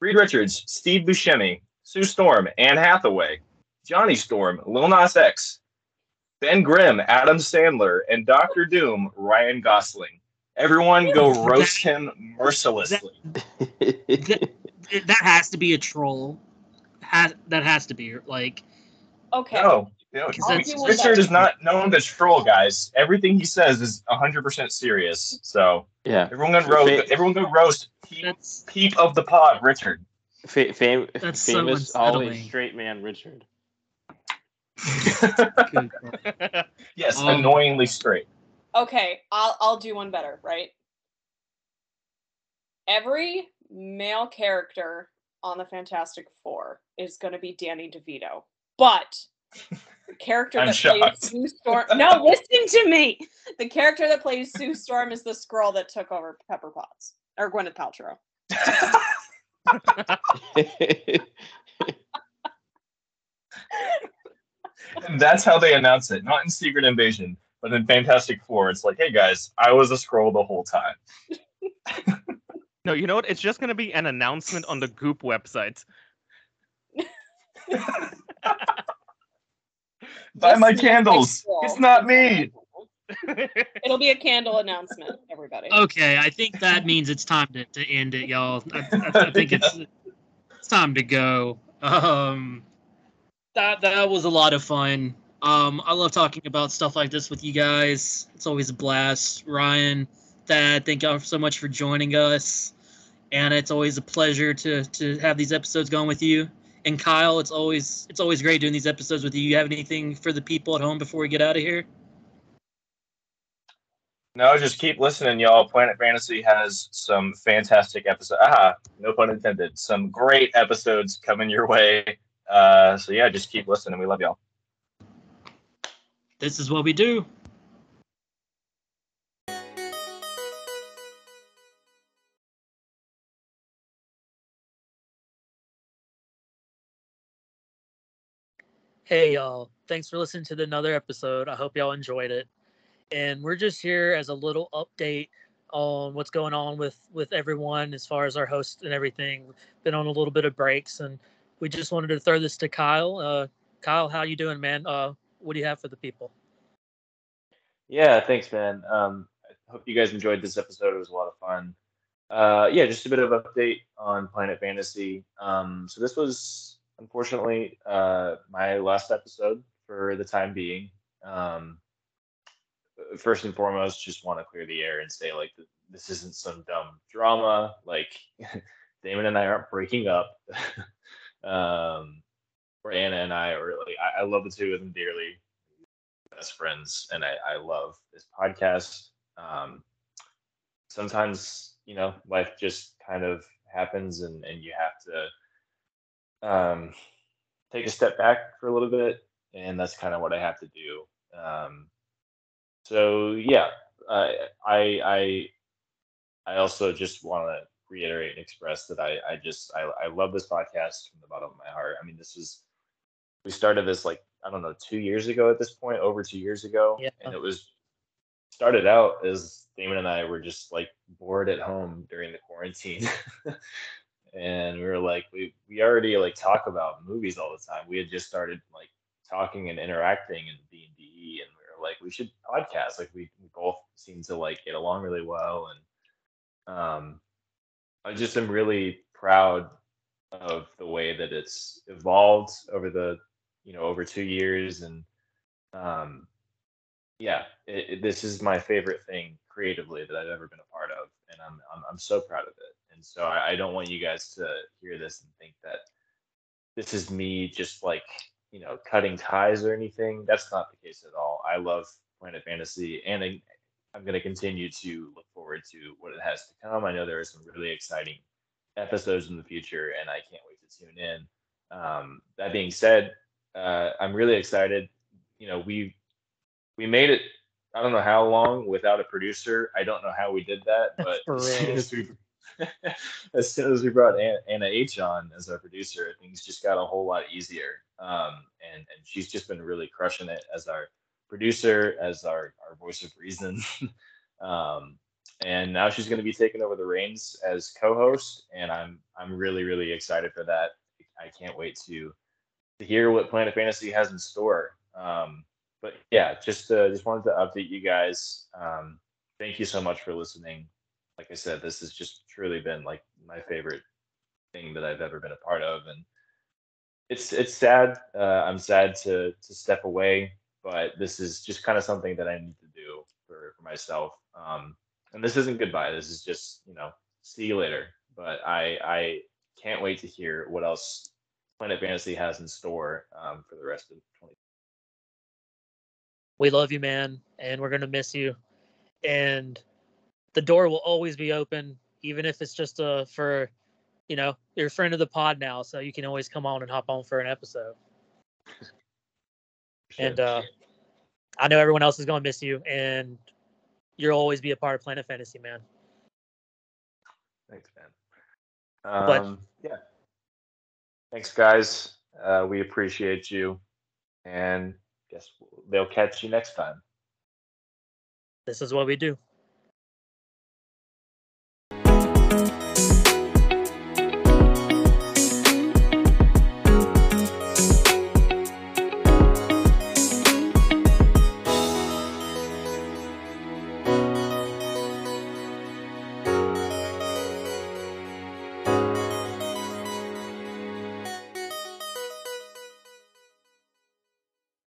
Reed Richards, Steve Buscemi, Sue Storm, Anne Hathaway, Johnny Storm, Lil Nas X, Ben Grimm, Adam Sandler, and Doctor Doom, Ryan Gosling. Everyone go roast him mercilessly. that, that has to be a troll. Has that has to be like Okay. No, you know, Because that's- Richard is not known to troll, guys. Everything he says is 100% serious. So Yeah. everyone go roast. Everyone go roast. Peep, that's peep of the pod, Richard. Fa- fam- That's so famous always straight man Richard. yes, Um, annoyingly straight. Okay, I'll I'll do one better, right? Every male character on the Fantastic Four is going to be Danny DeVito, but the character that plays. Sue Storm. No, listen to me. The character that plays Sue Storm is the Skrull that took over Pepper Potts or Gwyneth Paltrow. and that's how they announce it. Not in Secret Invasion, but in Fantastic Four. It's like, hey guys, I was a Skrull the whole time. No, you know what? It's just gonna be an announcement on the Goop website. Buy my candles. It's not me. It'll be a candle announcement, everybody. Okay, I think that means it's time to, to end it, y'all. I, I, I think it's it's time to go. Um, that that was a lot of fun. Um, I love talking about stuff like this with you guys. It's always a blast. Ryan, Thad, thank y'all so much for joining us, and it's always a pleasure to to have these episodes going with you. And Kyle, it's always it's always great doing these episodes with you. You have anything for the people at home before we get out of here? No, just keep listening, y'all. Planet Fantasy has some fantastic episodes. Ah, no pun intended. Some great episodes coming your way. Uh, so yeah, just keep listening. We love y'all. This is what we do. Hey y'all, thanks for listening to another episode. I hope y'all enjoyed it. And we're just here as a little update on what's going on with with everyone as far as our host and everything. Been on a little bit of breaks and we just wanted to throw this to Kyle. Uh Kyle, how you doing, man? Uh what do you have for the people? Yeah, thanks, man. Um, I hope you guys enjoyed this episode. It was a lot of fun. Uh, yeah, just a bit of update on Planet Fantasy. Um, so this was unfortunately uh, my last episode for the time being. Um, first and foremost, just want to clear the air and say like this isn't some dumb drama. Like Damon and I aren't breaking up. um, or Anna and I, or like I, I love the two of them dearly best friends and I, I love this podcast. Um, sometimes, you know, life just kind of happens and, and you have to um, take a step back for a little bit. And that's kind of what I have to do. Um, so yeah, I, I, I, I also just want to reiterate and express that I, I just, I, I love this podcast from the bottom of my heart. I mean, this is, we started this like I don't know two years ago at this point, over two years ago, Yeah. and it was started out as Damon and I were just like bored at home during the quarantine, and we were like we we already like talk about movies all the time. We had just started like talking and interacting in D and D, and we were like we should podcast. Like we, we both seem to like get along really well, and um, I just am really proud of the way that it's evolved over the you know over two years, and um, yeah, it, it, this is my favorite thing creatively that I've ever been a part of, and I'm I'm, I'm so proud of it. And so I, I don't want you guys to hear this and think that this is me just like you know cutting ties or anything. That's not the case at all. I love Planet Fantasy, and I'm going to continue to look forward to what it has to come. I know there are some really exciting episodes in the future, and I can't wait to tune in. Um, that being said, uh, I'm really excited. You know, we we made it. I don't know how long without a producer. I don't know how we did that, but as soon as we as soon as we brought Anna, Anna H on as our producer, things just got a whole lot easier. Um, and and she's just been really crushing it as our producer, as our our voice of reason. um, and now she's going to be taking over the reins as co-host, and I'm I'm really really excited for that. I can't wait to to hear what Planet Fantasy has in store. Um, but yeah, just uh, just wanted to update you guys. Um, thank you so much for listening. Like I said, this has just truly been like my favorite thing that I've ever been a part of, and it's it's sad. Uh, I'm sad to to step away, but this is just kind of something that I need to do for for myself. Um, and this isn't goodbye. This is just you know see you later. But I I can't wait to hear what else Planet Fantasy has in store um, for the rest of 20. We love you, man, and we're gonna miss you. And the door will always be open, even if it's just uh for, you know, you're a friend of the pod now, so you can always come on and hop on for an episode. And uh I know everyone else is gonna miss you, and you'll always be a part of Planet Fantasy, man. Thanks, man. But- Um, yeah. Thanks, guys. Uh, we appreciate you, and guess they'll catch you next time. This is what we do.